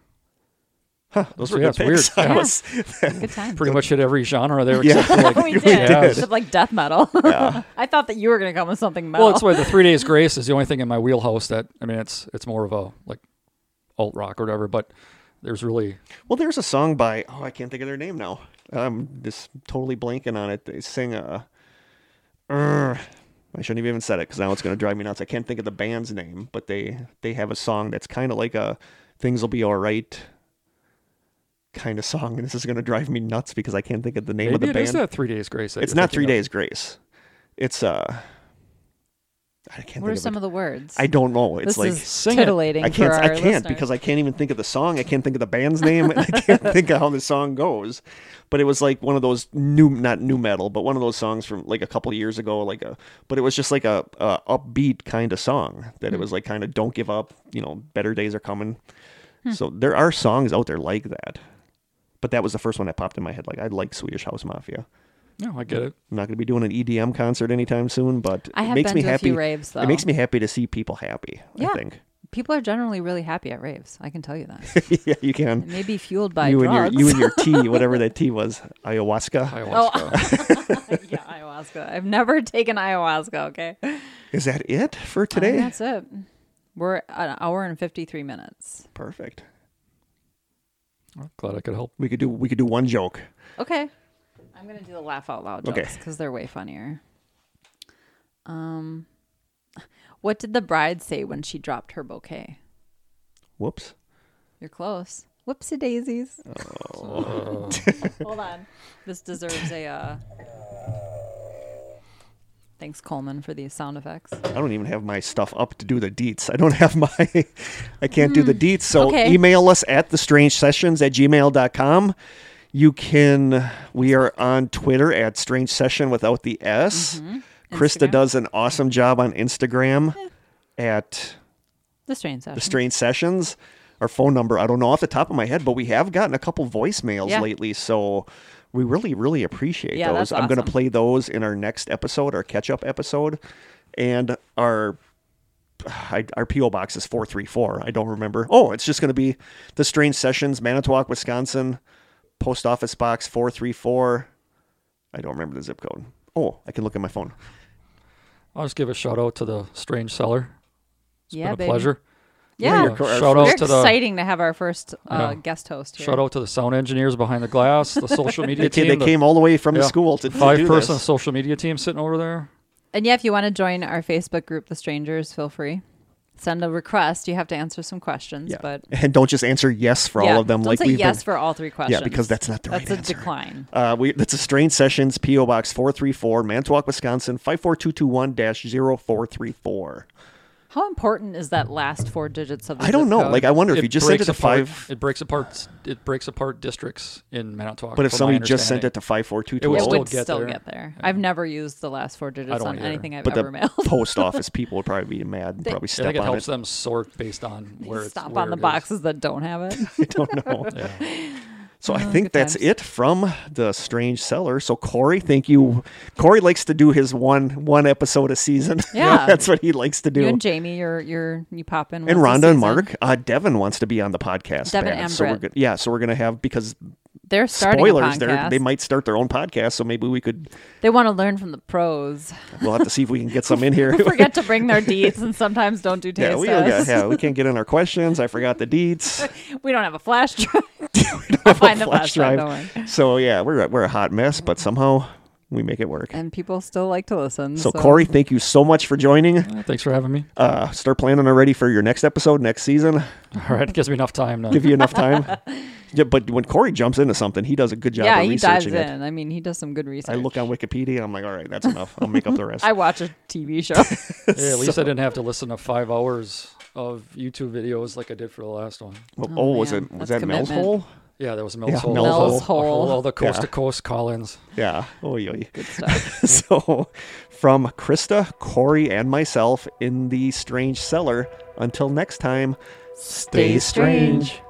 Huh, those were Yeah, good it's picks. weird. I Yeah. was- Good time. Pretty much hit every genre there Yeah. except for like. we did. Yeah. Except like death metal. yeah. I thought that you were going to come with something metal. Well, it's why the Three Days Grace is the only thing in my wheelhouse that I mean, it's it's more of a like alt rock or whatever. But there's really Well, there's a song by oh, I can't think of their name now. I'm just totally blanking on it. They sing a. Uh, I shouldn't have even said it because now it's going to drive me nuts. I can't think of the band's name, but they they have a song that's kind of like a "Things Will Be All Right" kind of song, and this is going to drive me nuts because I can't think of the name of maybe the it is band. that Three Days Grace. it's not Three of. Days Grace. It's uh. I can't what are some of of the words? I don't know. It's this like Sing it. titillating I can't. I can't listeners. because I can't even think of the song. I can't think of the band's name. and I can't think of how the song goes. But it was like one of those new, not new metal, but one of those songs from like a couple of years ago. Like a, but it was just like a, a upbeat kind of song that Hmm. it was like kind of don't give up. You know, better days are coming. Hmm. So there are songs out there like that. But that was the first one that popped in my head. Like I like Swedish House Mafia. No, I get it. I'm not going to be doing an EDM concert anytime soon, but I it makes been me to a happy. few raves, though. It makes me happy to see people happy. Yeah. I think. People are generally really happy at raves. I can tell you that. yeah, you can. It may be fueled by you drugs. and your you and your tea, whatever that tea was, ayahuasca. Ayahuasca. Oh, yeah, ayahuasca. I've never taken ayahuasca. Okay, Is that it for I think today? that's it. We're an hour and fifty three minutes. Perfect. Glad I could help. We could do we could do one joke. Okay, I'm gonna do the laugh out loud jokes because they're way funnier. Um, what did the bride say when she dropped her bouquet? Whoops. You're close. Whoopsie daisies. Uh, Hold on. This deserves a. Uh... Thanks, Coleman, for these sound effects. I don't even have my stuff up to do the deets. I don't have my I can't do the deets. So Hmm. Okay. email us at the strange sessions at gmail.com. You can we are on Twitter at strange session without the S. Krista Mm-hmm. Instagram. does an awesome job on Instagram at The strange session. the strange sessions. Our phone number, I don't know off the top of my head, but we have gotten a couple voicemails Yeah. lately. So we really, really appreciate Yeah, those. that's I'm going to play those in our next episode, our catch up episode. And our I, our PO box is 434. I don't remember. Oh, it's just going to be the Strange Sessions, Manitowoc, Wisconsin, post office box 434. I don't remember the zip code. Oh, I can look at my phone. I'll just give a shout out to the strange cellar. It's Yeah, been a baby. pleasure. Yeah. you're cor- shout Very out to the exciting to have our first uh, Yeah. guest host here. shout out to the sound engineers behind the glass, the social media They, team, they the came all the way from the school to, to five do person this. social media team sitting over there. And yeah, if you want to join our Facebook group, The Strangers, feel free. Send a request. You have to answer some questions, Yeah. but and don't just answer yes for yeah, all of them don't like say we've yes been. for all three questions. Yeah, because that's not the that's right answer. That's a decline. Uh, we that's a strange sessions PO Box four three four Manitowoc, Wisconsin five four two two one 434 How important is that last four digits of the I don't zip know. code? Like I wonder if you just sent it breaks to apart- five. It breaks apart. It breaks apart districts in Manitowoc. But if from my somebody just sent it to five four two It would it zero, still would get still there. get there. I've never used the last four digits don't on either. anything I've but ever the mailed. post office people would probably be mad and They- probably I step think it on helps it. them sort based on where it's Stop where on the it is. boxes that don't have it. I don't know. Yeah. So I Oh, think that's times. it from the strange cellar. So Kory, thank you. Kory likes to do his one one episode a season. Yeah. that's what he likes to do. You and Jamie, you're you're you pop in. and Rhonda and. Mark, uh, Devin wants to be on the podcast. Devin and so we're. Yeah, so we're gonna have because They're starting spoilers. a They might start their own podcast. So maybe we could. They want to learn from the pros. We'll have to see if we can get some in here. Forget to bring their deets and sometimes don't do taste yeah, we, tests. yeah, we can't get in our questions. I forgot the deets. We don't have a flash drive. I'll I'll find the flash drive. So yeah, we're a- we're a hot mess, but somehow we make it work. And people still like to listen. So Kory, thank you so much for joining. Yeah, Thanks for having me. Uh, start planning already for your next episode next season. All right, it gives me enough time. To, Give you enough time. yeah, but when Kory jumps into something, he does a good job yeah, of he dives researching it. in. I mean, he does some good research. I look on Wikipedia. and I'm like, all right, that's enough. I'll make up the rest. I watch a TV show. yeah, at least I didn't have to listen to five hours of YouTube videos like I did for the last one. Oh, oh, was man, it was that's that Mel's commitment. hole? Yeah, there was Mel's Yeah, Hole. Mel's Mel's Hole. Hole. All the coast Yeah. to coast call-ins. Yeah. Oh, yeah. good stuff. so, from Krista, Kory, and myself in the strange cellar. Until next time, stay Stay strange. strange.